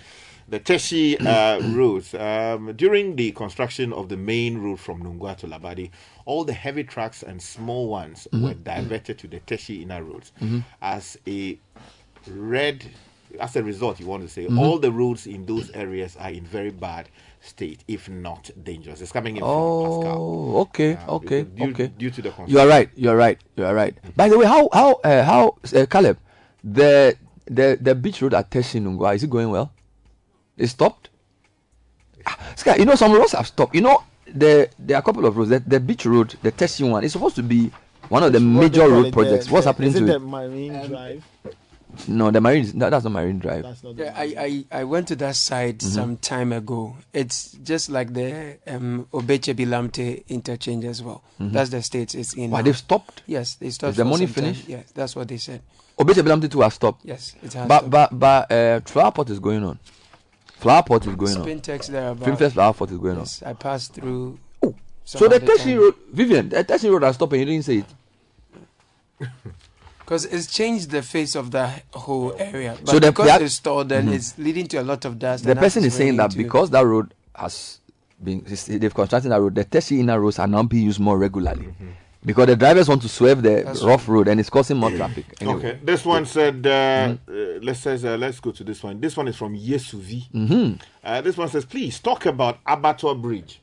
Speaker 6: the Teshie uh, roads. Um, during the construction of the main road from Nungua to Labadi, all the heavy trucks and small ones
Speaker 4: Mhm.
Speaker 6: were diverted to the Teshie inner roads.
Speaker 4: Mhm.
Speaker 6: As a red, as a result, you want to say,
Speaker 4: Mhm.
Speaker 6: all the roads in those areas are in very bad state, if not dangerous. It's coming in from Pascal.
Speaker 4: Oh, okay, okay,
Speaker 6: due-
Speaker 4: okay.
Speaker 6: due to the
Speaker 4: you are right. You are right. You are right. By the way, how how uh, how uh, Caleb, the the the beach road at Teshie-Nungua is it going well? It stopped. Ah, Sky, you know some roads have stopped. You know there there are a couple of roads. The, the beach road, the Teshin one, is supposed to be one of the major road projects.
Speaker 7: the-
Speaker 4: What's
Speaker 7: the-
Speaker 4: happening
Speaker 7: is it
Speaker 4: to
Speaker 7: the
Speaker 4: it?
Speaker 7: Marine Drive?
Speaker 4: No, the marine. is- No, that's not Marine Drive.
Speaker 7: That's not the
Speaker 25: Yeah, I, I, I went to that site
Speaker 4: Mhm.
Speaker 25: some time ago. It's just like the um, Obetsebi-Lamptey interchange as well.
Speaker 4: Mhm.
Speaker 25: That's the state it's in.
Speaker 4: Why they've stopped?
Speaker 25: Yes, they stopped.
Speaker 4: Is the money
Speaker 25: some time.
Speaker 4: finished?
Speaker 25: Yeah, that's what they said.
Speaker 4: Obetsebi-Lamptey too have stopped.
Speaker 25: Yes, it has
Speaker 4: But
Speaker 25: stopped.
Speaker 4: but but uh, Flower Pot is going on. Flower Pot is going on.
Speaker 25: Spintex there about.
Speaker 4: Spintex Flower Pot is going on.
Speaker 25: I passed through.
Speaker 4: Oh, So the Teshie road, Vivian, the Teshie road has stopped and you didn't say it.
Speaker 25: Because it's changed the face of the whole area. But
Speaker 4: So the-
Speaker 25: because
Speaker 4: that-
Speaker 25: it's stored, then
Speaker 4: Mhm.
Speaker 25: it's leading to a lot of dust.
Speaker 4: The person is saying that because that road has been they've constructed that road, the Teshie inner roads are now being used more regularly. Because the drivers want to swerve the
Speaker 6: That's
Speaker 4: rough road and it's causing more traffic. Anyway.
Speaker 6: Okay, this one said, uh,
Speaker 4: Mm-hmm.
Speaker 6: uh, let's says, uh, let's go to this one. This one is from Yesuvi.
Speaker 4: Mhm.
Speaker 6: Uh, this one says, please talk about Abattoir Bridge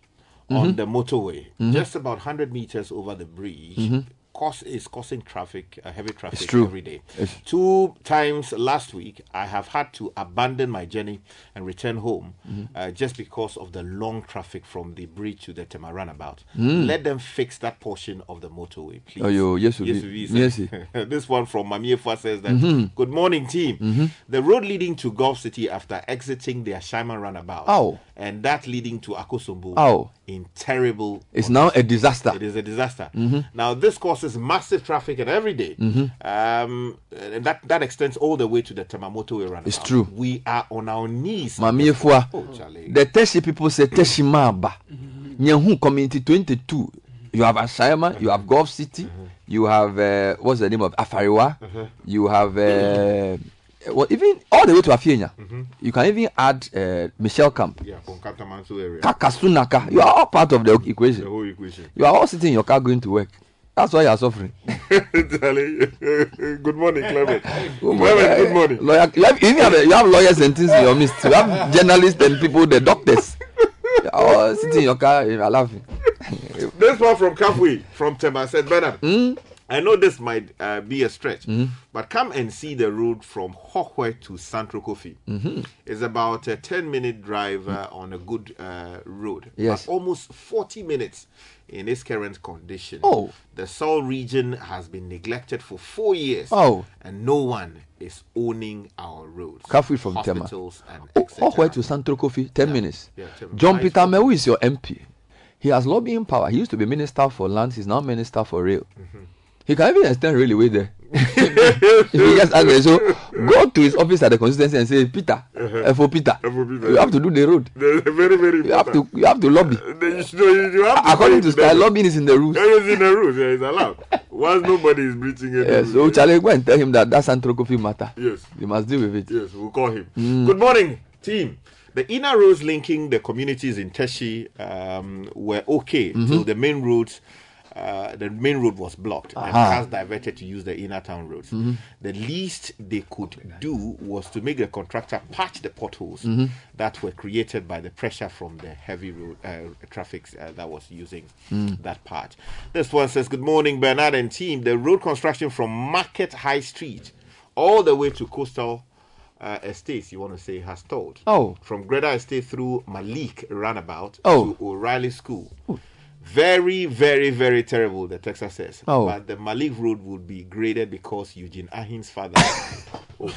Speaker 6: on
Speaker 4: Mhm.
Speaker 6: the motorway.
Speaker 4: Mhm.
Speaker 6: Just about 100 meters over the bridge. Cause is causing traffic, uh, heavy traffic every day.
Speaker 4: It's-
Speaker 6: Two times last week, I have had to abandon my journey and return home
Speaker 4: Mhm.
Speaker 6: uh, just because of the long traffic from the bridge to the Tema runabout.
Speaker 4: Mm.
Speaker 6: Let them fix that portion of the motorway, please.
Speaker 4: Oh, yo, Yesuvi.
Speaker 6: Yesuvi said-
Speaker 4: Yesi.
Speaker 6: this one from Mamiefa says that
Speaker 4: Mhm.
Speaker 6: good morning team
Speaker 4: Mhm.
Speaker 6: the road leading to Gulf City after exiting the Ashaiman runabout
Speaker 4: Ow.
Speaker 6: And that leading to Akosombo
Speaker 4: Ow.
Speaker 6: in terrible
Speaker 4: It's now a disaster.
Speaker 6: it is a disaster
Speaker 4: Mhm.
Speaker 6: now this causes massive traffic and every day.
Speaker 4: Mhm.
Speaker 6: um and that that extends all the way to the Tema Motorway runabout
Speaker 4: It's true.
Speaker 6: we are on our knees
Speaker 4: Mami Efua,
Speaker 6: Oh, Charlie.
Speaker 4: the Teshie people say Teshie Maba. Nyehu community 22. You have Ashaiman, you have Gulf City, you have, uh, what's the name of Afariwa, you have, uh, well, even all the way to Afienya.
Speaker 6: Mhm.
Speaker 4: You can even add uh, Michelle Camp.
Speaker 6: yeah from Katamanso area
Speaker 4: Kakasunaka. You are all part of the equation.
Speaker 6: the whole equation
Speaker 4: You are all sitting in your car going to work. That's why you are suffering.
Speaker 6: Good morning Clement Clement good morning
Speaker 4: Lawyer, you, have, you, have, you have lawyers and things in your midst. You have journalists and people, the doctors. You are all sitting in your car, you are laughing.
Speaker 6: this one from Kafui from Tema said Bernard
Speaker 4: Hmm?
Speaker 6: I know this might uh, be a stretch,
Speaker 4: Mhm.
Speaker 6: but come and see the road from Hohoe to Santrokofi.
Speaker 4: Mhm.
Speaker 6: It's about a 10 minute drive uh, on a good uh, road.
Speaker 4: Yes.
Speaker 6: But almost 40 minutes in its current condition.
Speaker 4: Oh.
Speaker 6: The Seoul region has been neglected for four years.
Speaker 4: Oh.
Speaker 6: And no one is owning our roads.
Speaker 4: Kafui from Tema.
Speaker 6: And
Speaker 4: Oh, where to Santrokofi? 10 minutes.
Speaker 6: Yeah, 10 minutes.
Speaker 4: John Peter Amewu is your MP. He has lobbying power. He used to be minister for lands. He's now minister for rail.
Speaker 6: Mm-hmm.
Speaker 4: He can even extend railway there. if he gets angry, so go to his office at the constituency and say, Peter,
Speaker 6: Uh-huh.
Speaker 4: uh, for Peter,
Speaker 6: Uh, for Peter.
Speaker 4: you have to do the road.
Speaker 6: Very, very
Speaker 4: You have to, you have to lobby.
Speaker 6: Should- you- have to
Speaker 4: According to Sky, lobbying is in the rules.
Speaker 6: It is in the rules. Yeah, it's allowed. Once nobody is breaching it.
Speaker 4: Yeah, so Charlie, go and tell him that that's Santrokofi matter.
Speaker 6: Yes.
Speaker 4: You must deal with it.
Speaker 6: Yes, we'll call him.
Speaker 4: Mm.
Speaker 6: Good morning, team. The inner roads linking the communities in Teshie um, were okay
Speaker 4: Mhm.
Speaker 6: till the main roads. Uh, the main road was blocked and
Speaker 4: Aha.
Speaker 6: cars diverted to use the inner town roads.
Speaker 4: Mhm.
Speaker 6: The least they could do was to make the contractor patch the potholes
Speaker 4: Mhm.
Speaker 6: that were created by the pressure from the heavy road uh, traffic uh, that was using
Speaker 4: Mm.
Speaker 6: that part. This one says, Good morning, Bernard and team. The road construction from Market High Street all the way to Coastal uh, Estates, you want to say, has stalled.
Speaker 4: Oh.
Speaker 6: From Greta Estate through Malik Roundabout
Speaker 4: Oh.
Speaker 6: to O'Reilly School. Very, very, very terrible, the Texas says.
Speaker 4: Oh.
Speaker 6: But the Malik Road would be graded because Eugene Arhin's father. oh.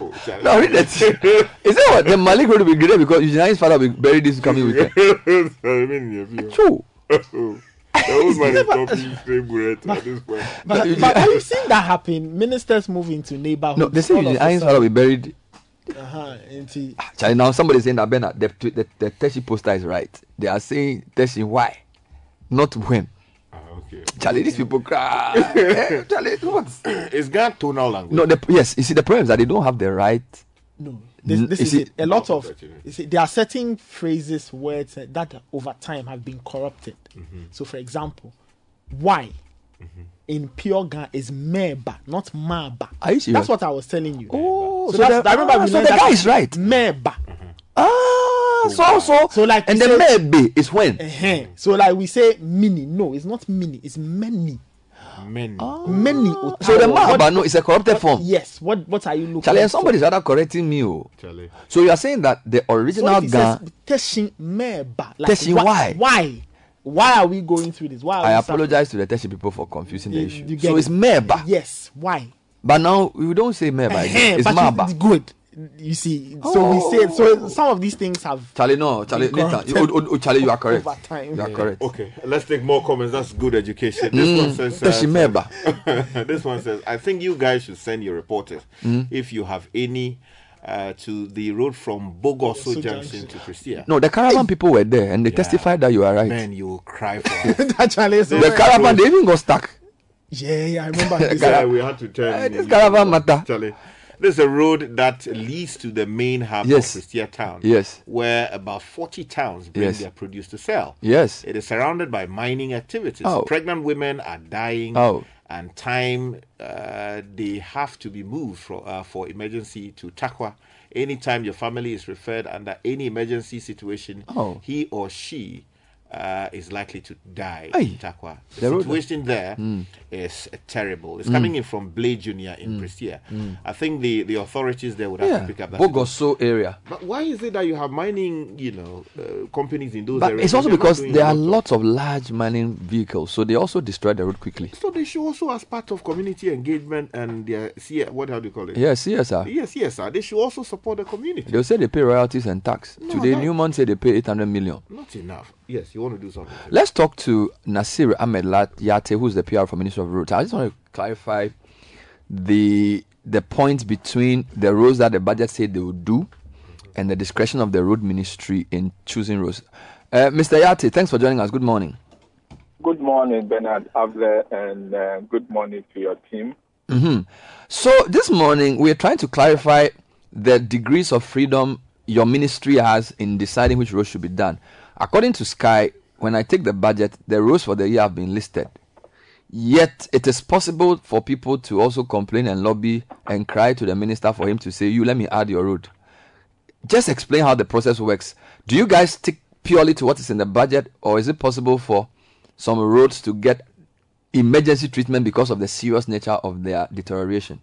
Speaker 6: Oh, Charlie.
Speaker 4: No, read that. Is that what the Malik road will be graded because Eugenia's father will be buried this coming weekend?
Speaker 6: I mean, if you-
Speaker 4: True.
Speaker 6: the old man is talking straight bullet at this point.
Speaker 7: But, but have you seen that happen? Ministers move into neighborhoods.
Speaker 4: No, they say
Speaker 7: all
Speaker 4: Eugene
Speaker 7: Arhin's
Speaker 4: father will be buried
Speaker 7: Uh-huh. Nti,
Speaker 4: Charlie, now somebody saying that Bernard, the, the, the Teshie poster is right. They are saying Teshie why, not when.
Speaker 6: okay.
Speaker 4: Charlie, these people cry. Eh, Charlie, what?
Speaker 6: Is that tonal language?
Speaker 4: No, the, yes, you see, the problem is that they don't have the right.
Speaker 7: No, this, this is it. A lot of you see, there are certain phrases, words that over time have been corrupted.
Speaker 4: Mm-hmm.
Speaker 7: So, for example, why in pure Ghana is meba, not maba.
Speaker 4: Are you serious?
Speaker 7: That's what I was telling you.
Speaker 4: Oh,
Speaker 7: so,
Speaker 4: so
Speaker 7: that's,
Speaker 4: the-
Speaker 7: I remember
Speaker 4: ah, so the guy is right.
Speaker 7: Meba.
Speaker 4: Ah, so so
Speaker 7: So like
Speaker 4: and
Speaker 7: we
Speaker 4: the
Speaker 7: say-
Speaker 4: maybe is when.
Speaker 7: Uh-huh. So like we say mini. No, it's not mini. It's many.
Speaker 6: Many.
Speaker 7: Many.
Speaker 4: So the
Speaker 7: What-
Speaker 4: maba no, it's a corrupted form.
Speaker 7: Yes. What What are you looking?
Speaker 4: Charlie, and
Speaker 7: for?
Speaker 4: somebody's rather correcting me. Oh.
Speaker 6: Charlie.
Speaker 4: So you are saying that the original
Speaker 7: if it
Speaker 4: Ghana.
Speaker 7: says Teshin meba.
Speaker 4: Teshin why?
Speaker 7: Why? Why are we going through this? Why? Are
Speaker 4: I
Speaker 7: we
Speaker 4: apologize to the Teshie people for confusing the issue.
Speaker 7: you get
Speaker 4: So it's
Speaker 7: it.
Speaker 4: meba.
Speaker 7: Yes. Why?
Speaker 4: But now we don't say meba. again.
Speaker 7: Eh,
Speaker 4: It's
Speaker 7: but
Speaker 4: maba.
Speaker 7: it's good. You see, so we say so. Some of these things have
Speaker 4: Charlie, no, Charlie,
Speaker 7: been
Speaker 4: Nathan, oh, oh, oh, Charlie, you are correct.
Speaker 7: over time.
Speaker 4: You are correct.
Speaker 6: Okay, let's take more comments. That's good education. This
Speaker 4: Mm,
Speaker 6: one says,
Speaker 4: Teshimeba.
Speaker 6: this one says, I think you guys should send your reporters
Speaker 4: Mm.
Speaker 6: if you have any uh, to the road from Bogoso Junction to Prestea.
Speaker 4: No, the caravan people were there and they testified that you are right.
Speaker 6: Man, you will cry for us.
Speaker 7: Actually, so
Speaker 4: the caravan, they even got stuck.
Speaker 7: Yeah, yeah, I remember. this.
Speaker 6: yeah, we had to turn.
Speaker 4: Eh, this caravan matter.
Speaker 6: Charlie. There's a road that leads to the main hub
Speaker 4: Yes.
Speaker 6: of Prestea town.
Speaker 4: Yes.
Speaker 6: Where about 40 towns bring
Speaker 4: Yes.
Speaker 6: their produce to sell.
Speaker 4: Yes.
Speaker 6: It is surrounded by mining activities.
Speaker 4: Oh.
Speaker 6: Pregnant women are dying.
Speaker 4: Oh.
Speaker 6: And time uh, they have to be moved for, uh, for emergency to Tarkwa. Anytime your family is referred under any emergency situation,
Speaker 4: Oh.
Speaker 6: he or she uh, is likely to die
Speaker 4: Aye.
Speaker 6: in Tarkwa. The,
Speaker 4: The road-
Speaker 6: situation there
Speaker 4: Mm.
Speaker 6: Uh, terrible. It's
Speaker 4: Mm.
Speaker 6: coming in from Blade Junior in Prestea.
Speaker 4: Mm.
Speaker 6: I think the, the authorities there would have
Speaker 4: Yeah,
Speaker 6: to pick up that.
Speaker 4: Bogoso area.
Speaker 6: But why is it that you have mining, you know, uh, companies in those
Speaker 4: But
Speaker 6: areas?
Speaker 4: it's also because there are lots of large mining vehicles, so they also destroy the road quickly.
Speaker 6: So they should also, as part of community engagement and their C- what how do you call it?
Speaker 4: Yeah, CSR.
Speaker 6: Yes, yes, sir. They should also support the community.
Speaker 4: They'll say they pay royalties and tax.
Speaker 6: No,
Speaker 4: Today,
Speaker 6: that-
Speaker 4: Newman said they pay 800 million.
Speaker 6: Not enough. Yes, you want to do something.
Speaker 4: Let's talk to Nasir Ahmed Lat- Yartey, who's the PR for Minister of Roads. I just want to clarify the the point between the roads that the budget said they would do and the discretion of the road ministry in choosing roads. Uh, Mr. Yartey, thanks for joining us. Good morning.
Speaker 26: Good morning, Bernard Avle, and uh, good morning to your team.
Speaker 4: hmm So this morning we're trying to clarify the degrees of freedom your ministry has in deciding which roads should be done. According to Sky, when I take the budget, the roads for the year have been listed. Yet it is possible for people to also complain and lobby and cry to the minister for him to say, "You let me add your road." Just explain how the process works. Do you guys stick purely to what is in the budget, or is it possible for some roads to get emergency treatment because of the serious nature of their deterioration?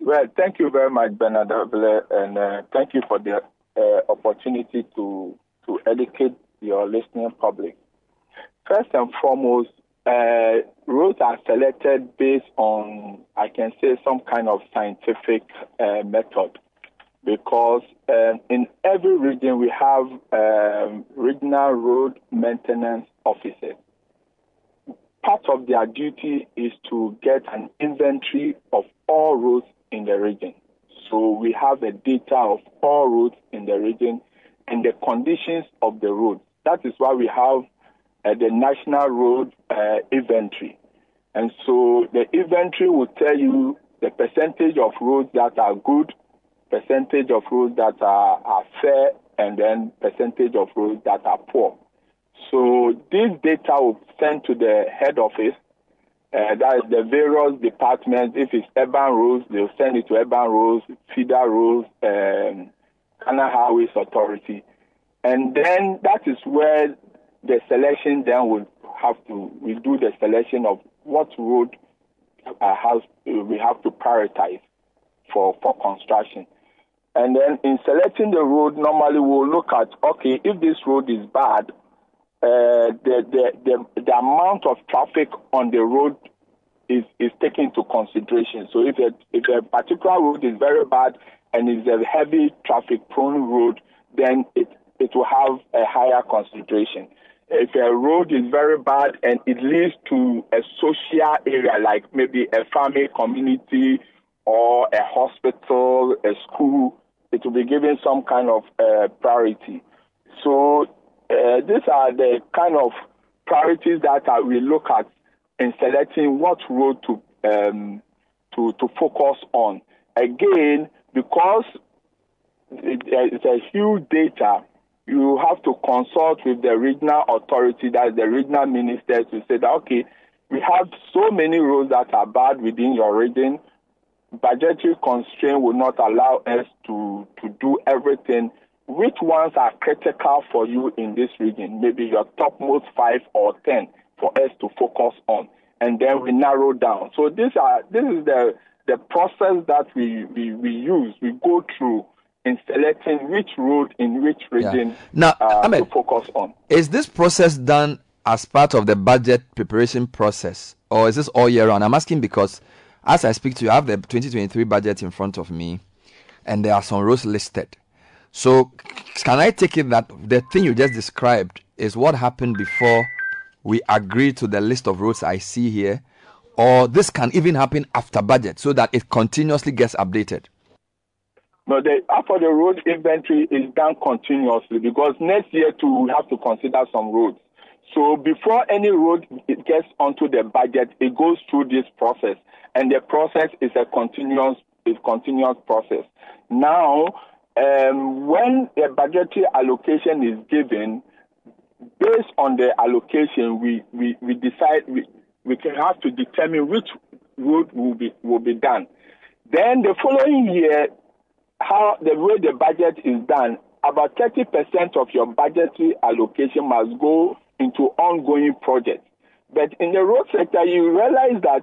Speaker 26: Well, thank you very much, Bernard and uh, thank you for the uh, opportunity to to educate your listening public. First and foremost, uh, roads are selected based on, I can say, some kind of scientific uh, method. Because um, in every region we have um, regional road maintenance officers. Part of their duty is to get an inventory of all roads in the region. So we have a data of all roads in the region and the conditions of the roads. That is why we have uh, the national road uh, inventory. And so the inventory will tell you the percentage of roads that are good, percentage of roads that are, are fair, and then percentage of roads that are poor. So this data will send to the head office, uh, that is the various departments. If it's urban roads, they'll send it to urban roads, feeder roads, um, Ghana Highways Authority. And then that is where the selection then will have to, we do the selection of what road uh, has, we have to prioritize for, for construction. And then in selecting the road, normally we'll look at, okay, if this road is bad, uh, the, the, the, the amount of traffic on the road is, is taken into consideration. So if a, if a particular road is very bad and is a heavy traffic prone road, then it, it will have a higher concentration. If a road is very bad and it leads to a social area, like maybe a farming community or a hospital, a school, it will be given some kind of uh, priority. So uh, these are the kind of priorities that uh, we look at in selecting what road to um, to to focus on. Again, because it, it's a huge data, you have to consult with the regional authority, that's the regional ministers, to say that okay, we have so many roads that are bad within your region. Budgetary constraint will not allow us to to do everything. Which ones are critical for you in this region? Maybe your topmost five or ten for us to focus on, and then we narrow down. So these are this is the the process that we, we, we use, we go through in selecting which road in which region
Speaker 4: Now,
Speaker 26: uh,
Speaker 4: Ahmed,
Speaker 26: to focus on.
Speaker 4: Is this process done as part of the budget preparation process, or is this all year round? I'm asking because as I speak to you, I have the 2023 budget in front of me, and there are some roads listed. So, can I take it that the thing you just described is what happened before we agreed to the list of roads I see here, or this can even happen after budget so that it continuously gets updated?
Speaker 26: No, the after the road inventory is done continuously because next year too we have to consider some roads. So before any road gets onto the budget, it goes through this process, and the process is a continuous is continuous process. Now, um, when the budgetary allocation is given, based on the allocation, we, we, we decide we, we can have to determine which road will be will be done. Then the following year, how the way the budget is done, about 30% of your budgetary allocation must go into ongoing projects. But in the road sector, you realize that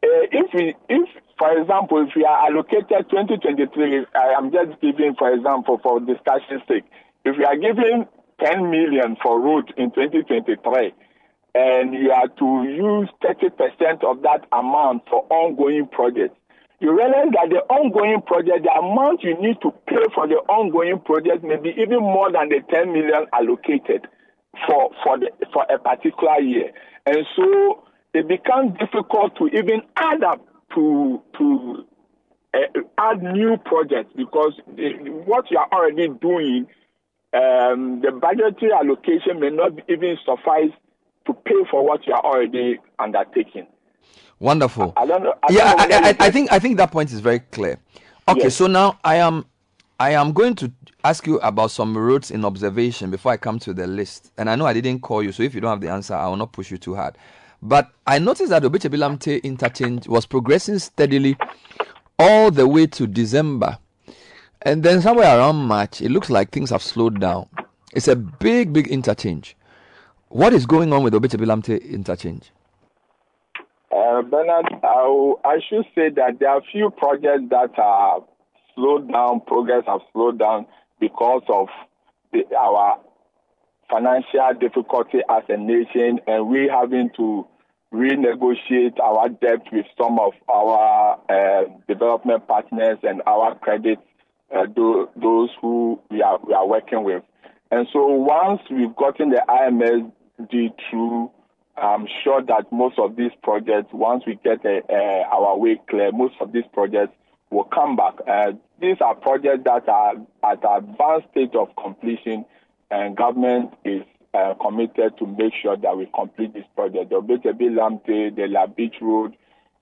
Speaker 26: uh, if we, if, for example, if we are allocated 2023, I am just giving, for example, for discussion's sake, if we are giving 10 million for road in 2023, and you are to use 30% of that amount for ongoing projects, you realize that the ongoing project, the amount you need to pay for the ongoing project may be even more than the 10 million allocated for for the for a particular year, and so it becomes difficult to even add up to to uh, add new projects because the, what you are already doing, um, the budgetary allocation may not even suffice to pay for what you are already undertaking.
Speaker 4: Wonderful.
Speaker 26: I don't know. I
Speaker 4: yeah,
Speaker 26: don't know
Speaker 4: I, I, I think I think that point is very clear. Okay,
Speaker 26: Yes.
Speaker 4: so now I am I am going to ask you about some roads in observation before I come to the list. And I know I didn't call you, so if you don't have the answer, I will not push you too hard. But I noticed that the Obetsebi-Lamptey interchange was progressing steadily all the way to December. And then somewhere around March, it looks like things have slowed down. It's a big, big interchange. What is going on with the Obetsebi-Lamptey interchange?
Speaker 26: Uh, Bernard, I, I should say that there are few projects that are slowed down, progress have slowed down because of the, our financial difficulty as a nation and we having to renegotiate our debt with some of our uh, development partners and our credit, uh, tho- those who we are, we are working with. And so once we've gotten the IMSD through, I'm sure that most of these projects, once we get uh, uh, our way clear, most of these projects will come back. Uh, these are projects that are at advanced stage of completion, and government is uh, committed to make sure that we complete this project. The Obetsebi-Lamptey, the La Beach Road,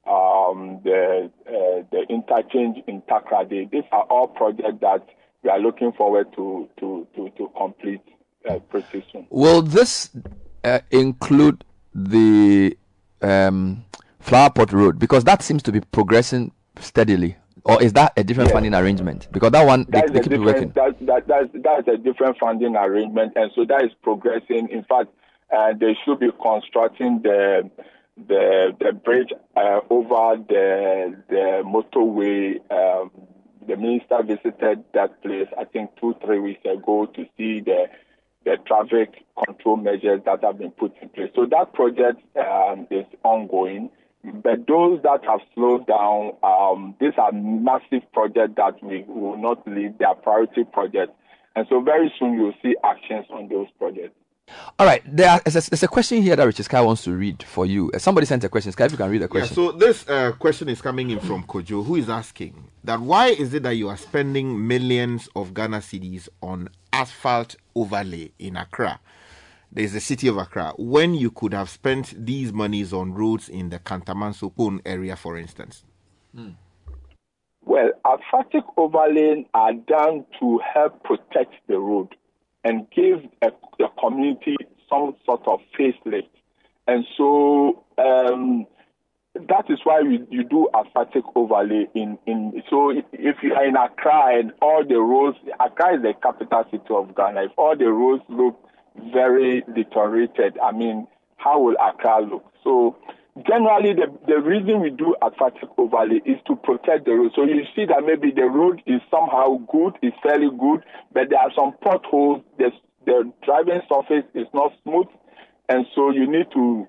Speaker 26: um, the uh, the interchange in Takoradi. These are all projects that we are looking forward to to to, to complete uh, pretty soon.
Speaker 4: Will this uh, include the um, Flower Pot Road? Because that seems to be progressing steadily. Or is that a different funding arrangement? Because that one, they,
Speaker 26: That
Speaker 4: they
Speaker 26: a
Speaker 4: keep working.
Speaker 26: that, that that's that's a different funding arrangement, and so that is progressing. In fact, uh, they should be constructing the the the bridge uh, over the the motorway. Um, the minister visited that place, I think, two three weeks ago to see the the traffic control measures that have been put in place. So that project um, is ongoing. But those that have slowed down, um, these are massive projects that we will not leave. They are priority projects. And so very soon you'll see actions on those projects.
Speaker 4: All right, there are, there's, a, there's a question here that Richard Sky wants to read for you. Uh, somebody sent a question. Sky, if you can read the
Speaker 6: Yeah,
Speaker 4: question.
Speaker 6: so this uh, question is coming in from Kojo, who is asking that why is it that you are spending millions of Ghana cedis on asphalt overlay in Accra? There's the city of Accra. When you could have spent these monies on roads in the Katamanso Pone area, for instance.
Speaker 26: Well, asphaltic overlaying are done to help protect the road and give a, the community some sort of facelift. And so um, that is why we, you do asphaltic overlay in, in so if you are in Accra and all the roads Accra is the capital city of Ghana, if all the roads look very deteriorated, I mean, how will Accra look? So generally the, the reason we do asphaltic overlay is to protect the road. So you see that maybe the road is somehow good, is fairly good, but there are some potholes, the, the driving surface is not smooth, and so you need to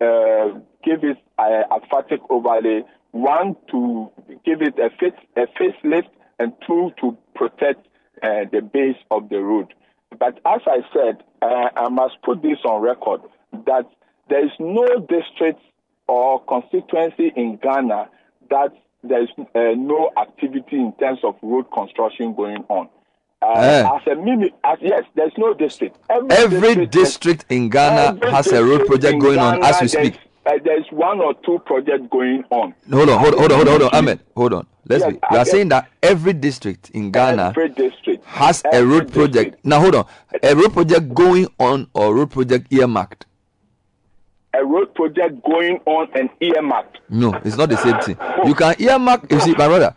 Speaker 26: uh, give it a asphaltic overlay. One to give it a face a facelift, and two to protect uh, the base of the road. But as I said, uh, I must put this on record that there is no district or constituency in Ghana that there is uh, no activity in terms of road construction going on. Uh,
Speaker 4: Eh.
Speaker 26: As a mini, as, yes, there's no district.
Speaker 4: Every district in Ghana has a road project
Speaker 26: in
Speaker 4: going on as we speak.
Speaker 26: Uh, there's one or two projects going on.
Speaker 4: Hold on, hold on, hold on, hold on. Ahmed, hold on. Let's
Speaker 26: Yes,
Speaker 4: be. You are saying that every district in Ghana
Speaker 26: Every district
Speaker 4: has a
Speaker 26: every
Speaker 4: road project. Now, hold on. A road project going on or road project earmarked?
Speaker 26: A road project going on and earmarked.
Speaker 4: No, it's not the same thing. You can earmark. You see, my brother,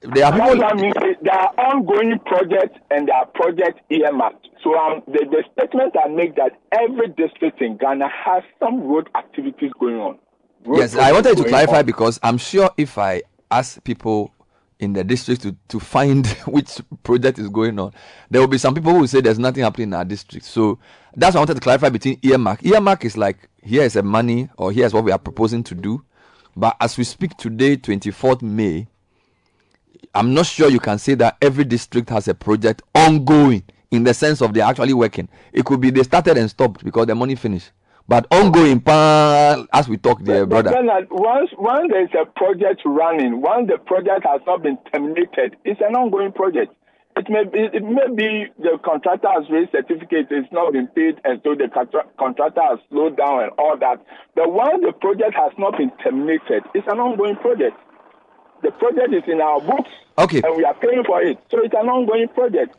Speaker 4: there are people.
Speaker 26: what I mean. There are ongoing projects and there are projects earmarked. So um, the, the statement I make that every district in Ghana has some road activities going on. Road
Speaker 4: Yes, I wanted to clarify
Speaker 26: on.
Speaker 4: because I'm sure if I ask people in the district to, to find which project is going on, there will be some people who will say there's nothing happening in our district. So that's why I wanted to clarify between earmark. Earmark is like here is a money or here's what we are proposing to do. But as we speak today, 24th May, I'm not sure you can say that every district has a project ongoing in the sense of they're actually working. It could be they started and stopped because the money finished. But ongoing, as we talk there, brother.
Speaker 26: then, once once there's a project running, once the project has not been terminated, it's an ongoing project. It may be, it may be the contractor has raised certificates, it's not been paid, and so the contra- contractor has slowed down and all that. But once the project has not been terminated, it's an ongoing project. The project is in our books,
Speaker 4: Okay.
Speaker 26: and we are paying for it. So it's an ongoing project.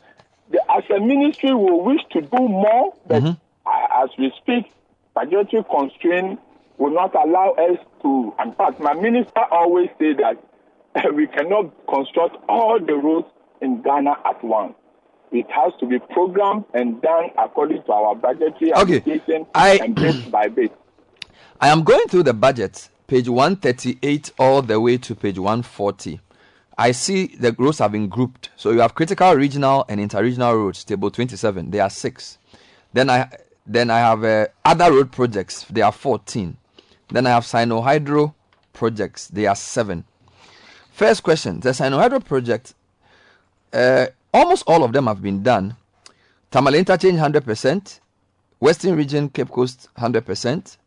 Speaker 26: The, as a ministry, we wish to do more, but
Speaker 4: Mm-hmm.
Speaker 26: as we speak, budgetary constraint will not allow us to. In fact, my minister always say that we cannot construct all the roads in Ghana at once. It has to be programmed and done according to our budgetary
Speaker 4: Okay.
Speaker 26: allocation
Speaker 4: I-
Speaker 26: and bit by bit.
Speaker 4: I am going through the budget, page 138 all the way to page 140. I see the roads have been grouped. So you have critical regional and interregional roads, table 27. There are six. Then I then I have uh, other road projects. There are 14. Then I have Sino-Hydro projects. There are seven. First question: The Sino-Hydro project, uh, almost all of them have been done. Tamale interchange 100%. Western region Cape Coast 100%.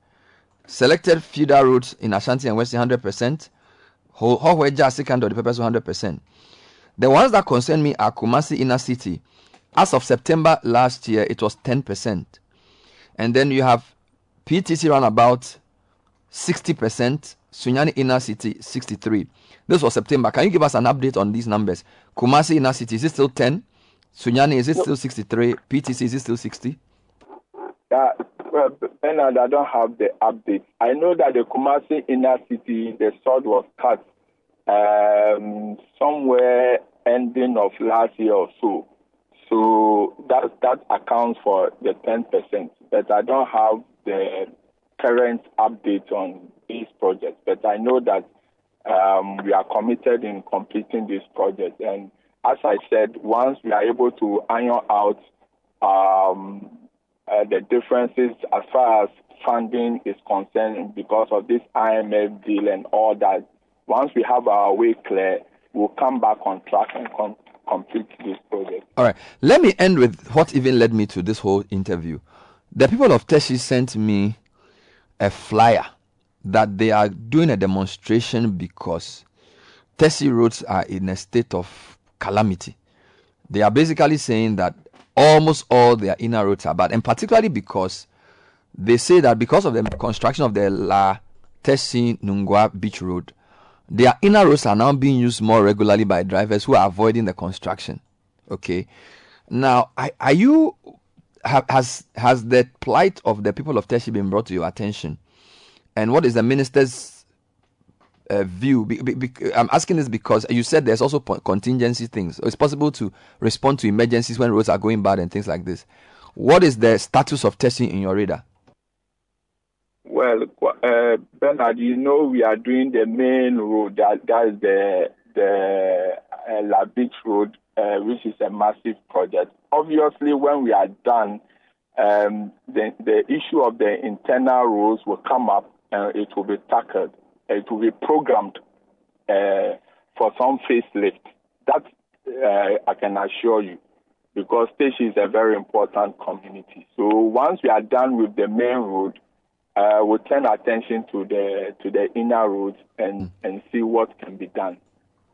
Speaker 4: Selected feeder routes in Ashanti and Western 100%. Ho- Hohweja, Sikando, the Peppers 100%. The ones that concern me are Kumasi Inner City. As of September last year, it was 10%. And then you have PTC roundabout 60%, Sunyani Inner City 63. This was September. Can you give us an update on these numbers? Kumasi Inner City, is it still 10? Sunyani, is it still 63? PTC, is it still 60?
Speaker 26: Uh, well, Bernard, I don't have the update. I know that the Kumasi inner city, the sod was cut um, somewhere ending of last year or so. So that that accounts for the ten percent. But I don't have the current update on these projects. But I know that um, we are committed in completing this project. And as I said, once we are able to iron out um, uh, the differences as far as funding is concerned because of this IMF deal and all that. Once we have our way clear, we'll come back on track and com- complete this project.
Speaker 4: All right. Let me end with what even led me to this whole interview. The people of Teshi sent me a flyer that they are doing a demonstration because Teshi roads are in a state of calamity. They are basically saying that almost all their inner roads are bad, and particularly because they say that because of the construction of the La Teshi Nungwa Beach Road, their inner roads are now being used more regularly by drivers who are avoiding the construction. Okay, now are, are you ha, has has the plight of the people of Teshi been brought to your attention, and what is the minister's uh, view? Be, be, be- I'm asking this because you said there's also contingency things. It's possible to respond to emergencies when roads are going bad and things like this. What is the status of Teshi in your radar?
Speaker 26: Well, uh, Bernard, you know we are doing the main road. That that is the the uh, La Beach Road, uh, which is a massive project. Obviously, when we are done, um, the the issue of the internal roads will come up and it will be tackled. It will be programmed uh, for some facelift. That uh, I can assure you, because Teshi is a very important community. So once we are done with the main road, uh, we'll turn attention to the to the inner roads and, and see what can be done.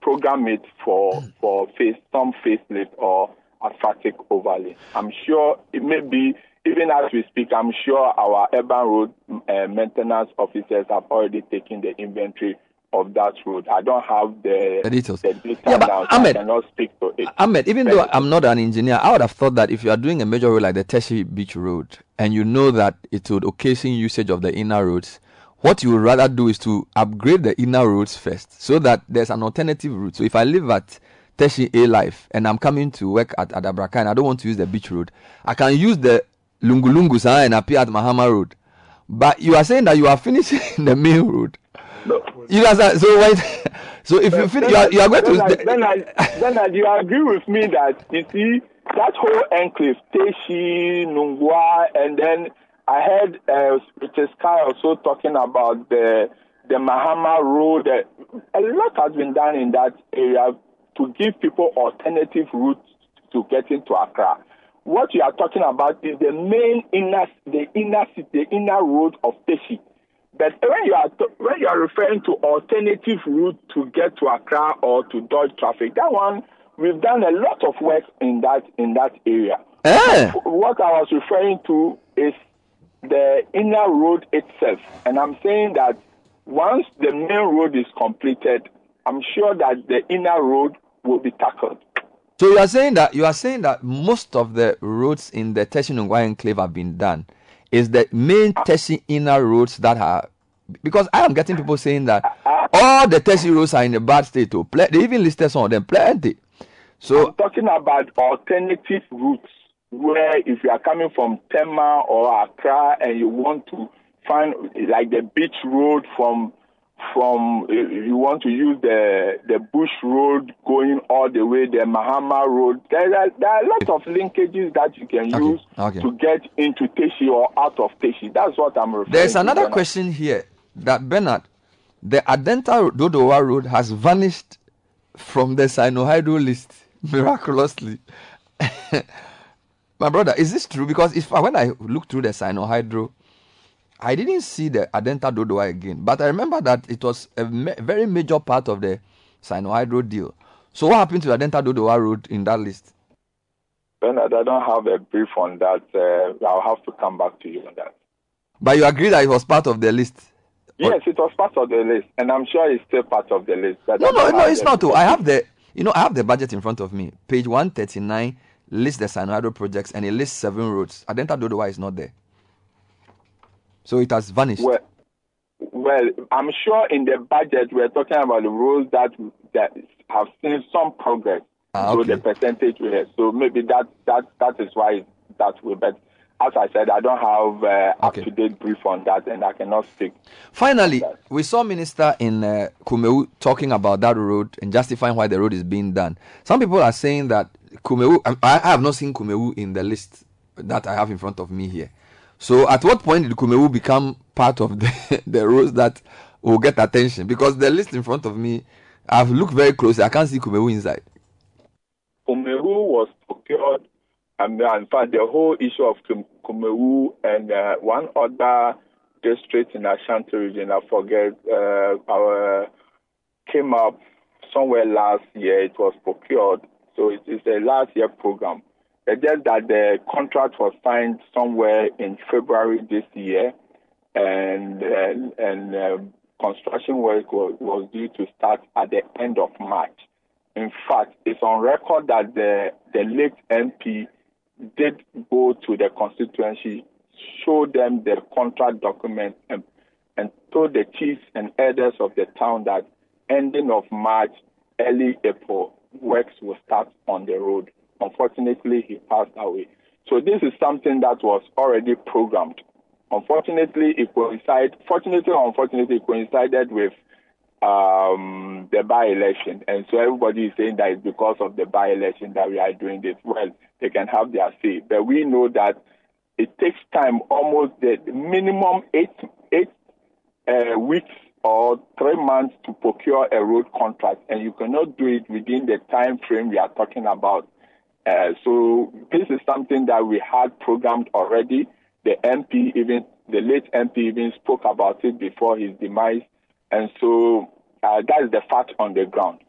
Speaker 26: Program it for for face some facelift or asphalt overlay. I'm sure it may be even as we speak. I'm sure our urban road uh, maintenance officers have already taken the inventory of that road. I don't have the,
Speaker 4: The details.
Speaker 26: the data
Speaker 4: Yeah, but
Speaker 26: now,
Speaker 4: Ahmed-
Speaker 26: I cannot speak to it.
Speaker 4: Ahmed, even though I'm not an engineer, I would have thought that if you are doing a major road like the Teshi Beach Road and you know that it would occasion usage of the inner roads, what you would rather do is to upgrade the inner roads first so that there's an alternative route. So if I live at Teshi A Life and I'm coming to work at Adabraka and I don't want to use the beach road, I can use the Lungulungu sign and appear at Mahama Road. But you are saying that you are finishing the main road. No. You guys are so wait. So if you finish, you are, you are going to.
Speaker 26: Bernard, then Bernard, you agree with me that you see that whole enclave, Teshi, Nungwa, and then I heard uh, Richard Sky also talking about the the Mahama Road. Uh, a lot has been done in that area to give people alternative routes to get into Accra. What you are talking about is the main inner, the inner city, the inner road of Teshi. But when you are when you are referring to alternative route to get to Accra or to dodge traffic, that one we've done a lot of work in that in that area. Eh? What I was referring to is the inner road itself, and I'm saying that once the main road is completed, I'm sure that the inner road will be tackled.
Speaker 4: So you are saying that you are saying that most of the roads in the Teshi Nungwa enclave have been done. Is the main Teshi inner roads that are because I am getting people saying that all the Teshi roads are in a bad state. Oh, they even listed some of them plenty. So
Speaker 26: I'm talking about alternative routes where if you are coming from Tema or Accra and you want to find like the beach road from from you want to use the the bush road going all the way the Mahama road there are, there are a lot of linkages that you can use
Speaker 4: okay.
Speaker 26: to get into Teshi or out of Teshi that's what I'm referring
Speaker 4: There's another
Speaker 26: Bernard.
Speaker 4: question here that Bernard, the Adenta Dodowa Road has vanished from the Sinohydro list miraculously. My brother, is this true? Because if when I look through the Sinohydro, I didn't see the Adenta Dodowa again. But I remember that it was a ma- very major part of the Sinohydro deal. So what happened to Adenta Dodowa Road in that list?
Speaker 26: Bernard I don't have a brief on that uh, I'll have to come back to you on that
Speaker 4: But you agree that it was part of the list?
Speaker 26: Yes, it was part of the list, and I'm sure it's still part of the list. But
Speaker 4: No, no, no, it's not. Oh, I have the, you know, I have the budget in front of me. Page 139 lists the Sinohydro projects and it lists seven roads. Adenta Dodowa is not there. So it has vanished.
Speaker 26: Well, well, I'm sure in the budget we're talking about the roads that that have seen some progress.
Speaker 4: Ah,
Speaker 26: So the percentage we have. So maybe that that that is why that way. But as I said, I don't have uh, up to date brief on that, and I cannot speak.
Speaker 4: Finally, we saw Minister in uh, Kumawu talking about that road and justifying why the road is being done. Some people are saying that Kumawu, I, I have not seen Kumawu in the list that I have in front of me here. So at what point did Kumawu become part of the, the roads that will get attention? Because the list in front of me, I've looked very closely. I can't see Kumawu inside.
Speaker 26: Umeru was procured And in fact, the whole issue of Kum- Kumawu and uh, one other district in Ashanti region, I forget, uh, our came up somewhere last year. It was procured, so it is a last year program. It's just that the contract was signed somewhere in February this year, and and, and um construction work was, was due to start at the end of March. In fact, it's on record that the the late MP did go to the constituency, show them the contract document, and, and told the chiefs and elders of the town that ending of March, early April, works will start on the road. Unfortunately, he passed away. So this is something that was already programmed. Unfortunately, it coincided. Fortunately or unfortunately, it coincided with um, the by-election, and so everybody is saying that it's because of the by-election that we are doing this. Well, they can have their say, but we know that it takes time, almost the minimum eight eight uh, weeks or three months to procure a road contract, and you cannot do it within the time frame we are talking about. Uh, so this is something that we had programmed already. The MP even the late MP even spoke about it before his demise, and so uh, that is the fact on the ground.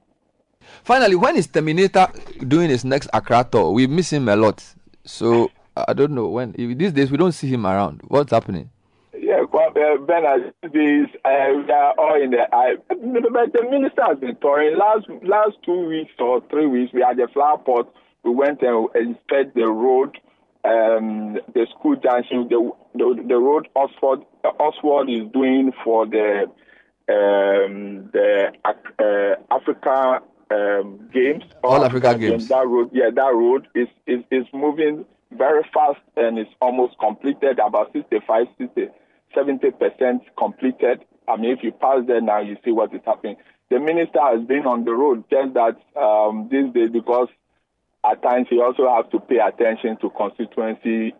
Speaker 4: Finally, when is Terminator doing his next Accra tour? We miss him a lot. So I don't know when. These days we don't see him around. What's happening?
Speaker 26: Yeah, well, uh, Bernard, these uh, we are all in the eye. But the minister has been touring. Last last two weeks or three weeks, we had the flower pot. We went and inspected the road, um, the school junction, the the, the road Oxford Oxford is doing for the um, the uh, Africa um, games.
Speaker 4: All Africa games.
Speaker 26: That road, yeah, that road is is, is moving very fast and it's almost completed. About 65, 60, 70 percent completed. I mean, if you pass there now, you see what is happening. The minister has been on the road, just that um, these days because at times he also has to pay attention to constituency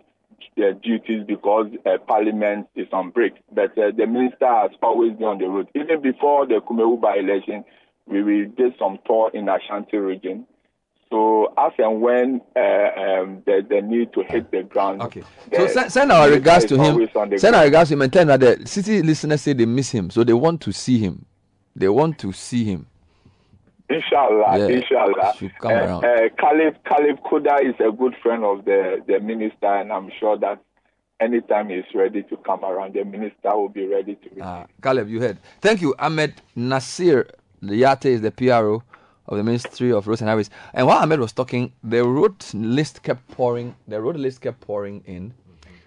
Speaker 26: uh, duties because uh, parliament is on break. But uh, the minister has always been on the road. Even before the Kumawu by election, we, we did some tour in Ashanti region. So as and when uh, um, the, the need to hit the ground.
Speaker 4: Okay. So send, send our regards to him. Send our regards to him and tell him that the Citi listeners say they miss him, so they want to see him. They want to see him.
Speaker 26: Inshallah,
Speaker 4: Yeah,
Speaker 26: inshallah. Uh, uh, Caleb, Caleb Kudah is a good friend of the, the minister, and I'm sure that anytime he's ready to come around, the minister will be ready to receive.
Speaker 4: Ah, Caleb, you heard. Thank you, Ahmed Nasir Liate is the PRO of the Ministry of Roads and Highways. And while Ahmed was talking, the road list kept pouring. The road list kept pouring in.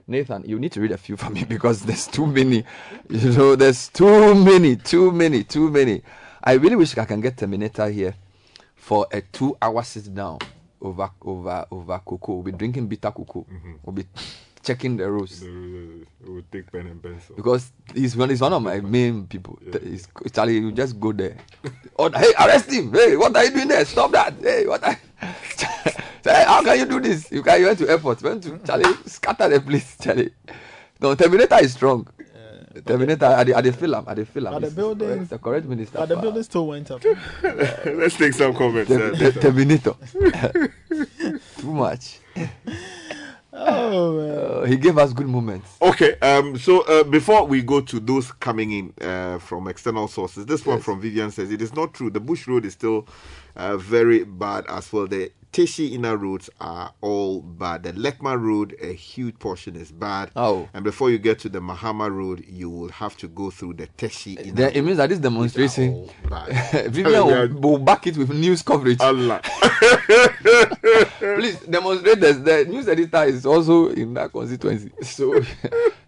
Speaker 4: Nathan, you need to read a few for me because there's too many. You know, there's too many, too many, too many. I really wish I can get Terminator here for a two-hour sit down over over over cocoa. We'll be drinking bitter cocoa. Mm-hmm. We'll be checking the rules.
Speaker 6: We'll take pen and pencil.
Speaker 4: because he's one, he's one of my main people. He's, Charlie, you just go there. Oh, hey, arrest him! Hey, what are you doing there? Stop that! Hey, what? Are... How can you do this? You can. You went to airport. Went to Charlie. Scatter the place, Charlie. No, Terminator is strong. Terminator. I, I, I feel him. I dey feel him.
Speaker 7: But the
Speaker 4: He's
Speaker 7: building-
Speaker 4: the correct minister.
Speaker 7: But the
Speaker 4: for-
Speaker 7: building still went up.
Speaker 6: Let's take some comments.
Speaker 4: Ter-
Speaker 6: uh,
Speaker 4: ter- Terminator. Too much.
Speaker 7: Oh man.
Speaker 4: Uh, he gave us good moments.
Speaker 6: Okay, um, so uh, before we go to those coming in uh, from external sources, this one from Vivian says it is not true. The Bush Road is still uh, very bad as well. The Teshi inner roads are all bad. The Lekma Road, a huge portion is bad.
Speaker 4: Oh.
Speaker 6: And before you get to the Mahama Road, you will have to go through the Teshi inner
Speaker 4: Then it means that this demonstration, Vivian
Speaker 6: Yeah.
Speaker 4: will, will back it with news coverage.
Speaker 6: Allah.
Speaker 4: Please demonstrate this. The news editor is also in that constituency, so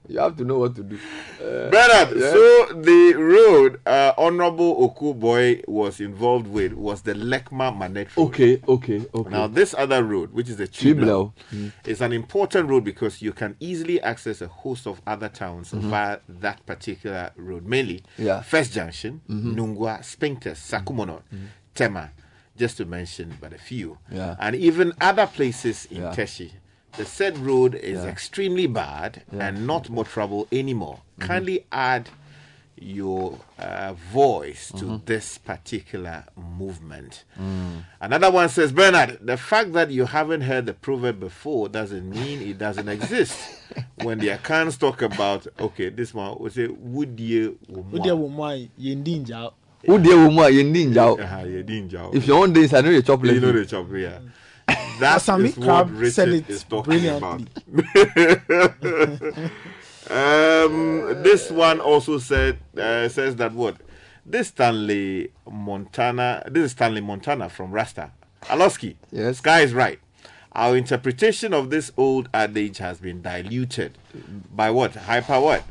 Speaker 4: you have to know what to do. Uh,
Speaker 6: Bernard,
Speaker 4: yeah.
Speaker 6: so the road uh, Honorable Oku Boy was involved with was the Lekma Manet Road.
Speaker 4: Okay, okay, okay.
Speaker 6: Now, this other road, which is the
Speaker 4: Chiblau.
Speaker 6: Chiblau, is an important road because you can easily access a host of other towns
Speaker 4: Mhm.
Speaker 6: via that particular road. Mainly,
Speaker 4: Yeah.
Speaker 6: First Junction,
Speaker 4: Mhm.
Speaker 6: Nungwa, Spintex, Sakumono, Tema, just to mention but a few.
Speaker 4: Yeah.
Speaker 6: And even other places in
Speaker 4: Yeah.
Speaker 6: Teshi. The said road is
Speaker 4: Yeah.
Speaker 6: extremely bad
Speaker 4: Yeah.
Speaker 6: and not motorable anymore. Kindly add your uh, voice to mm-hmm. this particular movement. Mm. Another one says, Bernard, the fact that you haven't heard the proverb before doesn't mean it doesn't exist. when the accounts talk about, okay, this one will say, would you,
Speaker 7: Wode wo mu a yɛndi ngya
Speaker 4: Who dear woman you need jow?
Speaker 6: Uh-huh, if
Speaker 4: your own days, I know you chop
Speaker 6: You know
Speaker 4: left.
Speaker 6: the chop, yeah. That Is what
Speaker 7: Crab
Speaker 6: Richard
Speaker 7: it
Speaker 6: is talking about. um, this one also said uh, says that what this Stanley Montana. This is Stanley Montana from Rasta. Aloski.
Speaker 4: Yes.
Speaker 6: Sky is right. Our interpretation of this old adage has been diluted by what? Hyper what?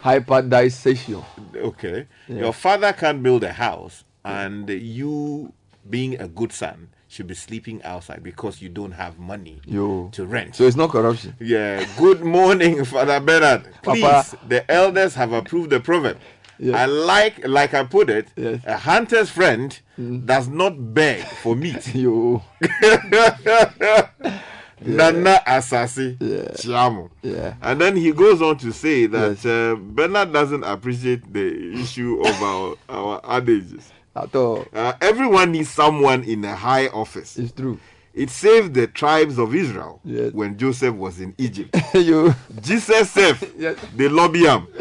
Speaker 4: Hyperdisation.
Speaker 6: Okay.
Speaker 4: Yeah.
Speaker 6: Your father can't build a house, and you, being a good son, should be sleeping outside because you don't have money
Speaker 4: Yo.
Speaker 6: to rent.
Speaker 4: So it's not corruption.
Speaker 6: Yeah. Good morning, Father Bernard. Please,
Speaker 4: Papa.
Speaker 6: the elders have approved the proverb.
Speaker 4: Yes.
Speaker 6: I like, like I put it,
Speaker 4: Yes.
Speaker 6: a hunter's friend does not beg for meat.
Speaker 4: Yo.
Speaker 6: Nana Asasi Chiamo.
Speaker 4: Yeah.
Speaker 6: And then he goes on to say that uh, Bernard doesn't appreciate the issue of our, our adages.
Speaker 4: At all.
Speaker 6: Uh, everyone needs someone in a high office.
Speaker 4: It's true.
Speaker 6: It saved the tribes of Israel
Speaker 4: Yes.
Speaker 6: when Joseph was in Egypt.
Speaker 4: you.
Speaker 6: Jesus said,
Speaker 4: Yes.
Speaker 6: they lobby him.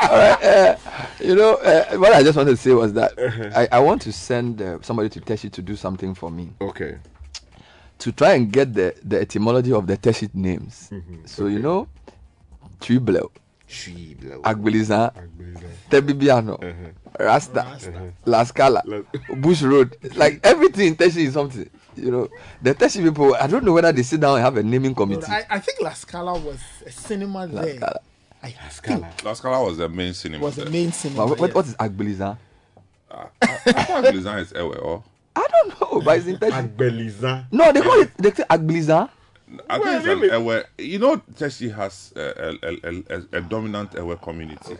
Speaker 4: All right. Uh, you know, uh, what I just wanted to say was that I, I want to send uh, somebody to Teshi to do something for me.
Speaker 6: Okay.
Speaker 4: To try and get the, the etymology of the Teshi names. So, you know, Triblo,
Speaker 6: Triblo,
Speaker 4: Agbiliza, Tebibiano, Rasta, La Scala, Bush Road. Like everything in Teshi is something. You know, the Teshi people, I don't know whether they sit down and have a naming committee.
Speaker 7: I, I think La Scala was a cinema there.
Speaker 4: Scala.
Speaker 7: I think
Speaker 27: La Scala was the main cinema.
Speaker 7: was the
Speaker 27: there.
Speaker 7: main cinema.
Speaker 4: What, what,
Speaker 7: yes.
Speaker 4: what is Agbiliza?
Speaker 27: Agbiliza ah, is Ewe, or
Speaker 4: I don't know, but it's in Teshi.
Speaker 6: Agbeliza.
Speaker 4: No, they call it they say Agbiliza.
Speaker 27: I think it's an Ewe. You know, Teshi has a, a, a, a, a dominant Ewe community.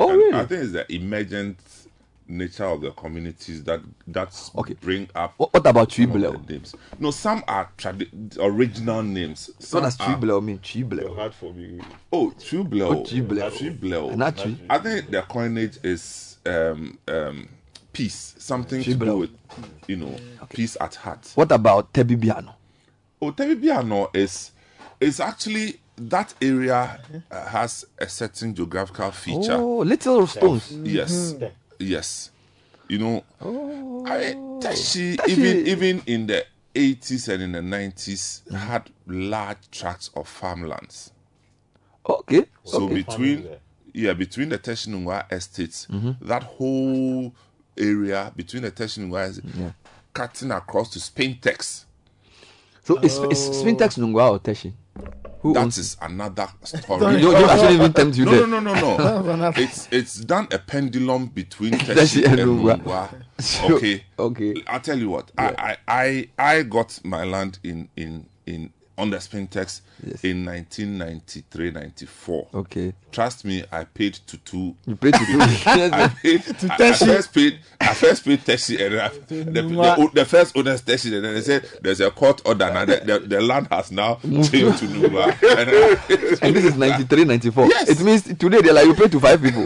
Speaker 4: Oh,
Speaker 27: And
Speaker 4: really?
Speaker 27: I think it's the emergent nature of the communities that that's bring up.
Speaker 4: What, what about
Speaker 27: some of
Speaker 4: Triblo?
Speaker 27: the names? No, some are tradi- original names.
Speaker 4: What
Speaker 27: Some
Speaker 4: does
Speaker 27: are-
Speaker 4: Triblo mean? Triblo.
Speaker 6: Hard for me.
Speaker 27: Oh, Triblo.
Speaker 4: Oh, Triblo.
Speaker 27: Triblo.
Speaker 4: Not Tri-
Speaker 27: I think their coinage is um, um, peace, something to do with, you know, peace at heart.
Speaker 4: What about Tebibiano?
Speaker 27: Oh, Tebibiano is is actually that area uh, has a certain geographical feature.
Speaker 4: Oh, little stones.
Speaker 27: Yes,
Speaker 4: Mhm.
Speaker 27: yes. You know, I Teshi,
Speaker 4: Teshi-
Speaker 27: even even in the eighties and in the 90s had large tracts of farmlands.
Speaker 4: Okay.
Speaker 27: So
Speaker 4: okay.
Speaker 27: between yeah, between the Teshinungwa estates,
Speaker 4: Mhm.
Speaker 27: that whole area between the Teshinungwa estates, cutting across to Spintex.
Speaker 4: So is, is oh. Spintex Nungwa or Teshi? Who
Speaker 27: That
Speaker 4: owns
Speaker 27: is another story.
Speaker 4: You- you actually even tempt you
Speaker 27: no,
Speaker 4: there.
Speaker 27: No, no, no,
Speaker 4: That's
Speaker 27: no. it's it's done a pendulum between
Speaker 4: Teshi
Speaker 27: Teshi
Speaker 4: and
Speaker 27: and
Speaker 4: Nungwa.
Speaker 27: Nungwa.
Speaker 4: So-
Speaker 27: Okay.
Speaker 4: okay.
Speaker 27: I'll tell you what. I, I I I got my land in in in on the Spintex in 1993 94.
Speaker 4: Okay.
Speaker 27: Trust me, I paid to two.
Speaker 4: You paid to two.
Speaker 27: I paid
Speaker 4: To
Speaker 27: I, I first paid. I first paid Teshi, and I, the, the, the, the first owner's Teshi, and then they said there's a court order now. The, the, the land has now changed to Nungwa. And, I-
Speaker 4: and this is 93, 94.
Speaker 27: Yes.
Speaker 4: It means today they're like, you pay to five people.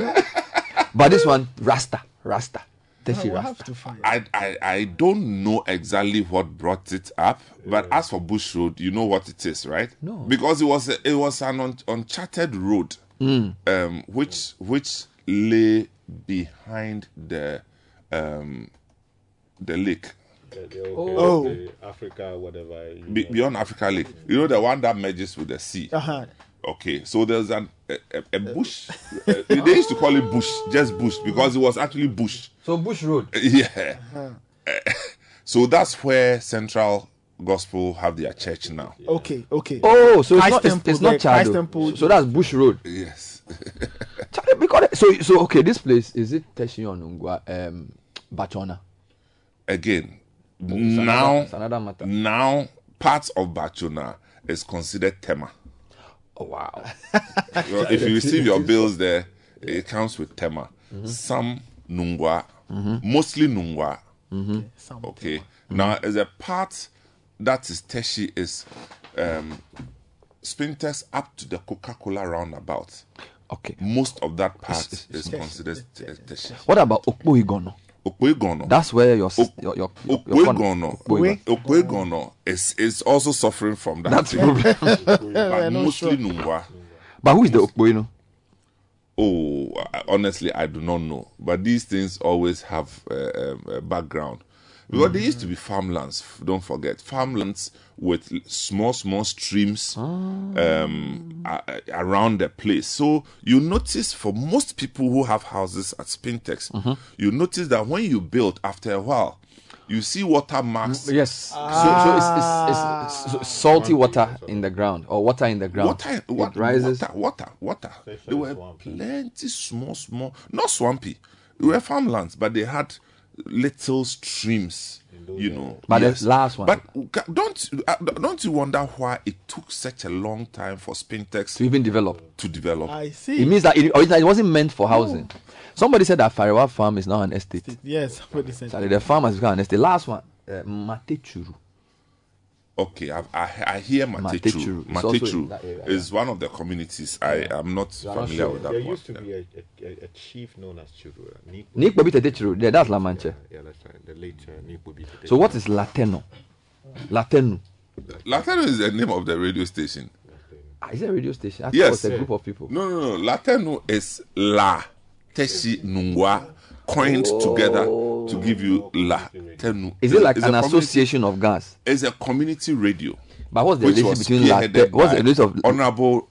Speaker 4: but this one, Rasta. Rasta. Teshi Rasta.
Speaker 27: I, I, I don't know exactly what brought it up, but as for Bush Road, you know what it is, right?
Speaker 4: No.
Speaker 27: Because it was a, it was an un, uncharted road,
Speaker 4: Mm.
Speaker 27: um, which which lay behind the um, the lake.
Speaker 6: The, the,
Speaker 7: Oh.
Speaker 6: the Africa, whatever.
Speaker 27: Be, beyond Africa Lake, you know the one that merges with the sea.
Speaker 7: Uh-huh.
Speaker 27: Okay, so there's an a, a, a bush. uh, they used to call it bush, just bush, because it was actually bush.
Speaker 4: So Bush Road.
Speaker 27: Yeah. So that's where Central Gospel have their church now.
Speaker 7: Okay, okay.
Speaker 4: Oh, so it's not, it's,
Speaker 7: Temple
Speaker 4: it's not
Speaker 7: there, Christ Temple.
Speaker 4: So that's Bush Road.
Speaker 27: Yes.
Speaker 4: Charlie, because so so okay, this place is it Teshi or Um, Baatsona.
Speaker 27: Again,
Speaker 4: It's another-
Speaker 27: now
Speaker 4: it's another matter.
Speaker 27: now parts of Baatsona is considered Tema.
Speaker 4: Oh wow.
Speaker 27: Well, if you receive your bills there, it comes with Tema.
Speaker 4: Mm-hmm.
Speaker 27: Some Nungwa, mostly Nungwa.
Speaker 4: Mm-hmm.
Speaker 27: Okay. Now, as a part that is Teshi is um, up to the Coca-Cola roundabout.
Speaker 4: Okay.
Speaker 27: Most of that part is considered te- Teshi.
Speaker 4: What about Okpoigono?
Speaker 27: Okpoigono.
Speaker 4: That's where your sis- your your, your, your con-
Speaker 27: Okpoigono.
Speaker 4: Okpoigono.
Speaker 27: Okpoigono is is also suffering from that.
Speaker 4: That's the problem.
Speaker 27: but mostly
Speaker 4: sure.
Speaker 27: Nungwa.
Speaker 4: But who is the Okpoino?
Speaker 27: Oh, I- honestly, I do not know. But these things always have uh, um, a background. Because there used to be farmlands, don't forget. Farmlands with small, small streams ah. um, a- a- around the place. So you notice for most people who have houses at Spintex, mm-hmm. you notice that when you build, after a while, you see water marks.
Speaker 4: Mm, yes. So, so it's, it's, it's, it's salty water in the ground or water in the ground.
Speaker 27: Water,
Speaker 4: It
Speaker 27: water,
Speaker 4: rises.
Speaker 27: water, water, water. There were plenty small, small, not swampy. They were farmlands, but they had little streams. You know,
Speaker 4: But the last one.
Speaker 27: But don't uh, don't you wonder why it took such a long time for Spintex
Speaker 4: to even develop?
Speaker 27: To develop.
Speaker 7: I see.
Speaker 4: It means that it, it wasn't meant for housing. Somebody said that Farewa farm is now an estate.
Speaker 7: Yes, somebody said
Speaker 4: Sorry, the farm has become an estate. Last one, uh, Matechuru.
Speaker 27: Okay, I've, I I hear Matechuru.
Speaker 4: Matechuru. It's also in
Speaker 27: Matechuru
Speaker 4: that area,
Speaker 27: is one of the communities. I am not familiar with that
Speaker 6: there
Speaker 27: one.
Speaker 6: used to be a, a, a, a chief known as Churu. Nick
Speaker 4: Nick Bobi Tetechuru. Yeah, that's La Mancha.
Speaker 6: Yeah, that's right. The late uh, Nick Bobi Tetechuru.
Speaker 4: So what is Lateno? Latenu.
Speaker 27: Lateno is the name of the radio station.
Speaker 4: Ah, is it a radio station? I
Speaker 27: yes,
Speaker 4: it was a group of people.
Speaker 27: No, no, no. Latenu is La Teshi Nungwa coined together to give you La Tenu.
Speaker 4: Is it like
Speaker 27: It's
Speaker 4: an association of gas?
Speaker 27: It's a community radio.
Speaker 4: But what's the
Speaker 27: which
Speaker 4: relation between La-
Speaker 27: spearheaded
Speaker 4: what's the
Speaker 27: by
Speaker 4: relation of-
Speaker 27: Honorable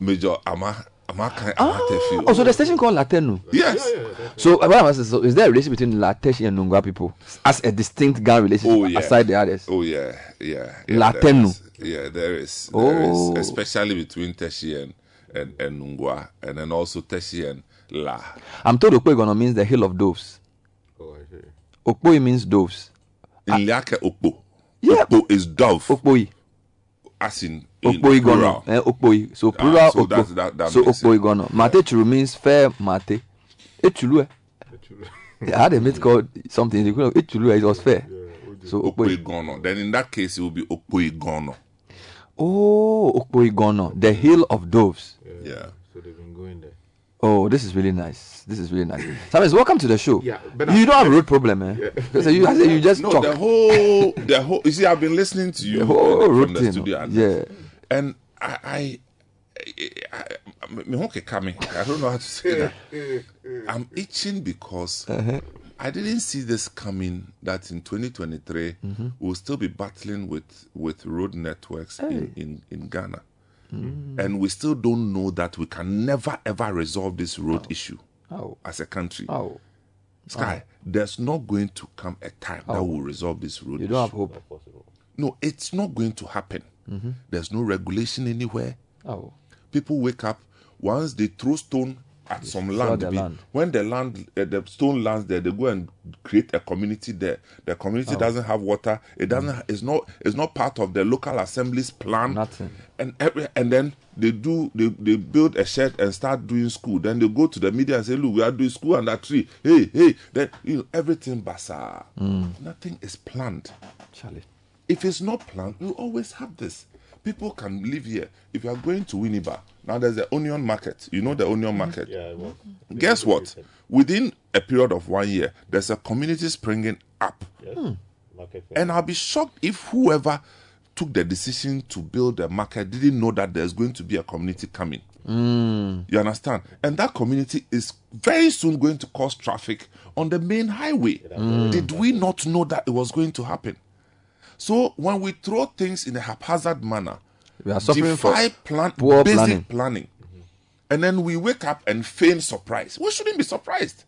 Speaker 27: Major Ama Amakan Amatefi.
Speaker 4: Oh, so the station called Latenu.
Speaker 27: Yes.
Speaker 4: So, uh, what I'm asking, so is there a relation between Lateshi and Nungwa people as a distinct gang relationship
Speaker 27: Oh yeah.
Speaker 4: aside the others?
Speaker 27: Oh yeah, yeah. yeah
Speaker 4: Latenu.
Speaker 27: there is. Yeah, there is. There is,
Speaker 4: Oh.
Speaker 27: especially between Teshi and and, and Nungwa, and then also Teshi and La.
Speaker 4: I'm told Okpoigono means the hill of doves. Okpoi means doves.
Speaker 27: In Liake Okpo. Okpo is dove.
Speaker 4: Okpoi.
Speaker 27: As in, in
Speaker 4: Okpoigono.
Speaker 27: plural.
Speaker 4: Eh, Okpoi. So
Speaker 27: Ah,
Speaker 4: plural
Speaker 27: so
Speaker 4: Okpo.
Speaker 27: that's- that- that
Speaker 4: so
Speaker 27: makes it.
Speaker 4: Okpoigono. Mate churu means fair mate. Echulu eh. I had a mate called something. They it Echulu. eh, It was fair. So Okpoi.
Speaker 27: Okpoigono. Then in that case, it will be Okpoigono.
Speaker 4: Oh, Okpoigono. The hill of doves.
Speaker 27: Yeah.
Speaker 6: So they've been going there.
Speaker 4: Oh, this is really nice. This is really nice. Samis, welcome to the show.
Speaker 6: Yeah, but
Speaker 4: you
Speaker 6: I-
Speaker 4: don't have a road problem, eh? Because you, you just
Speaker 27: no,
Speaker 4: talk.
Speaker 27: the whole, the whole. You see, I've been listening to you
Speaker 4: The whole
Speaker 27: from
Speaker 4: routine,
Speaker 27: the studio, and,
Speaker 4: yeah.
Speaker 27: and I, I, I, I, me honke kame. I don't know how to say that. I'm itching because
Speaker 4: Uh-huh.
Speaker 27: I didn't see this coming. That in 2023
Speaker 4: Mhm.
Speaker 27: we'll still be battling with with road networks in, in in Ghana.
Speaker 4: Mm.
Speaker 27: And we still don't know that we can never ever resolve this road issue
Speaker 4: Oh.
Speaker 27: as a country.
Speaker 4: Oh.
Speaker 27: Sky, there's not going to come a time that
Speaker 4: Oh.
Speaker 27: will resolve this road issue.
Speaker 4: You don't have hope.
Speaker 27: No, it's not going to happen.
Speaker 4: Mhm.
Speaker 27: There's no regulation anywhere.
Speaker 4: Oh.
Speaker 27: People wake up once they throw stone at some land,
Speaker 4: the land.
Speaker 27: When the land, uh, the stone lands there, they go and create a community there. The community
Speaker 4: Oh.
Speaker 27: doesn't have water. It doesn't. It's not. It's not part of the local assembly's plan.
Speaker 4: Nothing.
Speaker 27: And every, and then they do. They, they build a shed and start doing school. Then they go to the media and say, "Look, we are doing school under tree." Hey, hey. Then you know everything basa.
Speaker 4: Mm.
Speaker 27: Nothing is planned.
Speaker 4: Charlie.
Speaker 27: If it's not planned, you always have this. People can live here. If you are going to Winneba, now there's the onion market. You know the onion market.
Speaker 6: Yeah, it was.
Speaker 27: Guess what? Within a period of one year, there's a community springing up.
Speaker 6: Yes. Market.
Speaker 27: And I'll be shocked if whoever took the decision to build a market didn't know that there's going to be a community coming.
Speaker 4: Mm.
Speaker 27: You understand? And that community is very soon going to cause traffic on the main highway.
Speaker 4: Mm.
Speaker 27: Did we not know that it was going to happen? So when we throw things in a haphazard manner,
Speaker 4: We are suffering
Speaker 27: defy plan,
Speaker 4: poor
Speaker 27: basic
Speaker 4: planning.
Speaker 27: planning, and then we wake up and feign surprise. We shouldn't be surprised.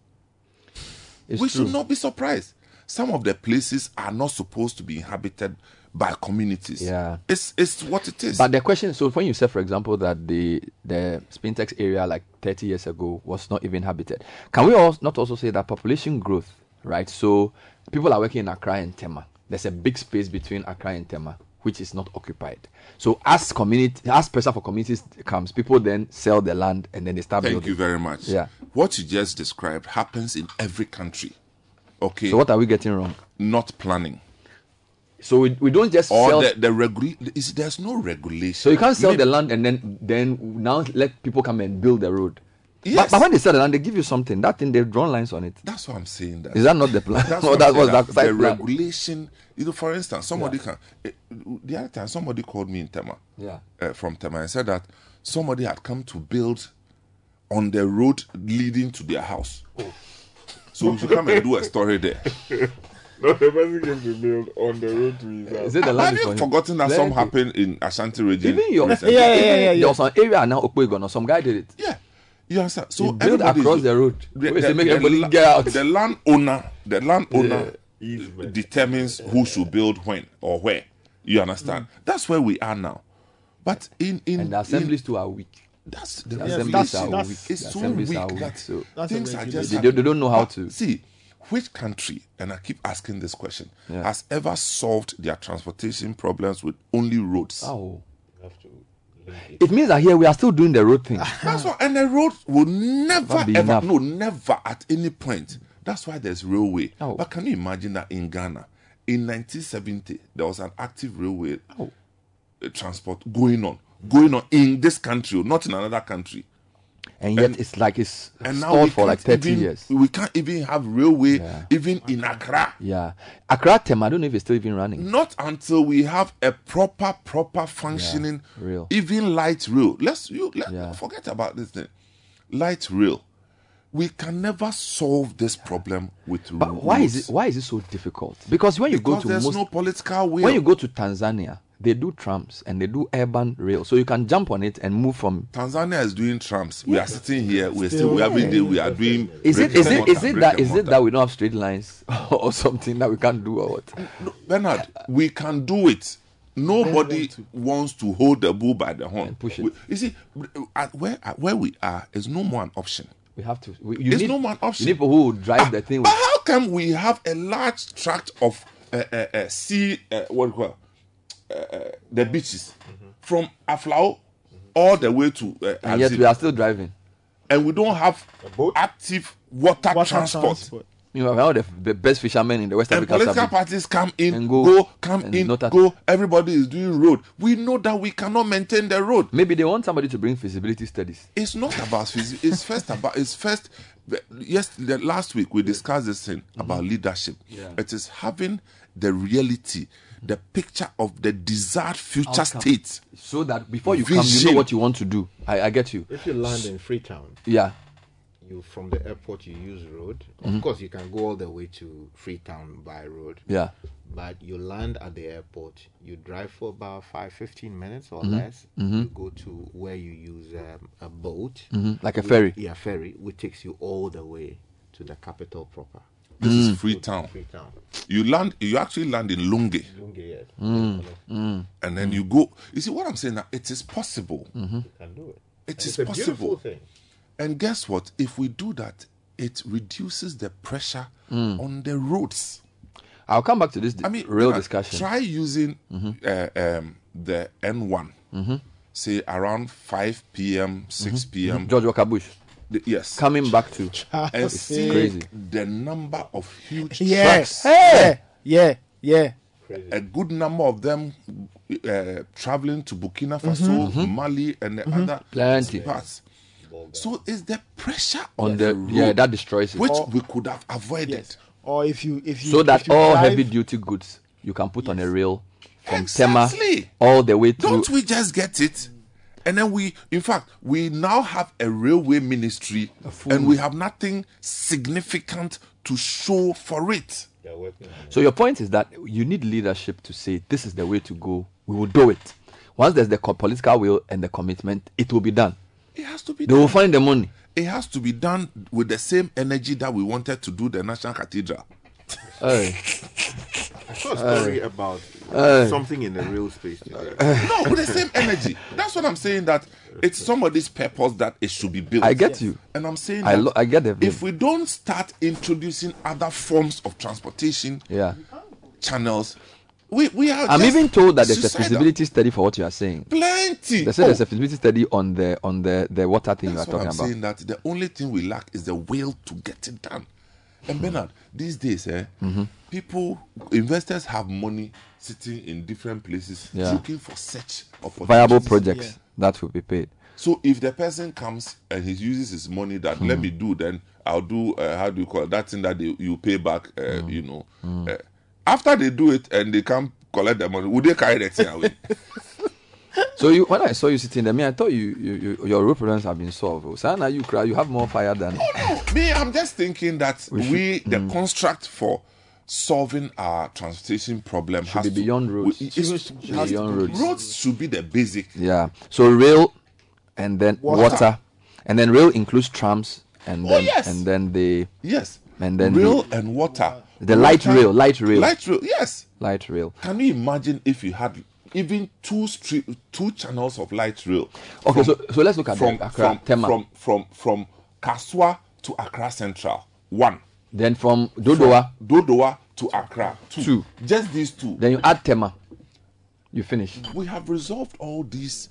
Speaker 4: It's
Speaker 27: we
Speaker 4: true.
Speaker 27: should not be surprised. Some of the places are not supposed to be inhabited by communities.
Speaker 4: Yeah.
Speaker 27: It's it's what it is.
Speaker 4: But the question, so when you say for example, that the the Spintex area like 30 years ago was not even habited, can we also not also say that population growth, right? So people are working in Accra and Tema. There's a big space between Accra and Tema, which is not occupied. So as community, as pressure for communities comes, people then sell the land and then they start building.
Speaker 27: Thank
Speaker 4: building.
Speaker 27: you very much.
Speaker 4: Yeah.
Speaker 27: What you just described happens in every country. Okay.
Speaker 4: So what are we getting wrong?
Speaker 27: Not planning.
Speaker 4: So we, we don't just
Speaker 27: or
Speaker 4: sell.
Speaker 27: the, the is there's no regulation.
Speaker 4: so you can't sell
Speaker 27: Maybe-
Speaker 4: the land and then then now let people come and build the road. But,
Speaker 27: Yes.
Speaker 4: but when they sell the land, they give you something. That thing they've drawn lines on it.
Speaker 27: That's what I'm saying. That
Speaker 4: Is that not the plan?
Speaker 27: That's
Speaker 4: Or
Speaker 27: what
Speaker 4: that was that
Speaker 27: that the
Speaker 4: plan?
Speaker 27: regulation. You know, for instance, somebody can. eh, The other time, somebody called me in Tema.
Speaker 4: Yeah.
Speaker 27: uh, from Tema and said that somebody had come to build on the road leading to their house. So we should come and do a story there.
Speaker 28: No, the person came to build on the road to his house.
Speaker 4: Is it the land
Speaker 27: Have you forgotten that
Speaker 4: Plenty.
Speaker 27: some happened in Ashanti region?
Speaker 4: Even your
Speaker 27: recently?
Speaker 4: even there was an area now Okwegon or some guy did it.
Speaker 27: Yeah. You understand? So
Speaker 4: He built across the road.
Speaker 27: The,
Speaker 4: Wait,
Speaker 27: the-
Speaker 4: make
Speaker 27: the
Speaker 4: everybody
Speaker 27: la-
Speaker 4: get out.
Speaker 27: The landowner, the landowner determines who should build when or where. You understand? Mm. That's where we are now. But in in
Speaker 4: And the assemblies too are weak.
Speaker 27: That's
Speaker 4: The
Speaker 27: the
Speaker 4: assemblies
Speaker 27: that's,
Speaker 4: are
Speaker 27: that's,
Speaker 4: weak.
Speaker 27: It's so
Speaker 4: assemblies
Speaker 27: weak
Speaker 4: are weak,
Speaker 27: that
Speaker 4: so-
Speaker 27: things are just.
Speaker 4: They- they don't know how
Speaker 27: But
Speaker 4: to-
Speaker 27: see. Which country, and I keep asking this question,
Speaker 4: Yeah.
Speaker 27: has ever solved their transportation problems with only roads?
Speaker 4: Oh. It means that here we are still doing the road thing.
Speaker 27: That's why, and the road will never ever,
Speaker 4: enough.
Speaker 27: no, never at any point. That's why there's railway.
Speaker 4: Oh.
Speaker 27: But can you imagine that in Ghana, in 1970, there was an active railway
Speaker 4: Oh.
Speaker 27: uh, transport going on, going on in this country, not in another country.
Speaker 4: And yet it's like it's
Speaker 27: And
Speaker 4: stalled for like
Speaker 27: can't
Speaker 4: 30
Speaker 27: even,
Speaker 4: years.
Speaker 27: We can't even have railway, even in Accra.
Speaker 4: Yeah. Accra Tem, I don't know if it's still even running.
Speaker 27: Not until we have a proper, proper functioning,
Speaker 4: rail.
Speaker 27: even light rail. Let's you let, forget about this thing. Light rail. We can never solve this problem with
Speaker 4: But why is it why is it so difficult? Because when you
Speaker 27: Because
Speaker 4: go to
Speaker 27: there's
Speaker 4: most,
Speaker 27: no political will.
Speaker 4: when you go to Tanzania, they do trams and they do urban rail, so you can jump on it and move from.
Speaker 27: Tanzania is doing trams. We are sitting here. We're still we every day we are doing.
Speaker 4: Is it
Speaker 27: brick
Speaker 4: is
Speaker 27: and
Speaker 4: it
Speaker 27: mortar,
Speaker 4: is it
Speaker 27: brick
Speaker 4: that it that we don't have straight lines or something that we can't do or what?
Speaker 27: Bernard, we can do it. Nobody wants to hold the bull by the horn.
Speaker 4: push it.
Speaker 27: We- you see, at where at where we are is no more an option.
Speaker 4: We have to. We, you
Speaker 27: it's
Speaker 4: need,
Speaker 27: no more an option.
Speaker 4: You need people who will drive the thing.
Speaker 27: But
Speaker 4: With,
Speaker 27: how come we have a large tract of uh, uh, uh, sea, uh, what do you call uh, the beaches from Aflao all the way to uh,
Speaker 4: and yet we are still driving.
Speaker 27: and we don't have active water,
Speaker 7: Water
Speaker 27: transport.
Speaker 7: transport.
Speaker 4: You know, one of the, the best fishermen in the West
Speaker 27: And
Speaker 4: Africa.
Speaker 27: political
Speaker 4: Sub-
Speaker 27: parties come in,
Speaker 4: and
Speaker 27: go,
Speaker 4: go,
Speaker 27: come
Speaker 4: and
Speaker 27: in,
Speaker 4: not
Speaker 27: go. Everybody is doing road. We know that we cannot maintain the road.
Speaker 4: Maybe they want somebody to bring feasibility studies.
Speaker 27: It's not about phys- It's first about. It's first. Yes, the, last week we discussed this thing about leadership.
Speaker 4: Yeah.
Speaker 27: It is having the reality, the picture of the desired future
Speaker 4: Outcome.
Speaker 27: state.
Speaker 4: So that before you come, you know what you want to do. I, I get you.
Speaker 6: If you land in Freetown,
Speaker 4: Yeah.
Speaker 6: you from the airport you use road. Of
Speaker 4: Mhm.
Speaker 6: course, you can go all the way to Freetown by road.
Speaker 4: Yeah.
Speaker 6: But you land at the airport, you drive for about five, 15 minutes or
Speaker 4: Mhm.
Speaker 6: less.
Speaker 4: Mhm.
Speaker 6: You go to where you use um, a boat.
Speaker 4: Mhm, like a
Speaker 6: which-
Speaker 4: ferry.
Speaker 6: Yeah, ferry, which takes you all the way to the capital proper.
Speaker 27: This
Speaker 4: Mm.
Speaker 27: is Freetown.
Speaker 6: Freetown.
Speaker 27: You land. You actually land in Lungi.
Speaker 6: Lungi, yes.
Speaker 4: Mm. Mm.
Speaker 27: and then you go. You see what I'm saying? Now it is possible.
Speaker 4: Mhm.
Speaker 6: You can do it.
Speaker 27: It
Speaker 6: And
Speaker 27: is
Speaker 6: it's a beautiful
Speaker 27: possible.
Speaker 6: thing.
Speaker 27: And guess what? If we do that, it reduces the pressure
Speaker 4: Mm.
Speaker 27: on the roads.
Speaker 4: I'll come back to this
Speaker 27: I mean,
Speaker 4: real discussion.
Speaker 27: Try using
Speaker 4: Mhm.
Speaker 27: uh, um, the N1,
Speaker 4: Mhm.
Speaker 27: say around 5 p.m., 6 p.m.
Speaker 4: George Walker Bush.
Speaker 27: The- yes.
Speaker 4: Coming back to
Speaker 27: and
Speaker 4: it's
Speaker 27: see
Speaker 4: crazy.
Speaker 27: the number of huge
Speaker 7: Yeah.
Speaker 27: trucks.
Speaker 7: Hey. Yeah. Yeah.
Speaker 27: A good number of them uh, traveling to Burkina Faso,
Speaker 4: Mhm.
Speaker 27: Mali, and the
Speaker 4: Mhm.
Speaker 27: other
Speaker 4: Plenty.
Speaker 27: parts. So it's the pressure
Speaker 4: On
Speaker 27: on
Speaker 4: the-
Speaker 27: the,
Speaker 4: yeah, that destroys it.
Speaker 27: which
Speaker 4: Or-
Speaker 27: we could have avoided.
Speaker 7: Or if you if you
Speaker 4: so that
Speaker 7: you
Speaker 4: all
Speaker 7: drive-
Speaker 4: heavy duty goods you can put on a rail from
Speaker 27: Exactly.
Speaker 4: Tema all the way through.
Speaker 27: Don't we just get it? And then we, in fact, we now have a railway ministry and we have nothing significant to show for it.
Speaker 4: So your point is that you need leadership to say this is the way to go. We will do it. Once there's the political will and the commitment, it will be done.
Speaker 27: It has to be
Speaker 4: They
Speaker 27: done.
Speaker 4: will find the money.
Speaker 27: It has to be done with the same energy that we wanted to do the National Cathedral.
Speaker 4: Hey.
Speaker 6: I saw a story
Speaker 27: Hey.
Speaker 6: about
Speaker 27: Hey.
Speaker 6: something in the real space. today.
Speaker 27: no, with the same energy. That's what I'm saying. That it's somebody's purpose that it should be built.
Speaker 4: I get you.
Speaker 27: And I'm saying
Speaker 4: I
Speaker 27: that
Speaker 4: lo- I get the
Speaker 27: if we don't start introducing other forms of transportation
Speaker 4: Yeah.
Speaker 27: channels, we we are.
Speaker 4: I'm even told that there's a feasibility study for what you are saying.
Speaker 27: Plenty.
Speaker 4: They said there's
Speaker 27: Oh.
Speaker 4: a feasibility study on the on the the water thing
Speaker 27: That's
Speaker 4: you are
Speaker 27: what
Speaker 4: talking
Speaker 27: I'm
Speaker 4: about.
Speaker 27: saying. That the only thing we lack is the will to get it done. And Bernard, these days, eh,
Speaker 4: Mhm.
Speaker 27: people, investors have money sitting in different places
Speaker 4: Yeah.
Speaker 27: looking for such.
Speaker 4: Viable projects that will be paid.
Speaker 27: So if the person comes and he uses his money that let
Speaker 4: Hmm.
Speaker 27: me do, then I'll do uh, how do you call it? that thing that they, you pay back? Uh,
Speaker 4: Hmm.
Speaker 27: You know, uh, after they do it and they come collect the money, would they carry the thing away?
Speaker 4: So you, when I saw you sitting there, me, I thought you, you, you your road problems have been solved. oh. So now you cry, you have more fire than.
Speaker 27: Me, I'm just thinking that
Speaker 4: We
Speaker 27: we, the
Speaker 4: mm.
Speaker 27: construct for solving our transportation problem
Speaker 4: Should
Speaker 27: has
Speaker 4: be
Speaker 27: to-
Speaker 4: beyond roads.
Speaker 27: we- it-
Speaker 4: Should
Speaker 27: it's-
Speaker 4: be
Speaker 27: it has to
Speaker 4: beyond roads.
Speaker 27: Roads should be the basic.
Speaker 4: Yeah. So rail, and then
Speaker 27: Water.
Speaker 4: water, and then rail includes trams, and
Speaker 27: Oh,
Speaker 4: then
Speaker 27: yes.
Speaker 4: and then the
Speaker 27: Yes.
Speaker 4: and then
Speaker 27: rail
Speaker 4: the,
Speaker 27: and water.
Speaker 4: the light rail, light rail,
Speaker 27: Light rail, yes.
Speaker 4: light rail.
Speaker 27: Can you imagine if you had even two two channels of light rail?
Speaker 4: Okay, so- so let's look at
Speaker 27: from
Speaker 4: Accra,
Speaker 27: from, from from from Kasoa to Accra Central. One.
Speaker 4: Then from Dodowa,
Speaker 27: From Dodowa to Accra. Two.
Speaker 4: Two.
Speaker 27: Just these two.
Speaker 4: then you add Tema, you finish.
Speaker 27: We have resolved all these.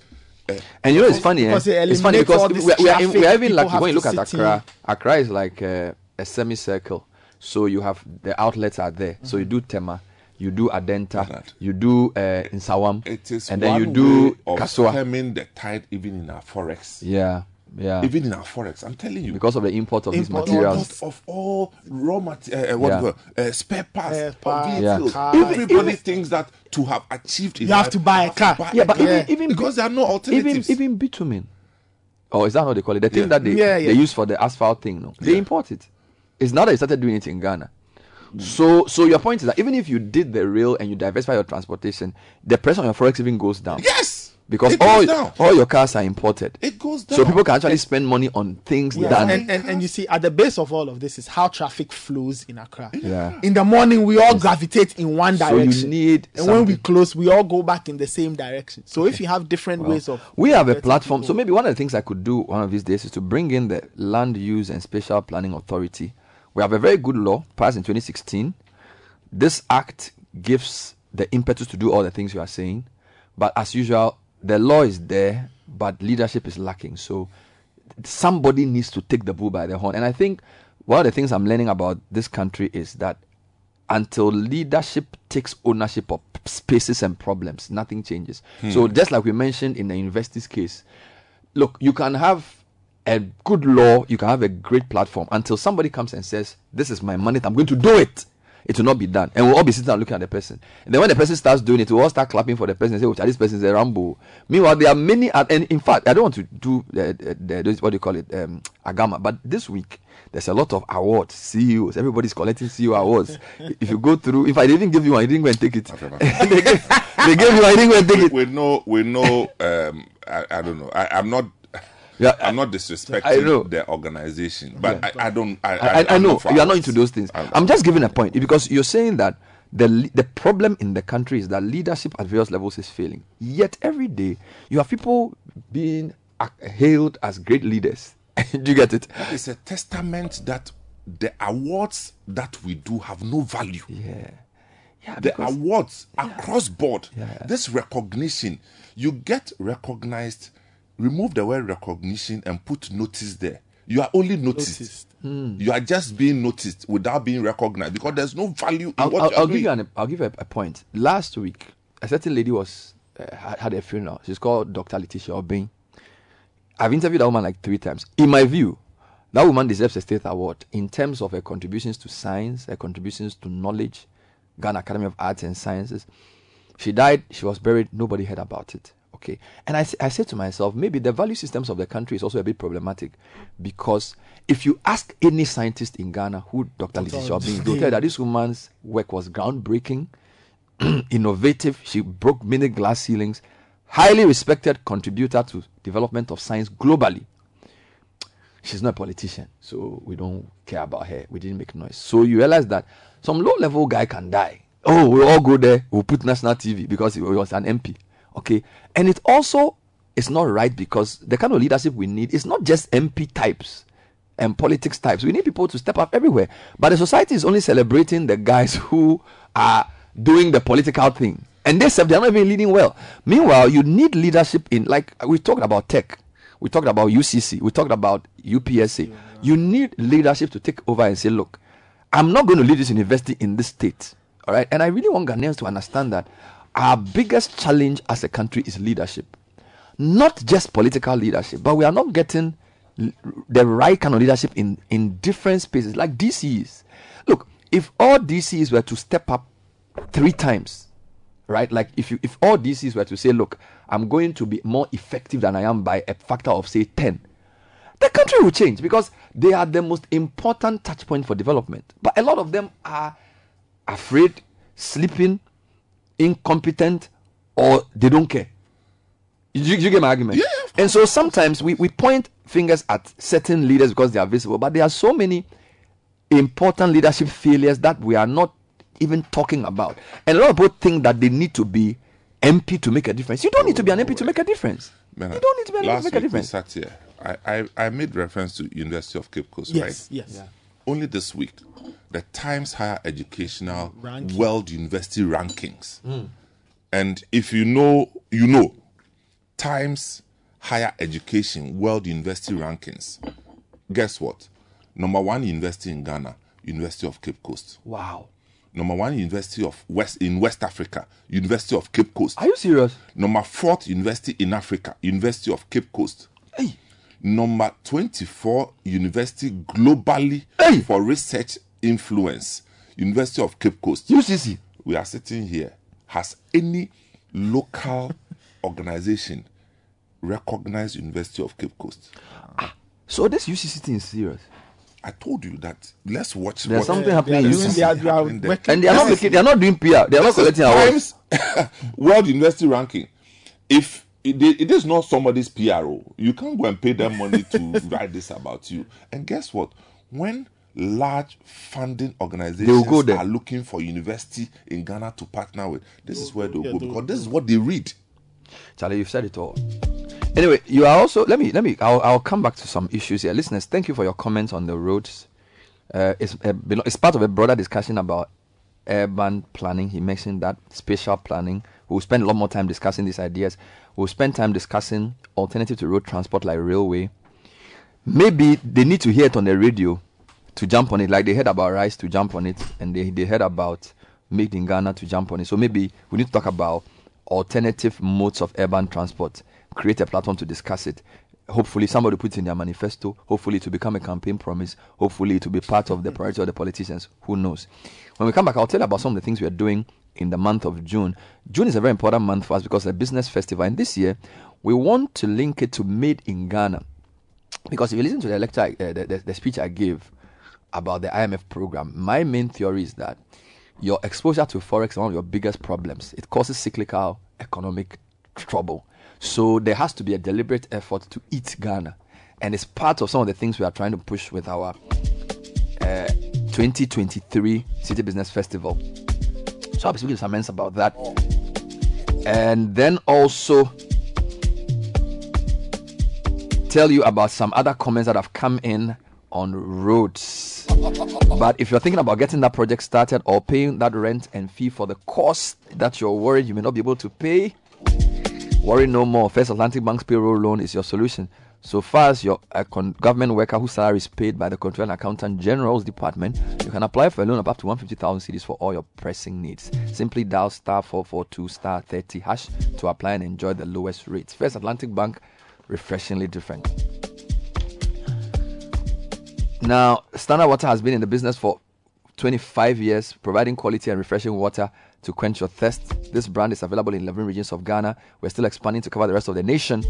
Speaker 27: Uh,
Speaker 4: And you know it's funny, eh?
Speaker 7: It
Speaker 4: it's funny because we are, we are, we are even lucky when you look at Accra. Accra is like a, a semicircle, so you have the outlets are there. So you
Speaker 7: Mm-hmm.
Speaker 4: do Tema, you do Adenta, you do uh, Insawam,
Speaker 27: It is
Speaker 4: and then you do
Speaker 27: way of
Speaker 4: Kasoa.
Speaker 27: stemming the tide even in our forex.
Speaker 4: Yeah, yeah.
Speaker 27: Even in our forex, I'm telling you.
Speaker 4: because of the import of these
Speaker 27: Import
Speaker 4: materials.
Speaker 27: of all raw material, uh, what
Speaker 4: Yeah.
Speaker 27: do you call it? uh, spare parts,
Speaker 7: Spare parts,
Speaker 27: vehicles.
Speaker 7: cars.
Speaker 27: Everybody thinks that to have achieved, in
Speaker 7: You have to buy a car.
Speaker 27: buy
Speaker 4: Yeah, but
Speaker 27: car.
Speaker 4: even even
Speaker 27: because there are no alternatives.
Speaker 4: even even bitumen. Oh, is that how they call it? The thing
Speaker 27: Yeah.
Speaker 4: that they,
Speaker 7: Yeah,
Speaker 4: they use for the asphalt thing, no? They import it. It's not that they started doing it in Ghana. So so your point is that even if you did the rail and you diversify your transportation, the price on your forex even goes down.
Speaker 27: yes,
Speaker 4: Because
Speaker 27: it
Speaker 4: all
Speaker 27: down.
Speaker 4: all your cars are imported.
Speaker 27: It goes down.
Speaker 4: So people can actually spend money on things
Speaker 7: Yeah,
Speaker 4: than
Speaker 7: and, and, and you see, at the base of all of this is how traffic flows in Accra.
Speaker 4: Yeah.
Speaker 7: In the morning, we all gravitate in one direction.
Speaker 4: So you need
Speaker 7: and when we close, we all go back in the same direction. So if you have different
Speaker 4: Well,
Speaker 7: ways of.
Speaker 4: we have a platform. So maybe one of the things I could do one of these days is to bring in the Land Use and Spatial Planning Authority. We have a very good law passed in 2016. This act gives the impetus to do all the things you are saying, but as usual, the law is there, but leadership is lacking. So somebody needs to take the bull by the horn. And I think one of the things I'm learning about this country is that until leadership takes ownership of spaces and problems, nothing changes.
Speaker 27: Hmm.
Speaker 4: So just like we mentioned in the university's case, look, you can have a good law, you can have a great platform until somebody comes and says, "This is my mandate. I'm going to do it." It will not be done, and we'll all be sitting and looking at the person. And then when the person starts doing it, we'll all start clapping for the person and say, "Oh, this person is a Rambo." Meanwhile, there are many, and and in fact, I don't want to do the, the, the what do you call it, um, agama, but this week there's a lot of awards, CEOs. Everybody's collecting CEO awards. if you go through, if I didn't give you one, I didn't go and take it. they, gave, they gave you, I didn't go and take it.
Speaker 27: we know, we know. Um, I, I don't know. I, I'm not.
Speaker 4: Yeah,
Speaker 27: I'm not disrespecting
Speaker 4: I know.
Speaker 27: the organization, but
Speaker 4: Yeah.
Speaker 27: I, I don't. I,
Speaker 4: I, I,
Speaker 27: I'm
Speaker 4: know you are not into those things. I'm just giving a point because you're saying that the the problem in the country is that leadership at various levels is failing. Yet every day you have people being hailed as great leaders. do you get it?
Speaker 27: It's a testament that the awards that we do have no value.
Speaker 4: Yeah. Yeah,
Speaker 27: the
Speaker 4: because-
Speaker 27: awards across board,
Speaker 4: Yeah.
Speaker 27: this recognition, you get recognized. Remove the word recognition and put notice there. You are only noticed.
Speaker 4: Hmm.
Speaker 27: You are just being noticed without being recognized because there's no value in
Speaker 4: I'll,
Speaker 27: what
Speaker 4: I'll,
Speaker 27: you are
Speaker 4: I'll
Speaker 27: doing.
Speaker 4: give you an I'll give you a, a point. Last week, a certain lady was uh, had, had a funeral. She's called Dr. Letitia Obeng. I've interviewed that woman like three times. In my view, that woman deserves a state award in terms of her contributions to science, her contributions to knowledge, Ghana Academy of Arts and Sciences. She died. She was buried. Nobody heard about it. Okay, and I, I said to myself, maybe the value systems of the country is also a bit problematic because if you ask any scientist in Ghana who Dr. Obeng is, they'll tell you that this woman's work was groundbreaking, innovative. She broke many glass ceilings, highly respected contributor to development of science globally. She's not a politician, so we don't care about her. We didn't make noise. So you realize that some low-level guy can die. Oh, we'll all go there. We'll put national TV because he was an MP. Okay, and it also is not right because the kind of leadership we need is not just MP types and politics types. We need people to step up everywhere. But the society is only celebrating the guys who are doing the political thing. And they said they're not even leading well. Meanwhile, you need leadership in, like we talked about tech, we talked about UCC, we talked about UPSA. You need leadership to take over and say, look, I'm not going to lead this university in this state. All right. And I really want Ghanaians to understand that our biggest challenge as a country is leadership. Not just political leadership, but we are not getting the right kind of leadership in, in different spaces, like DCs. Look, if all DCs were to step up three times, right? Like if you if all DCs were to say, look, I'm going to be more effective than I am by a factor of say 10, the country will change because they are the most important touch point for development. But a lot of them are afraid, sleeping, incompetent, or they don't care. You, you get my argument? Yeah. And so sometimes we, we point fingers at certain leaders because they are visible, but there are so many important leadership failures that we are not even talking about. And a lot of people think that they need to be MP to make a difference. You don't need to be an MP to oh, make a difference.
Speaker 27: Man,
Speaker 4: You don't need to be an MP
Speaker 27: last
Speaker 4: to make a
Speaker 27: week we sat here. I, I, I made reference to University of Cape Coast,
Speaker 7: Yes,
Speaker 27: right?
Speaker 7: yes. Yeah.
Speaker 27: Only this week, the Times Higher Educational
Speaker 7: Ranking.
Speaker 27: World University Rankings.
Speaker 7: Mm.
Speaker 27: And if you know, you know, Times Higher Education World University Rankings. Guess what? Number one university in Ghana, University of Cape Coast.
Speaker 4: Wow.
Speaker 27: Number one university of West in West Africa, University of Cape Coast.
Speaker 4: Are you serious?
Speaker 27: Number fourth university in Africa, University of Cape Coast. Number 24 university globally for research influence, University of Cape Coast.
Speaker 4: UCC.
Speaker 27: We are sitting here. Has any local organization recognized University of Cape Coast?
Speaker 4: Ah, So this UCC thing is serious.
Speaker 27: I told you that. Let's watch.
Speaker 4: There's
Speaker 27: what-
Speaker 4: something happening in
Speaker 27: This is
Speaker 4: UCC.
Speaker 27: happening there.
Speaker 4: and they are not making, they are not doing PR. They are not collecting awards.
Speaker 27: World University Ranking. If it, it is not somebody's PRO, you can't go and pay them money to write this about you. And guess what? When large funding organizations
Speaker 4: go there.
Speaker 27: are looking for university in Ghana to partner with, this is where they'll
Speaker 4: Yeah,
Speaker 27: go
Speaker 4: they'll-
Speaker 27: because this is what they read.
Speaker 4: Charlie, you've said it all. Anyway, you are also. Let me. Let me. I'll, I'll come back to some issues here, listeners. Thank you for your comments on the roads. Uh, it's uh, it's part of a broader discussion about urban planning. He mentioned that spatial planning. We'll spend a lot more time discussing these ideas. We'll spend time discussing alternative to road transport like railway. Maybe they need to hear it on the radio to jump on it, like they heard about rice to jump on it, and they, they heard about made in Ghana to jump on it. So maybe we need to talk about alternative modes of urban transport, create a platform to discuss it. Hopefully, somebody puts in their manifesto. Hopefully, to become a campaign promise. Hopefully, to be part of the priority of the politicians. Who knows? When we come back, I'll tell you about some of the things we are doing in the month of June. June is a very important month for us because it's a business festival. And this year, we want to link it to Made in Ghana. Because if you listen to the lecture, uh, the, the, the speech I gave about the IMF program, my main theory is that your exposure to forex is one of your biggest problems. It causes cyclical economic trouble. So there has to be a deliberate effort to eat Ghana, and it's part of some of the things we are trying to push with our uh, 2023 Citi Business Festival. So I'll be speaking to some men about that, and then also tell you about some other comments that have come in on roads. But if you're thinking about getting that project started or paying that rent and fee for the cost that you're worried you may not be able to pay, worry no more. First Atlantic Bank's payroll loan is your solution. So far as you're a uh, con- government worker whose salary is paid by the Control and Accountant General's Department, you can apply for a loan of up to 150,000 cedis for all your pressing needs. Simply dial star 442 star 30 hash to apply and enjoy the lowest rates. First Atlantic Bank, refreshingly different. Now, Standard Water has been in the business for 25 years, providing quality and refreshing water to quench your thirst. This brand is available in 11 regions of Ghana. We're still expanding to cover the rest of the nation.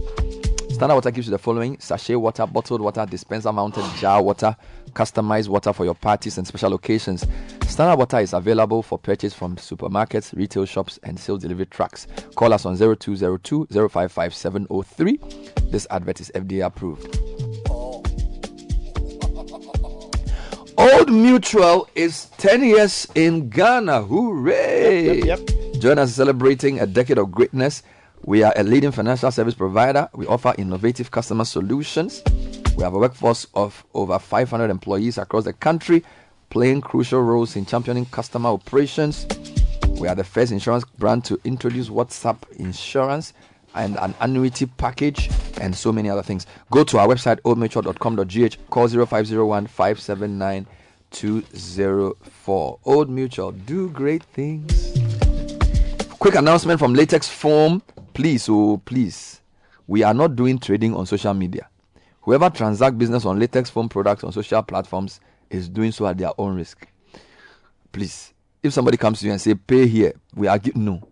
Speaker 4: Standard Water gives you the following sachet water, bottled water, dispenser mounted jar water, customized water for your parties and special occasions. Standard Water is available for purchase from supermarkets, retail shops, and sales delivery trucks. Call us on 0202 055 703. This advert is FDA approved. Old Mutual is 10 years in Ghana. Hooray! Yep. Join us celebrating a decade of greatness. We are a leading financial service provider. We offer innovative customer solutions. We have a workforce of over 500 employees across the country, playing crucial roles in championing customer operations. We are the first insurance brand to introduce WhatsApp insurance and an annuity package and so many other things. Go to our website oldmutual.com.gh, call 0501 579 204. Old Mutual, do great things. Quick announcement from Latex Foam. Please, oh, please. We are not doing trading on social media. Whoever transact business on Latex foam products on social platforms is doing so at their own risk. Please, if somebody comes to you and say, pay here, we are giving, no.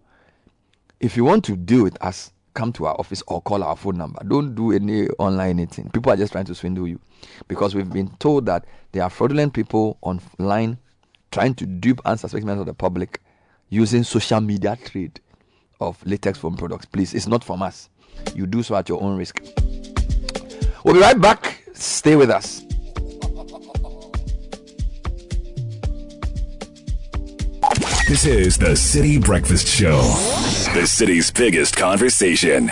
Speaker 4: If you want to deal with us, come to our office or call our phone number. Don't do any online anything. People are just trying to swindle you because we've been told that there are fraudulent people online trying to dupe unsuspecting members of the public using social media trade of latex foam products. Please, it's not from us. You do so at your own risk. We'll be right back. Stay with us.
Speaker 29: This is the Citi Breakfast Show, the city's biggest conversation.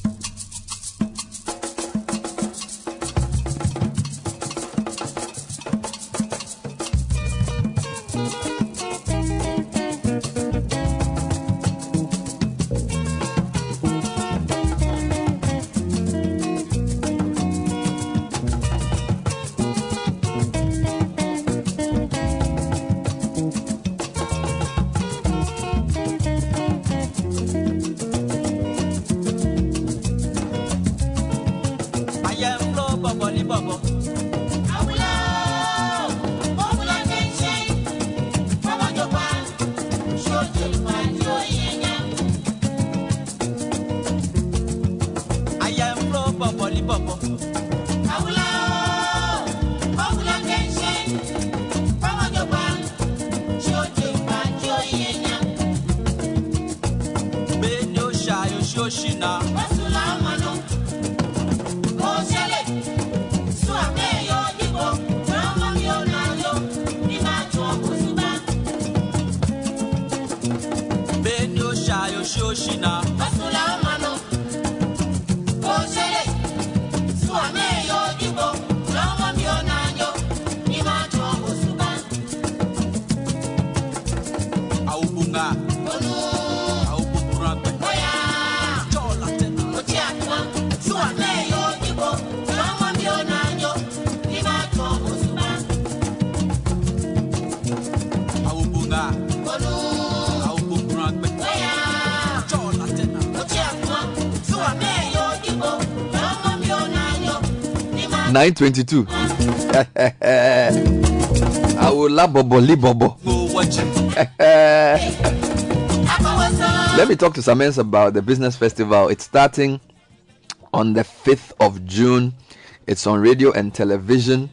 Speaker 4: Nine twenty-two. I will la bobo li bobo. Let me talk to Samens about the business festival. It's starting on the 5th of June. It's on radio and television.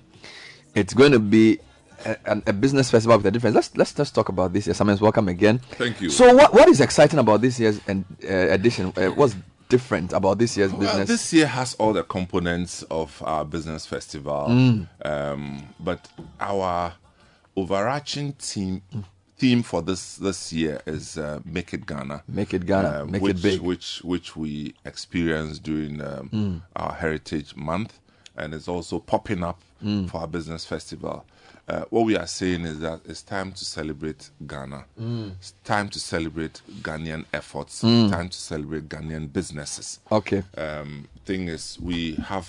Speaker 4: It's going to be a, a- a business festival with a difference. Let's let's just talk about this year. Samens, welcome again.
Speaker 27: Thank you.
Speaker 4: So, what, what is exciting about this year's en- uh, edition? Uh, what's different about this year's
Speaker 27: Well,
Speaker 4: business?
Speaker 27: this year has all the components of our business festival,
Speaker 4: Mm.
Speaker 27: um, but our overarching theme theme for this this year is uh, Make It Ghana.
Speaker 4: Make it Ghana. Make it
Speaker 27: which,
Speaker 4: big.
Speaker 27: Which which we experienced during um,
Speaker 4: Mm.
Speaker 27: our Heritage Month, and it's also popping up
Speaker 4: Mm.
Speaker 27: for our business festival. Uh, what we are saying is that it's time to celebrate Ghana.
Speaker 4: Mm.
Speaker 27: It's time to celebrate Ghanaian efforts.
Speaker 4: Mm.
Speaker 27: Time to celebrate Ghanaian businesses.
Speaker 4: Okay.
Speaker 27: Um, thing is, we have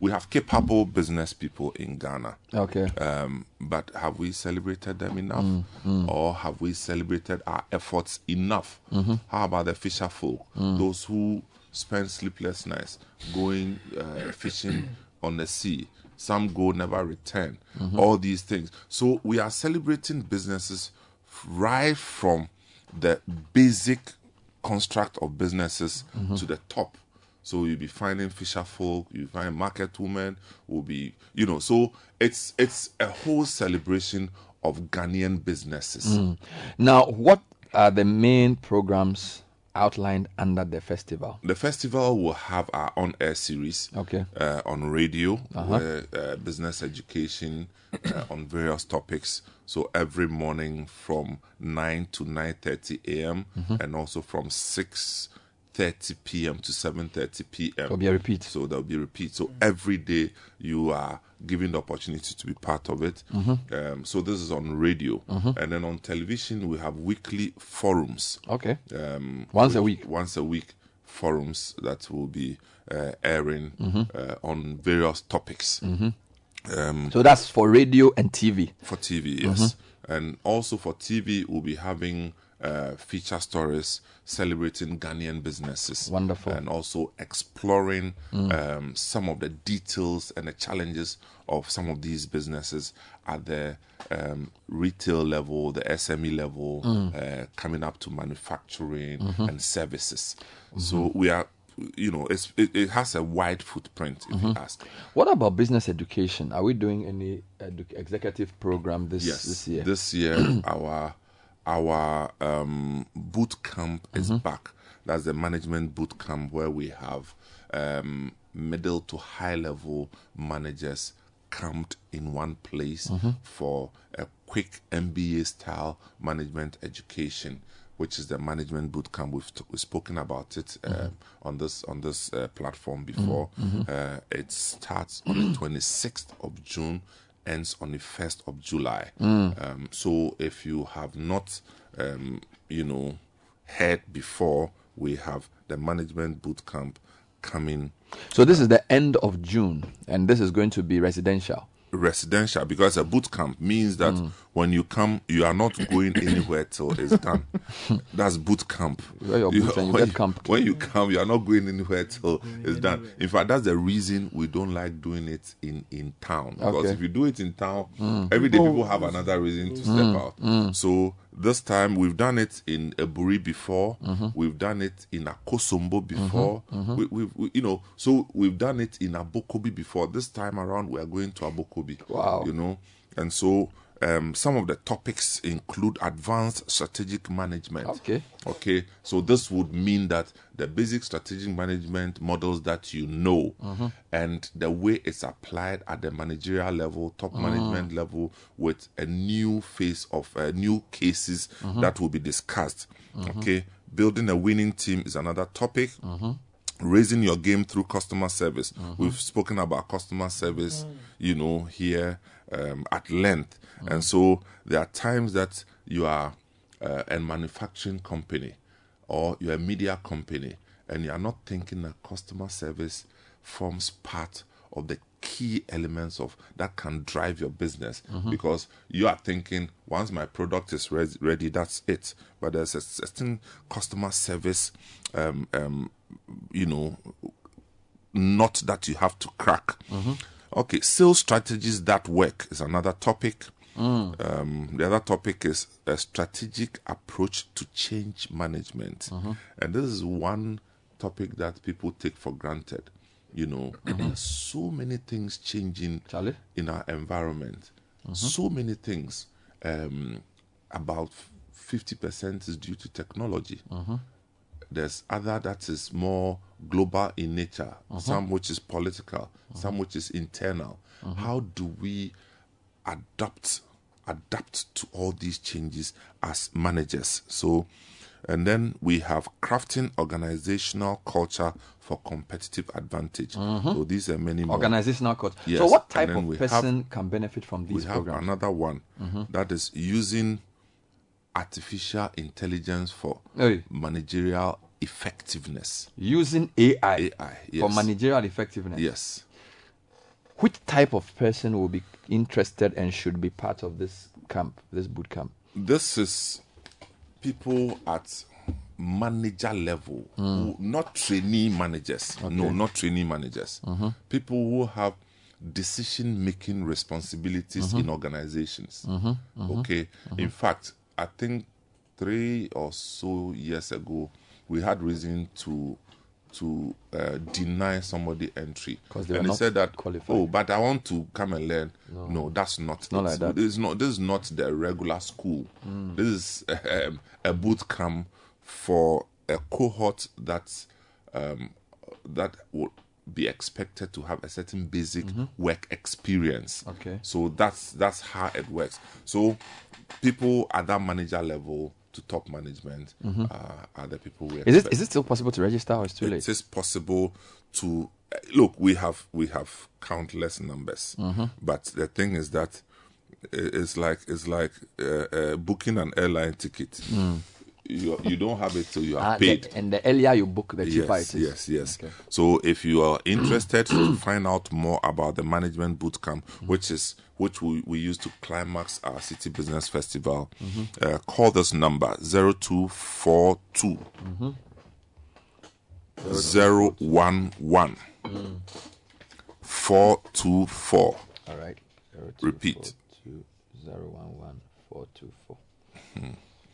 Speaker 27: we have capable business people in Ghana.
Speaker 4: Okay.
Speaker 27: Um, but have we celebrated them enough,
Speaker 4: Mm, mm.
Speaker 27: or have we celebrated our efforts enough?
Speaker 4: Mhm.
Speaker 27: How about the fisher folk,
Speaker 4: Mm.
Speaker 27: those who spend sleepless nights going uh, fishing on the sea? Some go never return.
Speaker 4: Mhm.
Speaker 27: All these things. So we are celebrating businesses right from the basic construct of businesses
Speaker 4: Mhm.
Speaker 27: to the top. So you'll be finding fisher folk, you find market women, will be you know. So it's it's a whole celebration of Ghanaian businesses.
Speaker 4: Mm. Now, what are the main programs outlined under the festival?
Speaker 27: The festival will have our on-air series.
Speaker 4: Okay.
Speaker 27: Uh, on radio,
Speaker 4: Uh-huh.
Speaker 27: where uh, business education uh, on various topics. So every morning from nine to nine thirty a.m.
Speaker 4: Mhm.
Speaker 27: and also from six thirty p.m. to seven thirty p.m.
Speaker 4: There'll be a repeat.
Speaker 27: So there'll be a repeat. So every day you are given the opportunity to be part of it.
Speaker 4: Mhm.
Speaker 27: Um, so this is on radio,
Speaker 4: Mhm.
Speaker 27: and then on television we have weekly forums.
Speaker 4: Okay.
Speaker 27: Um,
Speaker 4: Once a
Speaker 27: week. Once a week forums that will be uh, airing
Speaker 4: Mhm.
Speaker 27: uh, on various topics.
Speaker 4: Mhm.
Speaker 27: Um,
Speaker 4: So that's for radio and TV.
Speaker 27: for TV, yes. And also for TV, we'll be having uh, feature stories celebrating Ghanaian businesses.
Speaker 4: Wonderful.
Speaker 27: And also exploring
Speaker 4: Mm.
Speaker 27: um, some of the details and the challenges of some of these businesses at the um, retail level, the SME level,
Speaker 4: Mm.
Speaker 27: uh, coming up to manufacturing
Speaker 4: Mhm.
Speaker 27: and services.
Speaker 4: Mhm.
Speaker 27: So we are, you know, it's, it, it has a wide footprint, if you
Speaker 4: Mhm.
Speaker 27: ask.
Speaker 4: What about business education? Are we doing any edu- executive program this
Speaker 27: yes,
Speaker 4: this year?
Speaker 27: This year, our our um, boot camp is
Speaker 4: Mhm.
Speaker 27: back. That's the management boot camp where we have um, middle to high level managers camped in one place
Speaker 4: Mhm.
Speaker 27: for a quick MBA style management education. Which is the management boot camp? We've, t- we've spoken about it uh,
Speaker 4: Mhm.
Speaker 27: on this on this uh, platform before.
Speaker 4: Mhm.
Speaker 27: Uh, it starts on the 26th of June, ends on the 1st of July.
Speaker 4: Mm.
Speaker 27: Um, so if you have not, um, you know, heard before, we have the management boot camp coming
Speaker 4: So this is the end of June, and this is going to be residential.
Speaker 27: Residential because a boot camp means that
Speaker 4: Mm.
Speaker 27: when you come, you are not going anywhere till it's done. That's boot camp.
Speaker 4: You wear your boots and you
Speaker 27: when
Speaker 4: get camped.
Speaker 27: When you come, you are not going anywhere till it's done. In fact, that's the reason we don't like doing it in, in town. Because
Speaker 4: Okay.
Speaker 27: if you do it in town,
Speaker 4: Mm.
Speaker 27: every day
Speaker 4: People-
Speaker 27: people have another reason to
Speaker 4: Mm.
Speaker 27: step out.
Speaker 4: Mm.
Speaker 27: So this time we've done it in Aburi before.
Speaker 4: Mhm.
Speaker 27: We've done it in Akosombo before.
Speaker 4: mhm.
Speaker 27: We, we've, we, you know, so we've done it in Abokobi before. This time around, we are going to Abokobi.
Speaker 4: Wow.
Speaker 27: You know, and so um, some of the topics include advanced strategic management.
Speaker 4: Okay.
Speaker 27: Okay. So this would mean that the basic strategic management models that you know
Speaker 4: Mhm.
Speaker 27: and the way it's applied at the managerial level, top
Speaker 4: Mm.
Speaker 27: management level, with a new phase of uh, new cases
Speaker 4: Mhm.
Speaker 27: that will be discussed.
Speaker 4: Mhm.
Speaker 27: Okay. Building a winning team is another topic raising your game through customer service. We've spoken about customer service, you know, here um, at length. And so there are times that you are uh, a manufacturing company or you're a media company and you are not thinking that customer service forms part of the key elements of that can drive your business
Speaker 4: Mhm.
Speaker 27: because you are thinking once my product is res- ready that's it but there's a certain customer service um, um, you know not that you have to crack
Speaker 4: Mhm.
Speaker 27: Okay sales strategies that work is another topic
Speaker 4: Mm.
Speaker 27: um, the other topic is a strategic approach to change management
Speaker 4: Mhm.
Speaker 27: and this is one topic that people take for granted you know there's so many things changing
Speaker 4: Charlie?
Speaker 27: in our environment
Speaker 4: Mhm.
Speaker 27: so many things um, about 50% is due to technology
Speaker 4: Mhm.
Speaker 27: There's other that is more global in nature,
Speaker 4: Mhm.
Speaker 27: some which is political, some which is internal.
Speaker 4: Mhm.
Speaker 27: How do we adapt adapt to all these changes as managers? So and then we have crafting organizational culture for competitive advantage.
Speaker 4: Mhm.
Speaker 27: So these are many more.
Speaker 4: Organizational culture.
Speaker 27: Yes.
Speaker 4: So what type of
Speaker 27: we have-
Speaker 4: person can benefit from these
Speaker 27: we have
Speaker 4: programs?
Speaker 27: another one
Speaker 4: Mhm.
Speaker 27: that is using artificial intelligence for
Speaker 4: Hey.
Speaker 27: managerial effectiveness.
Speaker 4: Using AI,
Speaker 27: AI
Speaker 4: for managerial effectiveness.
Speaker 27: Yes.
Speaker 4: Which type of person will be interested and should be part of this camp, this boot camp?
Speaker 27: This is people at manager level, who, not trainee managers. No, not trainee managers.
Speaker 4: Mhm.
Speaker 27: People who have decision making responsibilities
Speaker 4: Mhm.
Speaker 27: in organizations.
Speaker 4: Mhm, mhm,
Speaker 27: Okay. In fact, I think three or so years ago, we had reason to to uh, deny somebody entry
Speaker 4: 'Cause they
Speaker 27: and they said that
Speaker 4: qualified.
Speaker 27: oh but i want to come and learn
Speaker 4: No.
Speaker 27: no, that's not
Speaker 4: not
Speaker 27: it.
Speaker 4: like that.
Speaker 27: this is not this is not the regular school
Speaker 4: Mm.
Speaker 27: this is um, a boot camp for a cohort that um, that would be expected to have a certain basic work experience.
Speaker 4: Mm-hmm. Okay.
Speaker 27: So that's that's how it works. So people at that manager level to top management
Speaker 4: Mhm.
Speaker 27: uh, are the people we
Speaker 4: Is
Speaker 27: expect.
Speaker 4: is it is it still possible to register or it's too late?
Speaker 27: It is possible to uh, look. We have we have countless numbers,
Speaker 4: Mhm.
Speaker 27: but the thing is that it's like it's like uh, uh, booking an airline ticket.
Speaker 4: Mm.
Speaker 27: You you don't have it till you are
Speaker 4: the-
Speaker 27: paid.
Speaker 4: and the earlier you book, the cheaper
Speaker 27: yes,
Speaker 4: it is.
Speaker 27: Yes, yes. So if you are interested to find out more about the management boot camp,
Speaker 4: Mm-hmm.
Speaker 27: which is which we, we use to climax our citi business festival,
Speaker 4: Mhm.
Speaker 27: uh, call this number 0242
Speaker 4: Mhm.
Speaker 27: 011
Speaker 4: Mm.
Speaker 27: 424.
Speaker 4: All right.
Speaker 27: Repeat.
Speaker 4: 0242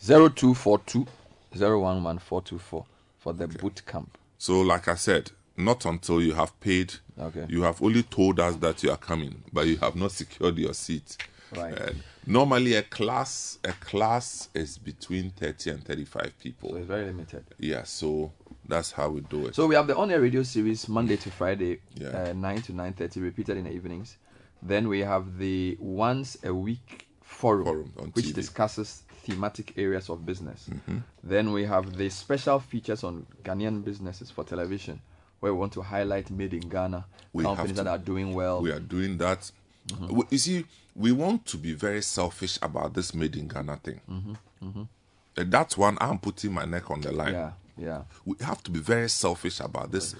Speaker 4: 0242 011424 for the boot camp.
Speaker 27: So, like I said, not until you have paid.
Speaker 4: Okay.
Speaker 27: You have only told us that you are coming, but you have not secured your seat.
Speaker 4: Right.
Speaker 27: And normally, a class a class is between thirty and thirty-five people.
Speaker 4: So it's very limited.
Speaker 27: Yeah. So that's how we do it.
Speaker 4: So we have the on-air radio series Monday to Friday,
Speaker 27: Yeah.
Speaker 4: uh, nine to nine thirty, repeated in the evenings. Then we have the once a week forum,
Speaker 27: Forum on
Speaker 4: which
Speaker 27: TV.
Speaker 4: discusses thematic areas of business.
Speaker 27: Mhm.
Speaker 4: Then we have the special features on Ghanaian businesses for television, where we want to highlight made in Ghana
Speaker 27: We
Speaker 4: companies
Speaker 27: to-
Speaker 4: that are doing well.
Speaker 27: We are doing that.
Speaker 4: Mhm.
Speaker 27: You see, we want to be very selfish about this made in Ghana thing.
Speaker 4: Mhm, mhm.
Speaker 27: And that's one I'm putting my neck on the line.
Speaker 4: Yeah, yeah.
Speaker 27: We have to be very selfish about this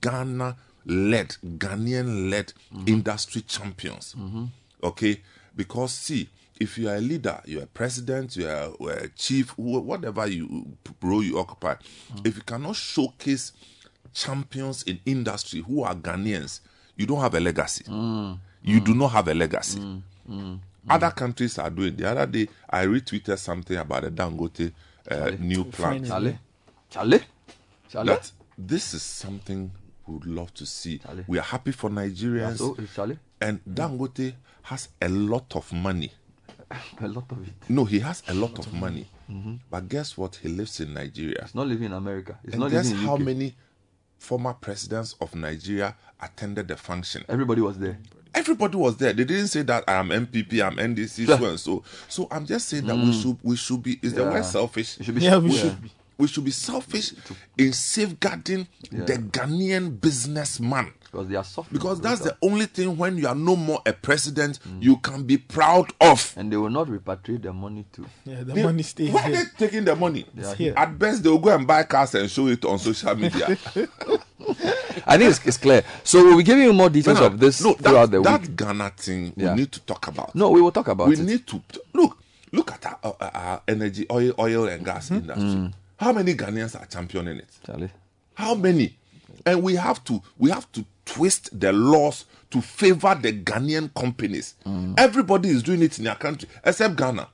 Speaker 27: Ghana led, Ghanaian led industry champions.
Speaker 4: Mhm.
Speaker 27: Okay? Because, see, if you are a leader, you're a president, you're a, chief, whatever you role you occupy, mm. if you cannot showcase champions in industry who are Ghanaians, you don't have a legacy. Mm. You mm. do not have a legacy. Other countries are doing. The other day, I retweeted something about the Dangote uh, new plant.
Speaker 4: Charlie, Charlie, Charlie.
Speaker 27: That this is something we would love to see. We are happy for Nigerians.
Speaker 4: so,
Speaker 27: And Dangote has a lot of money.
Speaker 4: A lot of it.
Speaker 27: No, he has a lot of money.
Speaker 4: Mhm.
Speaker 27: But guess what? He lives in Nigeria.
Speaker 4: He's not living in America. He's
Speaker 27: and
Speaker 4: not
Speaker 27: guess
Speaker 4: living in
Speaker 27: how
Speaker 4: UK.
Speaker 27: many former presidents of Nigeria attended the function?
Speaker 4: Everybody was there.
Speaker 27: Everybody was there. They didn't say that I am NPP, I'm NDC, so and so. So I'm just saying that we
Speaker 4: Mm.
Speaker 27: should we should be is the
Speaker 4: Yeah.
Speaker 27: word selfish?
Speaker 4: We should be- Yeah, we
Speaker 27: we
Speaker 4: should
Speaker 27: should we should be selfish in safeguarding
Speaker 4: Yeah.
Speaker 27: the Ghanaian businessman.
Speaker 4: Because they are soft.
Speaker 27: Because that's the only thing when you are no more a president you can be proud of.
Speaker 4: And they will not repatriate the money too.
Speaker 7: Yeah, the
Speaker 27: They-
Speaker 7: money stays
Speaker 27: Why are they taking the money?
Speaker 4: They are
Speaker 7: here.
Speaker 27: At best, they will go and buy cars and show it on social media.
Speaker 4: I think it's, it's clear. So we'll be giving you more details
Speaker 27: No, no,
Speaker 4: of this
Speaker 27: no,
Speaker 4: throughout
Speaker 27: that,
Speaker 4: the
Speaker 27: that
Speaker 4: week.
Speaker 27: Ghana thing
Speaker 4: Yeah.
Speaker 27: we need to talk about.
Speaker 4: No, we will talk about
Speaker 27: we
Speaker 4: it.
Speaker 27: need to look. Look at our, our, our energy, oil, oil and gas
Speaker 4: Hmm?
Speaker 27: industry. How many Ghanaians are championing it?
Speaker 4: Charlie.
Speaker 27: How many? And we have to we have to twist the laws to favor the Ghanaian companies.
Speaker 4: Hmm.
Speaker 27: Everybody is doing it in their country except Ghana.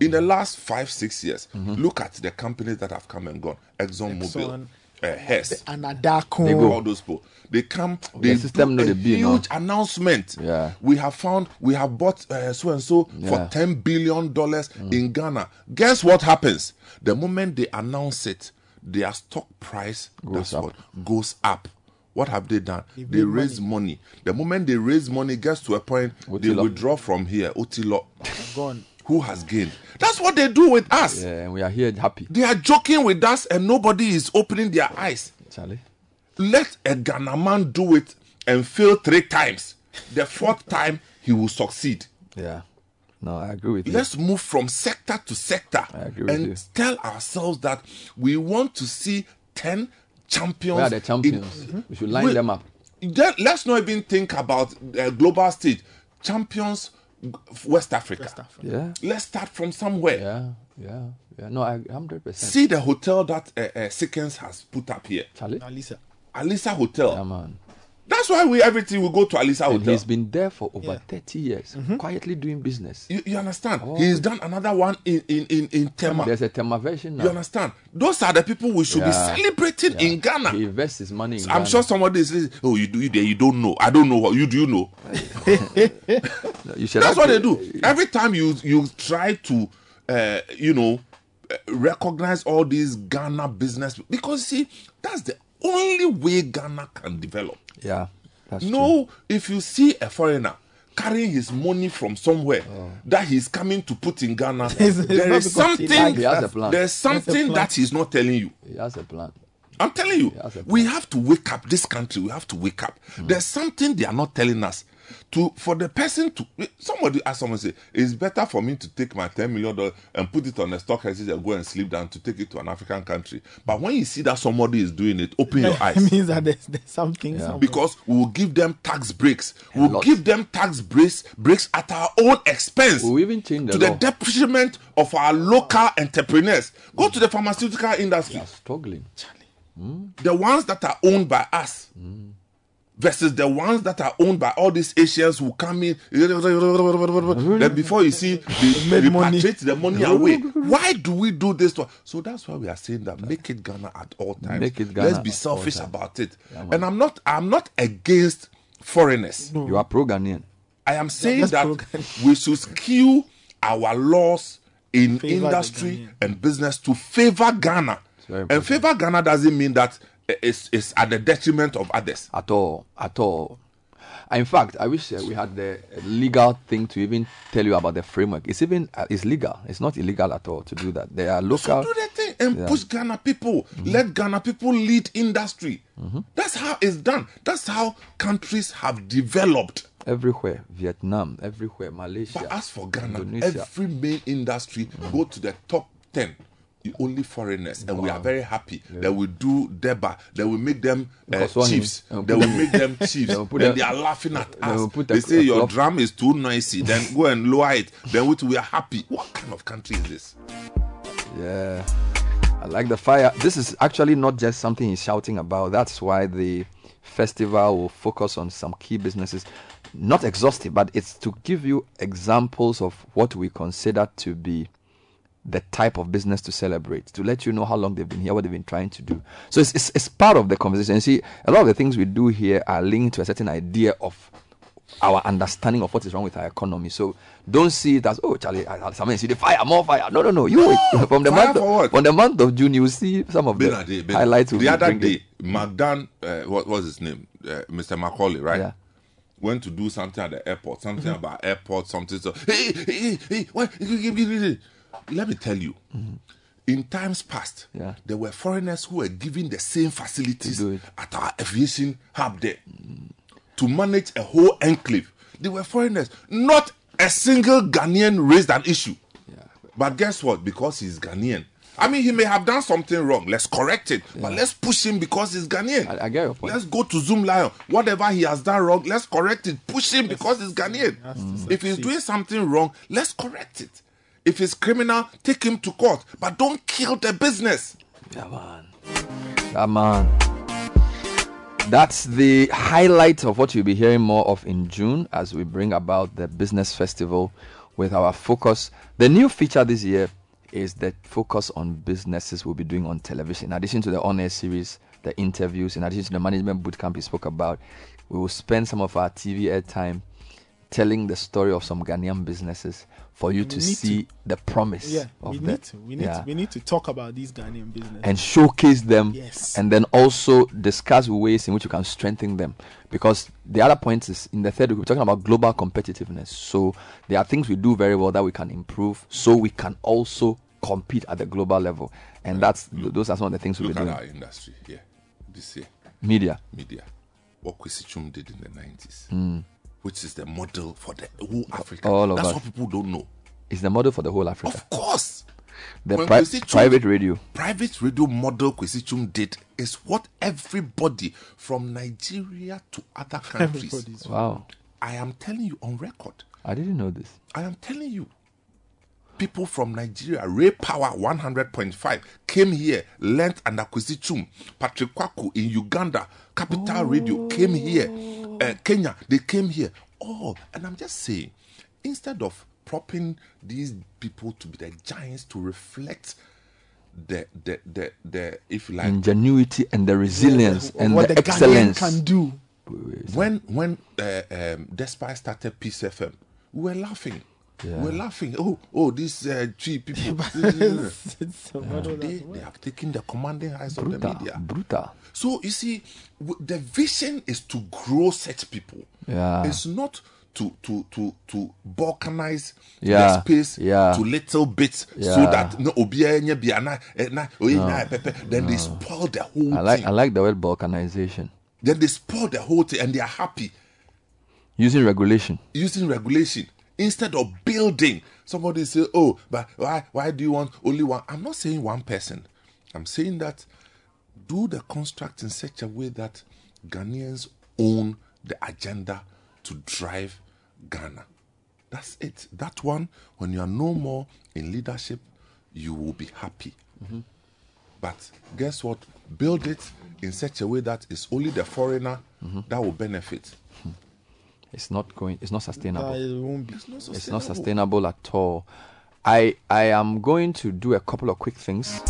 Speaker 27: In the last five six years,
Speaker 4: Mm-hmm.
Speaker 27: look at the companies that have come and gone. Exxon Mobil,
Speaker 7: Exxon.
Speaker 27: uh, Hess,
Speaker 7: Anadarko.
Speaker 27: all those people. They come, they
Speaker 4: The system
Speaker 27: do
Speaker 4: know
Speaker 27: a
Speaker 4: the bill now.
Speaker 27: huge announcement.
Speaker 4: Yeah.
Speaker 27: We have found, we have bought uh, so and so
Speaker 4: Yeah. Mm.
Speaker 27: for ten billion dollars in Ghana. Guess what happens? The moment they announce it, their stock price
Speaker 4: Goes up.
Speaker 27: what goes up. What have they done?
Speaker 7: They
Speaker 27: They, raise money. The moment they raise money, gets to a point they withdraw from here. Otilo,
Speaker 7: Gone.
Speaker 27: who has gained? That's what they do with us.
Speaker 4: Yeah, and we are here happy.
Speaker 27: They are joking with us, and nobody is opening their eyes.
Speaker 4: Charlie.
Speaker 27: Let a Ghana man do it and fail three times. The fourth time, he will succeed.
Speaker 4: Yeah. No, I agree with you.
Speaker 27: Let's move from sector to sector
Speaker 4: agree with
Speaker 27: and
Speaker 4: you.
Speaker 27: tell ourselves that we want to see 10 champions.
Speaker 4: Where are the champions?
Speaker 27: in-
Speaker 4: We should line
Speaker 27: Wait,
Speaker 4: them up.
Speaker 27: then let's not even think about the global stage. Champions, West Africa.
Speaker 4: Yeah.
Speaker 27: Let's start from somewhere.
Speaker 4: Yeah. Yeah. Yeah. No, I 100%.
Speaker 27: See the hotel that uh, uh, Sickens has put up here.
Speaker 4: Charlie.
Speaker 7: Alisa.
Speaker 27: Alisa Hotel.
Speaker 4: Yeah, man.
Speaker 27: That's why we everything will go to Alisa
Speaker 4: And
Speaker 27: Hotel.
Speaker 4: he's been there for over
Speaker 7: Yeah.
Speaker 4: 30 years,
Speaker 27: Mm-hmm.
Speaker 4: quietly doing business.
Speaker 27: You, you understand?
Speaker 4: Oh.
Speaker 27: He's done another one in in in, in Tema.
Speaker 4: There's a Tema version now.
Speaker 27: You understand? Those are the people we should be celebrating
Speaker 4: Yeah.
Speaker 27: in Ghana.
Speaker 4: He invests his money in
Speaker 27: I'm
Speaker 4: Ghana.
Speaker 27: sure somebody is. Oh, you do you there? You don't know. I don't know what you do. You know.
Speaker 4: You
Speaker 27: That's what they do. Every time you you try to, uh, you know, uh, recognize all these Ghana business because see that's the only way Ghana can develop.
Speaker 4: Yeah, that's
Speaker 27: no, if you see a foreigner carrying his money from somewhere that he's coming to put in Ghana,
Speaker 4: Oh. It's- it's
Speaker 27: there is something.
Speaker 4: likes- He has a plan.
Speaker 27: There's
Speaker 4: He has a
Speaker 27: something that he's not telling you.
Speaker 4: He has a plan.
Speaker 27: I'm telling you, we have to wake up. This country, we have to wake up.
Speaker 4: Hmm.
Speaker 27: There's something they are not telling us. To for the person to somebody ask someone say it's better for me to take my ten million dollars and put it on a stock exchange and go and sleep than to take it to an African country. But when you see that somebody is doing it, open your eyes.
Speaker 7: it means that there's, there's something somewhere.
Speaker 27: Because we will give them tax breaks. We'll give them tax breaks breaks at our own expense.
Speaker 4: We'll even change the
Speaker 27: to the
Speaker 4: law.
Speaker 27: detriment of our local entrepreneurs. Go to the pharmaceutical industry.
Speaker 4: struggling. Hmm?
Speaker 27: The ones that are owned by us hmm. Versus the ones that are owned by all these Asians who come in. Then before you see, they repatriate the money away. Why do we do this? To, so that's why we are saying that make it Ghana at all times.
Speaker 4: Make it Ghana
Speaker 27: Let's be selfish about it.
Speaker 4: man.
Speaker 27: and I'm not. I'm not against foreigners.
Speaker 4: You are pro Ghanaian.
Speaker 27: I am saying
Speaker 4: Let's
Speaker 27: that we should skew our laws in
Speaker 4: Favor
Speaker 27: industry and business to favor Ghana. And favor Ghana doesn't mean that it's, it's at the detriment of others.
Speaker 4: At all. At all. In fact, I wish uh, we had the legal thing to even tell you about the framework. It's even uh, it's legal. It's not illegal at all to do that. There are local.
Speaker 27: So do the thing and
Speaker 4: Yeah.
Speaker 27: push Ghana people. Let Ghana people lead industry. That's how it's done. That's how countries have developed.
Speaker 4: everywhere, Vietnam, everywhere, Malaysia.
Speaker 27: But as for Ghana,
Speaker 4: Indonesia.
Speaker 27: every main industry go to the top 10. The Only foreigners, and we are very happy that we do Deba, that we make them uh, chiefs, that we make them chiefs, and
Speaker 4: them-
Speaker 27: they are laughing at us. They say your drum is too noisy, then go and lower it. Then we, we are happy. What kind of country is this?
Speaker 4: Yeah. I like the fire. This is actually not just something he's shouting about. That's why the festival will focus on some key businesses. Not exhaustive, but it's to give you examples of what we consider to be the type of business to celebrate, to let you know how long they've been here, what they've been trying to do. So it's, it's, it's part of the conversation. You see, a lot of the things we do here are linked to a certain idea of our understanding of what is wrong with our economy. So don't see it as oh Charlie, I- I- somebody see the fire, more fire. No, no, no. You wait. from the month
Speaker 27: what?
Speaker 4: from the month of June, you will see some of
Speaker 27: Benade,
Speaker 4: the
Speaker 27: Benade.
Speaker 4: highlights.
Speaker 27: The other day, McDan, uh, what was his name? Uh, Mr. McKorley, right?
Speaker 4: Yeah.
Speaker 27: Went to do something at the airport, something about airport, something. So, hey, hey, hey, hey, what? Let me tell you, mm-hmm. in times past,
Speaker 4: Yeah.
Speaker 27: there were foreigners who were given the same facilities at our aviation hub there mm-hmm. to manage a whole enclave. They were foreigners. Not a single Ghanaian raised an issue. But guess what? Because he's Ghanaian. I mean, he may have done something wrong. Let's correct it. But let's push him because he's Ghanaian.
Speaker 4: I, I get your point.
Speaker 27: Let's go to Zoomlion. Whatever he has done wrong, let's correct it. Push him because he's Ghanaian. If he's doing something wrong, let's correct it. If he's criminal, take him to court. But don't kill the business.
Speaker 4: Yeah, man. Yeah, man. That's the highlight of what you'll be hearing more of in June as we bring about the business festival with our focus. The new feature this year is the focus on businesses we'll be doing on television. In addition to the on air series, the interviews, in addition to the management bootcamp we spoke about, we will spend some of our TV airtime telling the story of some Ghanaian businesses for you
Speaker 7: We
Speaker 4: to see
Speaker 7: to-
Speaker 4: the promise
Speaker 7: Yeah,
Speaker 4: of
Speaker 7: we
Speaker 4: the,
Speaker 7: need to. We need
Speaker 4: yeah
Speaker 7: to. We need to talk about these Ghanaian businesses
Speaker 4: and showcase them
Speaker 7: Yes.
Speaker 4: and then also discuss ways in which you can strengthen them because the other point is in the third week we're talking about global competitiveness so there are things we do very well that we can improve so we can also compete at the global level and that's those are some of the things we'll
Speaker 27: Look
Speaker 4: be
Speaker 27: at
Speaker 4: doing
Speaker 27: our industry here this year.
Speaker 4: Media.
Speaker 27: Media. What Kwesi Twum did in the 90s,
Speaker 4: Mm.
Speaker 27: Which is the model for the whole Africa.
Speaker 4: all of
Speaker 27: That's
Speaker 4: us.
Speaker 27: what people don't know.
Speaker 4: it's the model for the whole africa
Speaker 27: Of course.
Speaker 4: the pri-
Speaker 27: Kwesi Twum,
Speaker 4: private radio
Speaker 27: Private radio model Kwesi Twum did is what everybody from Nigeria to other countries.
Speaker 7: Everybody's-
Speaker 4: wow
Speaker 27: I am telling you on record.
Speaker 4: i didn't know this
Speaker 27: I am telling you. People from Nigeria, Ray Power 100.5 came here, learnt under Kwesi Twum. Patrick Quarcoo in Uganda, Capital Radio came here. Uh, Kenya, they came here. All. And I'm just saying, instead of propping these people to be the giants to reflect the, the, the, the if you like,
Speaker 4: ingenuity and the resilience and
Speaker 7: what
Speaker 4: the,
Speaker 7: the Ghanaian
Speaker 4: excellence
Speaker 7: can do.
Speaker 27: when when uh, um, Despite started Peace FM, we were laughing. Yeah. We're laughing. Oh, oh, these uh, three people.
Speaker 7: It's- it's some other
Speaker 27: they, have taken the commanding heights of the media.
Speaker 4: brutal.
Speaker 27: So you see, w- the vision is to grow such people.
Speaker 4: Yeah.
Speaker 27: It's not to to to to balkanize
Speaker 4: Yeah,
Speaker 27: the space
Speaker 4: yeah.
Speaker 27: to little bits so that no bia na na oye
Speaker 4: No.
Speaker 27: pepe. Then they spoil the whole
Speaker 4: I like
Speaker 27: thing.
Speaker 4: I like the word balkanization.
Speaker 27: Then they spoil the whole thing and they are happy
Speaker 4: Using regulation.
Speaker 27: using regulation instead of building. Somebody say, "Oh, but why? Why do you want only one?" I'm not saying one person. I'm saying that do the construct in such a way that Ghanaians own the agenda to drive Ghana. That's it. That one, when you are no more in leadership, you will be happy. Mm-hmm. But guess what? Build it in such a way that it's only the foreigner mm-hmm. that will benefit. Hmm.
Speaker 4: It's not going. It's not sustainable.
Speaker 7: Uh, it won't be.
Speaker 4: It's not sustainable at all. I I am going to do a couple of quick things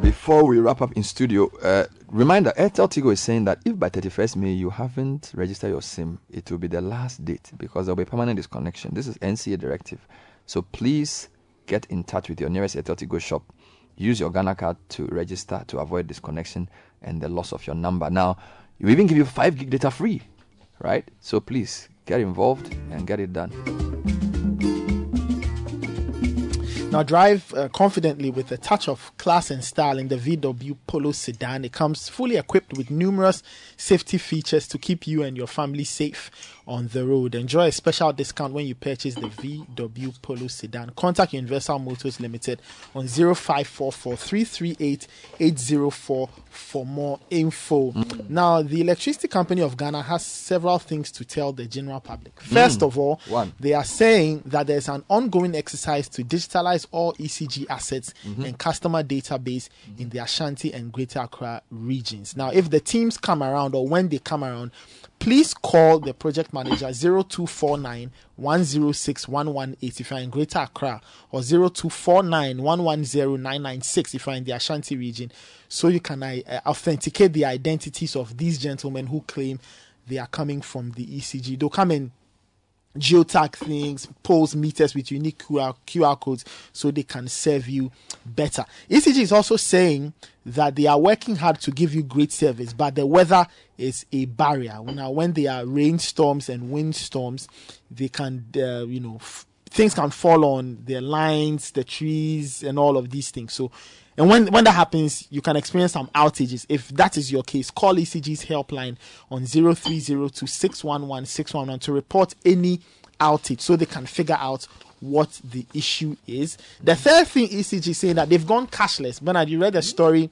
Speaker 4: before we wrap up in studio. Uh, reminder: AirtelTigo is saying that if by 31st May you haven't registered your SIM, it will be the last date because there will be permanent disconnection. This is NCA directive, so please get in touch with your nearest AirtelTigo shop. Use your Ghana card to register to avoid disconnection and the loss of your number. Now, we even give you five gig data free, right? So please get involved and get it done.
Speaker 7: Now drive uh, confidently with a touch of class and style in the VW Polo sedan. It comes fully equipped with numerous safety features to keep you and your family safe on the road. Enjoy a special discount when you purchase the VW Polo sedan. Contact Universal Motors Limited on 0544 338 804 for more info. Now, the Electricity Company of Ghana has several things to tell the general public. First
Speaker 4: Mm.
Speaker 7: of all,
Speaker 4: One.
Speaker 7: they are saying that there's an ongoing exercise to digitalize all ECG assets
Speaker 4: Mhm.
Speaker 7: and customer database in the Ashanti and Greater Accra regions. Now, if the teams come around or when they come around, please call the project manager 0249 106 118 if you're in Greater Accra or 0249 110 996 if you're in the Ashanti region so you can uh, authenticate the identities of these gentlemen who claim they are coming from the ECG. They'll come and geotag things, pose meters with unique QR, QR codes so they can serve you better. ECG is also saying that they are working hard to give you great service, but the weather is a barrier. Now, when there are rainstorms and windstorms, they can, uh, you know, f- things can fall on their lines, the trees, and all of these things. So, and when when that happens, you can experience some outages. If that is your case, call ECG's helpline on 0302 611 611 to report any outage so they can figure out what the issue is. The third thing ECG is saying that they've gone cashless. Bernard, you read a story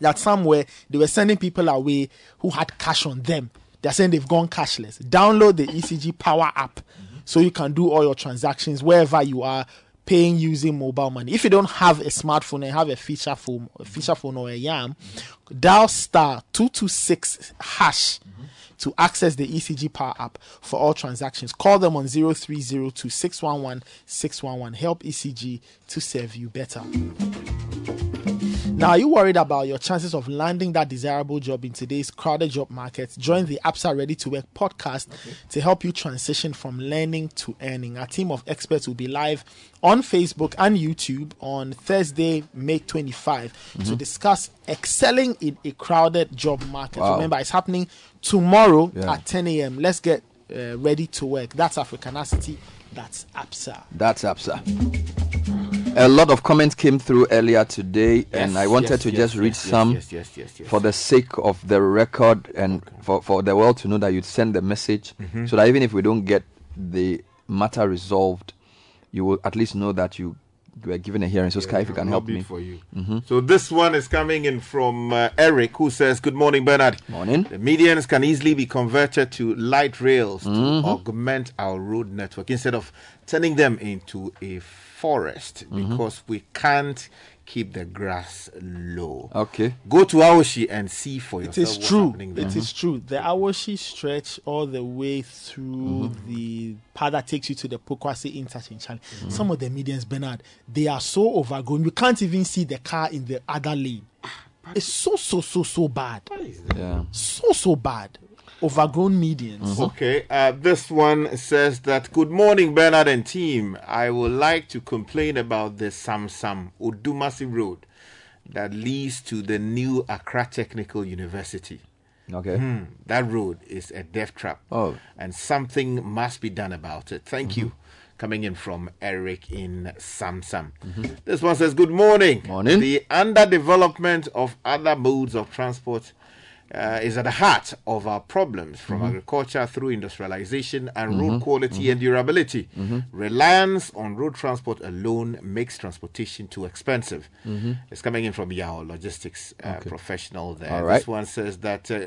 Speaker 7: that somewhere they were sending people away who had cash on them. They're saying they've gone cashless. Download the ECG Power app so you can do all your transactions wherever you are paying using mobile money. If you don't have a smartphone and have a feature phone, a mm-hmm. feature phone or a YAM, dial star 226 hash to access the ECG Power app for all transactions. Call them on 0302 611 611. Help ECG to serve you better. Now, are you worried about your chances of landing that desirable job in today's crowded job market? Join the APSA Ready to Work podcast to help you transition from learning to earning. Our team of experts will be live on Facebook and YouTube on Thursday, May 25 to
Speaker 4: Mhm.
Speaker 7: discuss excelling in a crowded job market.
Speaker 4: Wow.
Speaker 7: Remember, it's happening tomorrow
Speaker 4: Yeah.
Speaker 7: at 10 a.m. Let's get uh, ready to work. That's Africanacity. That's APSA.
Speaker 4: That's APSA. A lot of comments came through earlier today, and I wanted
Speaker 6: yes,
Speaker 4: to
Speaker 6: yes,
Speaker 4: just read
Speaker 6: yes, yes,
Speaker 4: some
Speaker 6: yes, yes, yes, yes.
Speaker 4: for the sake of the record and for, for the world to know that you'd send the message
Speaker 6: Mhm.
Speaker 4: so that even if we don't get the matter resolved, you will at least know that you were given a hearing. So, Sky, if you can help me.
Speaker 27: for you.
Speaker 4: Mhm.
Speaker 27: So this one is coming in from uh, Eric, who says, "Good morning, Bernard.
Speaker 4: Morning.
Speaker 27: The medians can easily be converted to light rails to
Speaker 4: Mhm.
Speaker 27: augment our road network instead of turning them into a forest
Speaker 4: Mhm.
Speaker 27: because we can't keep the grass low.
Speaker 4: Okay.
Speaker 27: Go to Awoshie and see for
Speaker 7: It
Speaker 27: yourself.
Speaker 7: is
Speaker 27: what's
Speaker 7: true.
Speaker 27: happening there.
Speaker 7: It is mm-hmm. true. The Awoshie stretch all the way through mm-hmm. the part that takes you to the Pokuase interchange. Charlie. Some of the medians, Bernard, they are so overgrown. You can't even see the car in the other lane. Ah, it's so so so so bad.
Speaker 4: Yeah.
Speaker 7: So so bad. Overgrown medians.
Speaker 6: Okay, uh, this one says that Good morning, Bernard and team. I would like to complain about the Samsam Odumasi Road that leads to the new Accra Technical University.
Speaker 4: Okay.
Speaker 6: Hmm, that road is a death trap.
Speaker 4: Oh.
Speaker 6: And something must be done about it. Thank you. Coming in from Eric in Samsam. This one says, Good morning.
Speaker 4: Morning.
Speaker 6: The underdevelopment of other modes of transport uh, is at the heart of our problems from
Speaker 4: Mhm.
Speaker 6: agriculture through industrialization and road
Speaker 4: Mhm.
Speaker 6: quality
Speaker 4: Mhm.
Speaker 6: and durability.
Speaker 4: Mhm.
Speaker 6: Reliance on road transport alone makes transportation too expensive.
Speaker 4: Mhm.
Speaker 6: It's coming in from Yao Logistics uh,
Speaker 4: Okay.
Speaker 6: professional there.
Speaker 4: Right.
Speaker 6: This one says that uh,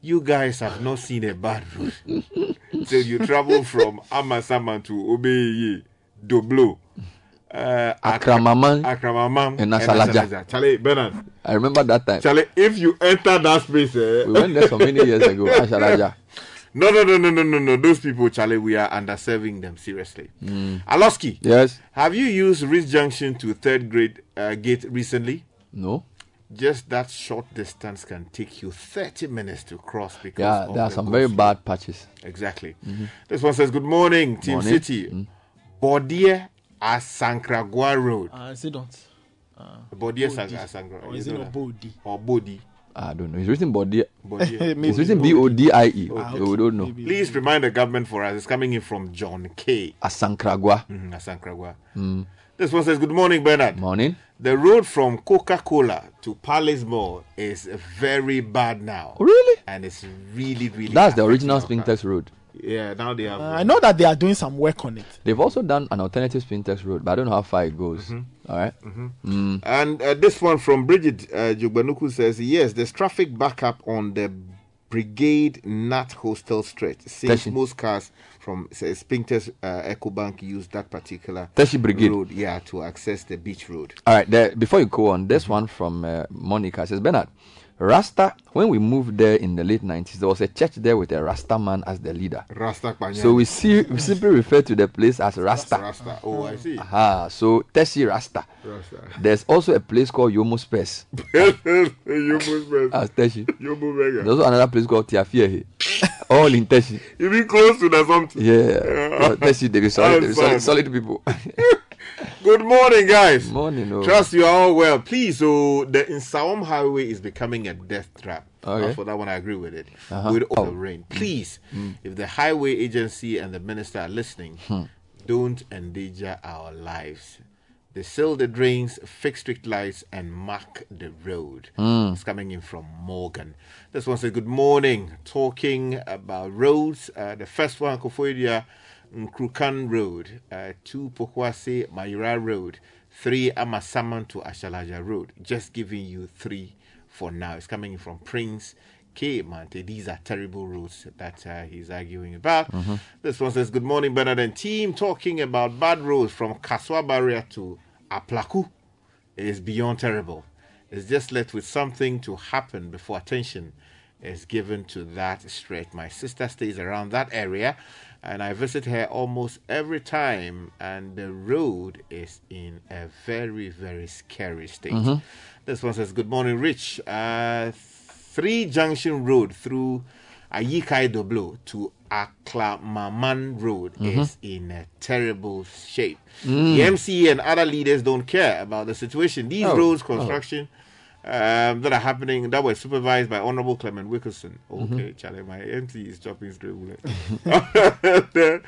Speaker 6: you guys have not seen a bad road till you travel from Amasaman to Obeye, Doblo. Uh,
Speaker 4: Akramaman
Speaker 6: Akramaman
Speaker 4: and Nasalaja.
Speaker 6: Charlie Bernard.
Speaker 4: I remember that time.
Speaker 6: Charlie, if you enter that space, eh,
Speaker 4: We went there so many years ago. Ashalaja.
Speaker 6: No, no, no, no, no, no, no. Those people, Charlie, we are underserving them seriously.
Speaker 4: Mm.
Speaker 6: Aloski.
Speaker 4: Yes.
Speaker 6: Have you used Rich Junction to third grade uh, gate recently?
Speaker 4: No.
Speaker 6: Just that short distance can take you 30 minutes to cross because
Speaker 4: Yeah, there are
Speaker 6: the
Speaker 4: some very bad patches.
Speaker 6: Exactly.
Speaker 4: Mhm.
Speaker 6: This one says, Good morning, Team
Speaker 4: Morning.
Speaker 6: Citi.
Speaker 4: Mm.
Speaker 6: Bodie Asankragua Road.
Speaker 7: Uh, is it not? Uh,
Speaker 6: Bodie
Speaker 7: Bodi.
Speaker 6: Asankragua.
Speaker 7: Or is it not Bodi?
Speaker 6: Or Bodi.
Speaker 4: I don't know. It's written body.
Speaker 6: Bodi.
Speaker 4: it's written B O D I E.
Speaker 6: Ah,
Speaker 4: We don't know.
Speaker 6: Please remind the government for us. It's coming in from John K.
Speaker 4: Asankragua.
Speaker 6: Mhm, Asankragua.
Speaker 4: Mm.
Speaker 6: This one says, Good morning, Bernard.
Speaker 4: Morning.
Speaker 6: The road from Coca Cola to Palace Mall is very bad now.
Speaker 4: Really?
Speaker 6: And it's really, really.
Speaker 4: That's the original
Speaker 6: our
Speaker 4: Spintex road.
Speaker 6: Yeah, now they have.
Speaker 7: Uh, I know that they are doing some work on it.
Speaker 4: They've also done an alternative Spintex road, but I don't know how far it goes.
Speaker 6: Mhm.
Speaker 4: All right.
Speaker 6: Mhm.
Speaker 4: Mm.
Speaker 6: And uh, this one from Bridget uh, Jugbanuku says, yes, there's traffic backup on the Brigade Nat Hostel stretch. Since
Speaker 4: Teshie.
Speaker 6: most cars from say, Spintex uh, EcoBank use that particular
Speaker 4: Teshie Brigade.
Speaker 6: road, yeah, to access the beach road.
Speaker 4: All right. There, before you go on, this one from uh, Monica says, Bernard, Rasta, when we moved there in the late 90s, there was a church there with a Rasta man as the leader.
Speaker 6: Rasta Kpanya.
Speaker 4: So we see we simply refer to the place as Rasta.
Speaker 6: Rasta. Oh, I see.
Speaker 4: Aha, so Tessie Rasta.
Speaker 6: Rasta.
Speaker 4: There's also a place called Yomo Space.
Speaker 6: Yomo
Speaker 4: As Tessie.
Speaker 6: Yomo Mega.
Speaker 4: There's also another place called Tiafiehe. All in Tessie.
Speaker 6: You be close to the something.
Speaker 4: Yeah. Uh, Tessie, they be solid, they be solid, solid people.
Speaker 6: Good morning, guys.
Speaker 4: Morning. Oh.
Speaker 6: Trust you are all well. Please, so the Nsawam Highway is becoming a death trap.
Speaker 4: Okay.
Speaker 6: For that one, I agree with it.
Speaker 4: Uh-huh.
Speaker 6: With all
Speaker 4: Oh.
Speaker 6: the rain. Please,
Speaker 4: Mm.
Speaker 6: if the highway agency and the minister are listening,
Speaker 4: Hmm.
Speaker 6: don't endanger our lives. They seal the drains, fix street lights, and mark the road.
Speaker 4: Mm.
Speaker 6: It's coming in from Morgan. This one says, Good morning. Talking about roads. Uh, the first one, Koforidua Nkurakan Road. Uh, two, Pokuase Mayura Road. Three, Amasaman to Ashalaja Road. Just giving you three for now. It's coming from Prince. K Mante. These are terrible roads that uh, he's arguing about.
Speaker 4: Mhm.
Speaker 6: This one says, Good morning, Bernard and team. Talking about bad roads from Kasoa Barrier to Aplaku is beyond terrible. It's just left with something to happen before attention is given to that stretch. My sister stays around that area and I visit her almost every time, and the road is in a very, very scary state.
Speaker 4: Mhm.
Speaker 6: This one says, Good morning, Rich. Uh, three Junction Road through Ayikai Doblo to Aklamaman Road
Speaker 4: Mhm.
Speaker 6: is in a terrible shape.
Speaker 4: Mm.
Speaker 6: The MCA and other leaders don't care about the situation. These
Speaker 4: Oh,
Speaker 6: roads
Speaker 4: oh.
Speaker 6: construction um, that are happening that were supervised by Honorable Clement Wilkerson.
Speaker 4: Mhm.
Speaker 6: Okay, Charlie, my MC is chopping straight bullet.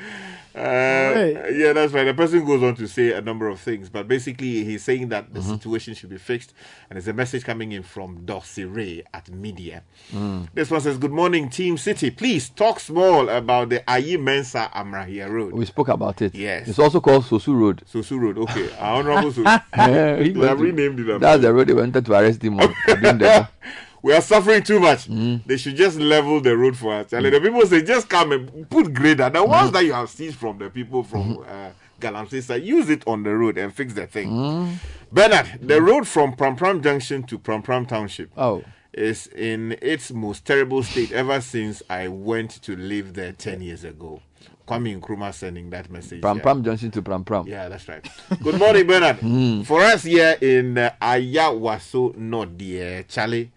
Speaker 6: uh, Yeah, that's right. The person goes on to say a number of things, but basically he's saying that the
Speaker 4: Mhm.
Speaker 6: situation should be fixed, and there's a message coming in from Dorsey Ray at media.
Speaker 4: Mm.
Speaker 6: This one says, Good morning, Team Citi. Please talk small about the Ayi Mensa Amrahia Road.
Speaker 4: We spoke about it.
Speaker 6: Yes.
Speaker 4: It's also called Sosu Road.
Speaker 6: Sosu Road, okay. Our Honorable Sosu.
Speaker 4: Yeah, he
Speaker 6: They
Speaker 4: went
Speaker 6: have renamed it.
Speaker 4: That's the road they wanted to arrest him
Speaker 6: we are suffering too much.
Speaker 4: Mm.
Speaker 6: They should just level the road for us. Charlie, The people say just come and put grader. The ones that you have seized from the people from uh, Galamsey side, use it on the road and fix the thing.
Speaker 4: Mm.
Speaker 6: Bernard, the road from Pram Pram Junction to Pram Pram Township
Speaker 4: Oh.
Speaker 6: is in its most terrible state ever since I went to live there 10 years ago. Kwame Nkrumah sending that message.
Speaker 4: Pram
Speaker 6: yeah.
Speaker 4: Pram Junction to Pram Pram.
Speaker 6: Yeah, that's right. Good morning, Bernard.
Speaker 4: Mm.
Speaker 6: For us here in uh, Ayawaso North, dear Charlie,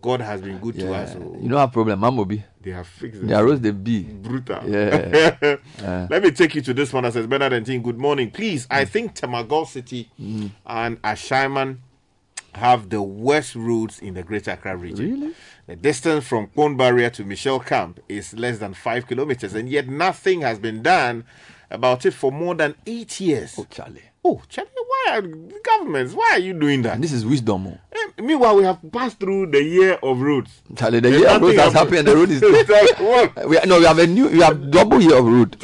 Speaker 6: God has been good to us. oh.
Speaker 4: You don't have problem, Mamobi.
Speaker 6: They have fixed it.
Speaker 4: Their roads they be
Speaker 6: brutal.
Speaker 4: Yeah. Uh.
Speaker 6: Let me take you to this one that says Bernard and team. Good morning, please. I think Temagol City and Ashaiman have the worst roads in the Greater Accra region.
Speaker 4: Really?
Speaker 6: The distance from Pond Barrier to Michelle Camp is less than five kilometers, and yet nothing has been done about it for more than eight years.
Speaker 4: Oh, Charlie.
Speaker 6: Oh, Charlie, why are governments? Why are you doing that?
Speaker 4: This is wisdom. oh.
Speaker 6: Eh, Meanwhile, we have passed through the year of roads.
Speaker 4: Charlie, the
Speaker 6: And
Speaker 4: year of
Speaker 6: nothing
Speaker 4: road has happened and the road is we, no, we have a new we have double year of road.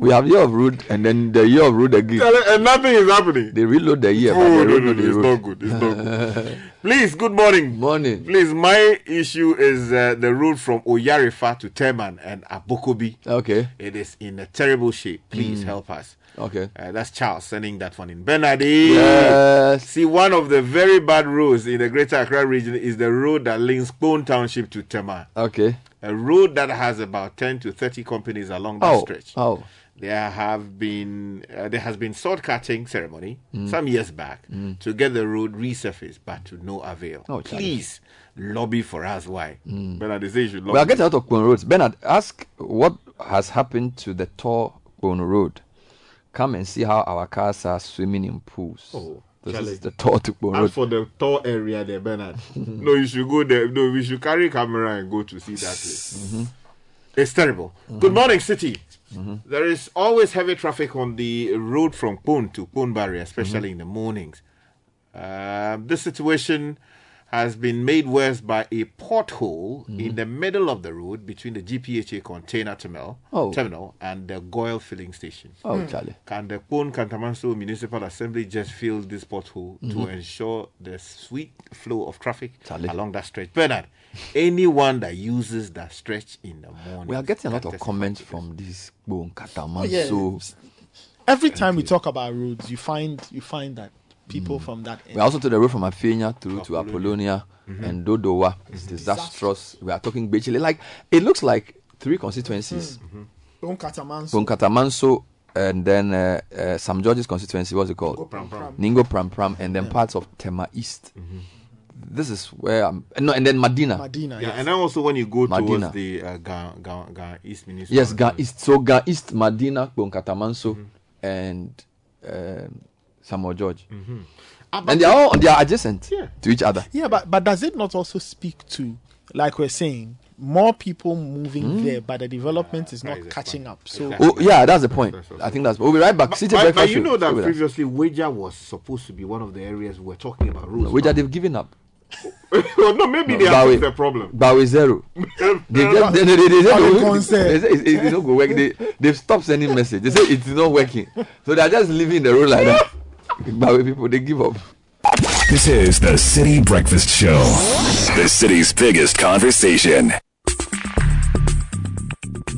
Speaker 4: We have year of road and then the year of road again.
Speaker 6: And nothing is happening.
Speaker 4: They reload the year, but
Speaker 6: Oh, no, no, no, it's
Speaker 4: road.
Speaker 6: not good. It's not good. Please, good morning.
Speaker 4: Morning.
Speaker 6: Please, my issue is uh, the road from Oyarifa to Teman and Abokobi.
Speaker 4: Okay.
Speaker 6: It is in a terrible shape. Please
Speaker 4: Mm.
Speaker 6: help us.
Speaker 4: Okay.
Speaker 6: Uh, that's Charles sending that one in. Bernardi.
Speaker 4: Yes.
Speaker 6: See, one of the very bad roads in the Greater Accra region is the road that links Kpone Township to Tema.
Speaker 4: Okay.
Speaker 6: A road that has about 10 to 30 companies along that
Speaker 4: Oh.
Speaker 6: stretch.
Speaker 4: Oh.
Speaker 6: There have been uh, there has been sword cutting ceremony
Speaker 4: Mm.
Speaker 6: some years back
Speaker 4: Mm.
Speaker 6: to get the road resurfaced, but to no avail.
Speaker 4: Oh,
Speaker 6: Please lobby for us. Why?
Speaker 4: Mm.
Speaker 6: Bernard, they say you should lobby.
Speaker 4: We are getting out of Kwon roads. Bernard, ask what has happened to the tall Kwon road. Come and see how our cars are swimming in pools.
Speaker 6: Oh,
Speaker 4: this
Speaker 6: Charlie.
Speaker 4: is the tall to Kwon
Speaker 6: As
Speaker 4: road.
Speaker 6: for the tall area there, Bernard, no, you should go there. No, we should carry camera and go to see that place.
Speaker 4: Mm-hmm.
Speaker 6: It's terrible. Good morning, citi. There is always heavy traffic on the road from Kpone to Kpone Barrier, especially in the mornings. Um, this situation has been made worse by a pothole in the middle of the road between the GPHA container terminal,
Speaker 4: Oh.
Speaker 6: terminal and the GOIL filling station.
Speaker 4: Oh, Charlie.
Speaker 6: Can the Kpone Katamanso Municipal Assembly just fill this pothole to
Speaker 4: Mhm.
Speaker 6: ensure the sweet flow of traffic
Speaker 4: Charlie.
Speaker 6: along that stretch? Bernard, anyone that uses that stretch in the morning.
Speaker 4: We are getting a lot of comments from this Kpone Kataman.
Speaker 7: Oh, yeah.
Speaker 4: So
Speaker 7: Every time we talk about roads, you find you find that people from that
Speaker 4: we are also to the road from Afienya through to Apollonia
Speaker 6: Mhm.
Speaker 4: and Dodowa. It's disastrous. We are talking basically like it looks like three constituencies.
Speaker 7: Don't Katamanso.
Speaker 4: Kpone Katamanso and then uh, uh, Sam George's constituency, what's it called?
Speaker 7: Ningo Pram Pram.
Speaker 4: Ningo Pram Pram, and then parts of Tema East. This is where I'm. No, and then Medina.
Speaker 7: Medina,
Speaker 6: Yeah, and then also when you go
Speaker 4: Medina.
Speaker 6: towards the uh, Ga, Ga, Ga East Municipal.
Speaker 4: Yes, Ga East. So Ga East, Medina, Kpone Katamanso,
Speaker 6: Mm-hmm.
Speaker 4: and um, Samuel George.
Speaker 6: Mhm.
Speaker 4: And they are all they are adjacent to each other.
Speaker 7: Yeah, but but does it not also speak to, like we're saying, more people moving
Speaker 4: Mm.
Speaker 7: there, but the development is not catching up? So
Speaker 4: Oh yeah, that's the point. I think that's. We'll be right back. City
Speaker 6: But, but you know that
Speaker 4: Stay with us.
Speaker 6: previously Weja was supposed to be one of the areas we were talking about rules.
Speaker 4: Which are they've given up.
Speaker 6: no, maybe they
Speaker 4: but
Speaker 6: have the problem.
Speaker 4: But with zero. they just they, they, they, they, say
Speaker 7: Only
Speaker 4: no,
Speaker 7: concern.
Speaker 4: they say it, it, it's not go work. They they've stopped sending message. They say it's not working. So they're just leaving the road like that. but with people they give up.
Speaker 30: This is the Citi Breakfast Show, the city's biggest conversation.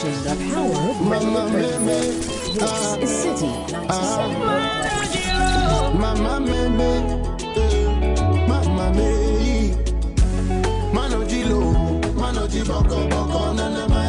Speaker 29: The power of breakfast. This is Citi 97.
Speaker 23: Mama eh, mama me. Mano jilo, mano jiboko boko nana mai.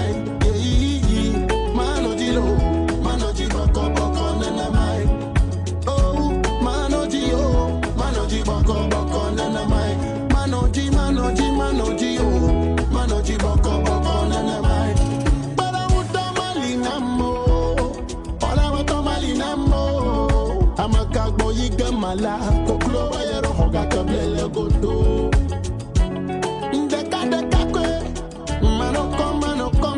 Speaker 23: Mala, koklo bayero hoga kablele godo. Ndeka deka kwe, mano kom,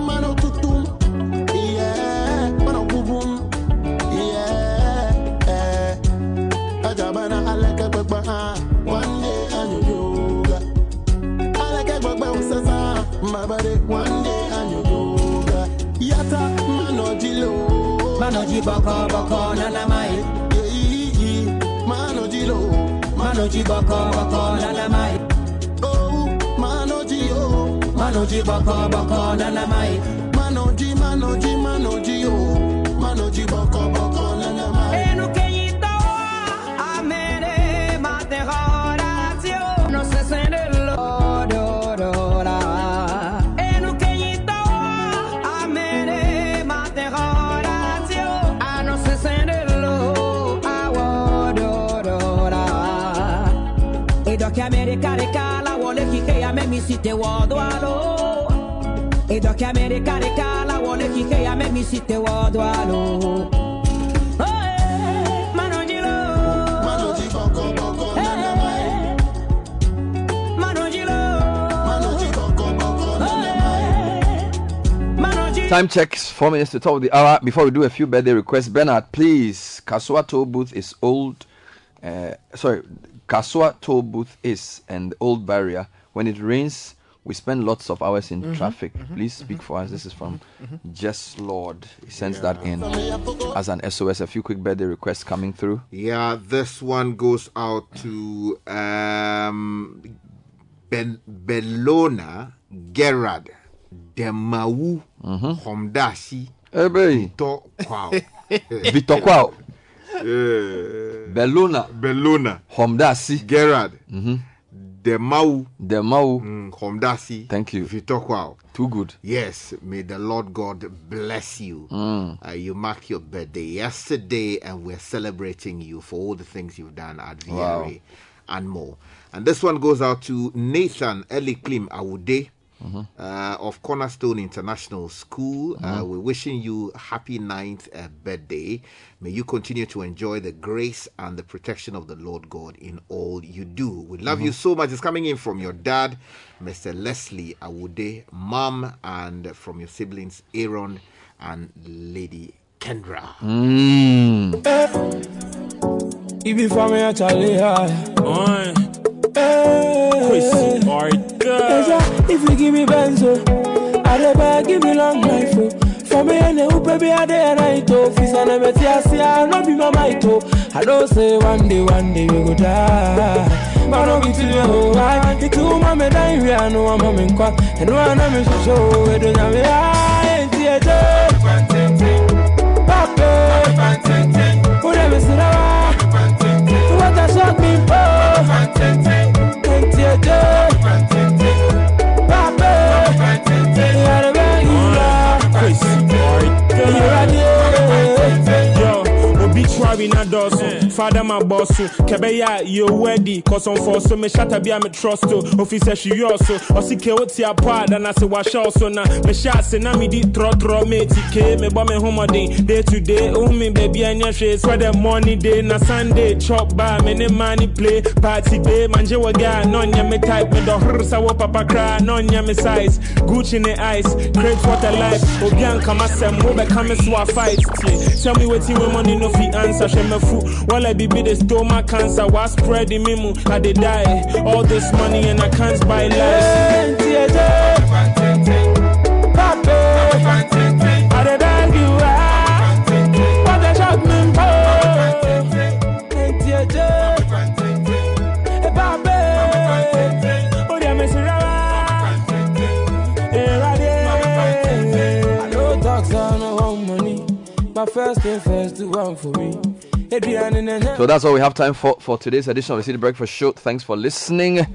Speaker 23: mano tutum. Yeah, mano bubum. Yeah, eh. One day anyo yoga. Aleke gbegbe usasa, mabade one day yoga. Yata mano jilo,
Speaker 29: Mano ji boko boko nana manoji baka baka na na.
Speaker 23: Oh, manoji oh, manoji
Speaker 31: baka baka na na mai. Me mi site wo do alo. E do que America de cala wole kike ya me mi site wo do alo.
Speaker 23: Manoji boko boko nana mai. Manoji boko boko nana mai.
Speaker 4: Time checks, four minutes to top of the hour. Before we do a few birthday requests, Bernard, please. Kasoa toll booth is old. Uh, sorry, Kasoa toll booth is and the old barrier. When it rains, we spend lots of hours in
Speaker 6: Mhm,
Speaker 4: traffic.
Speaker 6: mhm,
Speaker 4: Please speak for us. This is from
Speaker 6: mhm.
Speaker 4: Jess Lord. He sends that in as an SOS. A few quick birthday requests coming through.
Speaker 6: Yeah, this one goes out to um, ben- Bellona Gerard Demawu Homdashi
Speaker 4: Vito
Speaker 6: Kwao.
Speaker 4: Vito Kwao.
Speaker 6: Yeah.
Speaker 4: Bellona.
Speaker 6: Bellona.
Speaker 4: Homdasi.
Speaker 6: Gerard.
Speaker 4: Mhm.
Speaker 6: Demau.
Speaker 4: Demau.
Speaker 6: Mm, Homdasi.
Speaker 4: Thank you.
Speaker 6: Vito Kwao.
Speaker 4: Too good.
Speaker 6: Yes, may the Lord God bless you.
Speaker 4: Mm.
Speaker 6: Uh, you marked your birthday yesterday, and we're celebrating you for all the things you've done at VRA
Speaker 4: Wow.
Speaker 6: and more. And this one goes out to Nathan Eliklim Awude. Uh, of Cornerstone International School. Uh,
Speaker 4: Mhm.
Speaker 6: we're wishing you happy ninth uh, birthday. May you continue to enjoy the grace and the protection of the Lord God in all you do. We love you
Speaker 4: Mhm.
Speaker 6: so much. It's coming in from your dad, Mr. Leslie Awude, mom, and from your siblings, Aaron and Lady Kendra.
Speaker 4: Mm.
Speaker 32: If you from here, Charlie, hi.
Speaker 33: Chris
Speaker 32: Martin. If you give me benzo, I never give me long life. Oh. For me, and who baby, I day night. Oh, fist and I'm a see, I not be my. Oh, I don't say one day, one day we go die. But oh, no be to the mama in quack. And I'm in show, don't have a oh. a me. Oh. Theater.
Speaker 33: Yo, obituary na dɔɔso fada ma bɔ so kɛbɛyɛ a yɛ wedi kɔsɔmfɔ so mehyɛ bi a me trust o ofisɛ hwewɛ so ɔse ke wo te apɔ a da na se wahyɛ wo so na mehyɛ ase na medi trɔtrɔ meti ke mebɔ me homɔden day. To day wohu me baabi anyɛ hwee sɛ dɛ morning day na sunday chop ba me ne ma ne play. Party day mangye wɔ ga na ɔnyɛ me type. Medɔhrer sɛ wɔ papa koraa na ɔnyɛ me size. Gucci ne ice great water life. Obi ankama sɛm wobɛka me so a fight tell me wetin wey money no fit answer hwɛ mafu wala bibi dey stomach cancer wa spread in me mu i dey die? All this money and i can't buy life. Oh.
Speaker 32: My first thing first, do one for me.
Speaker 4: So that's all we have time for for today's edition of the Citi Breakfast Show. Thanks for listening.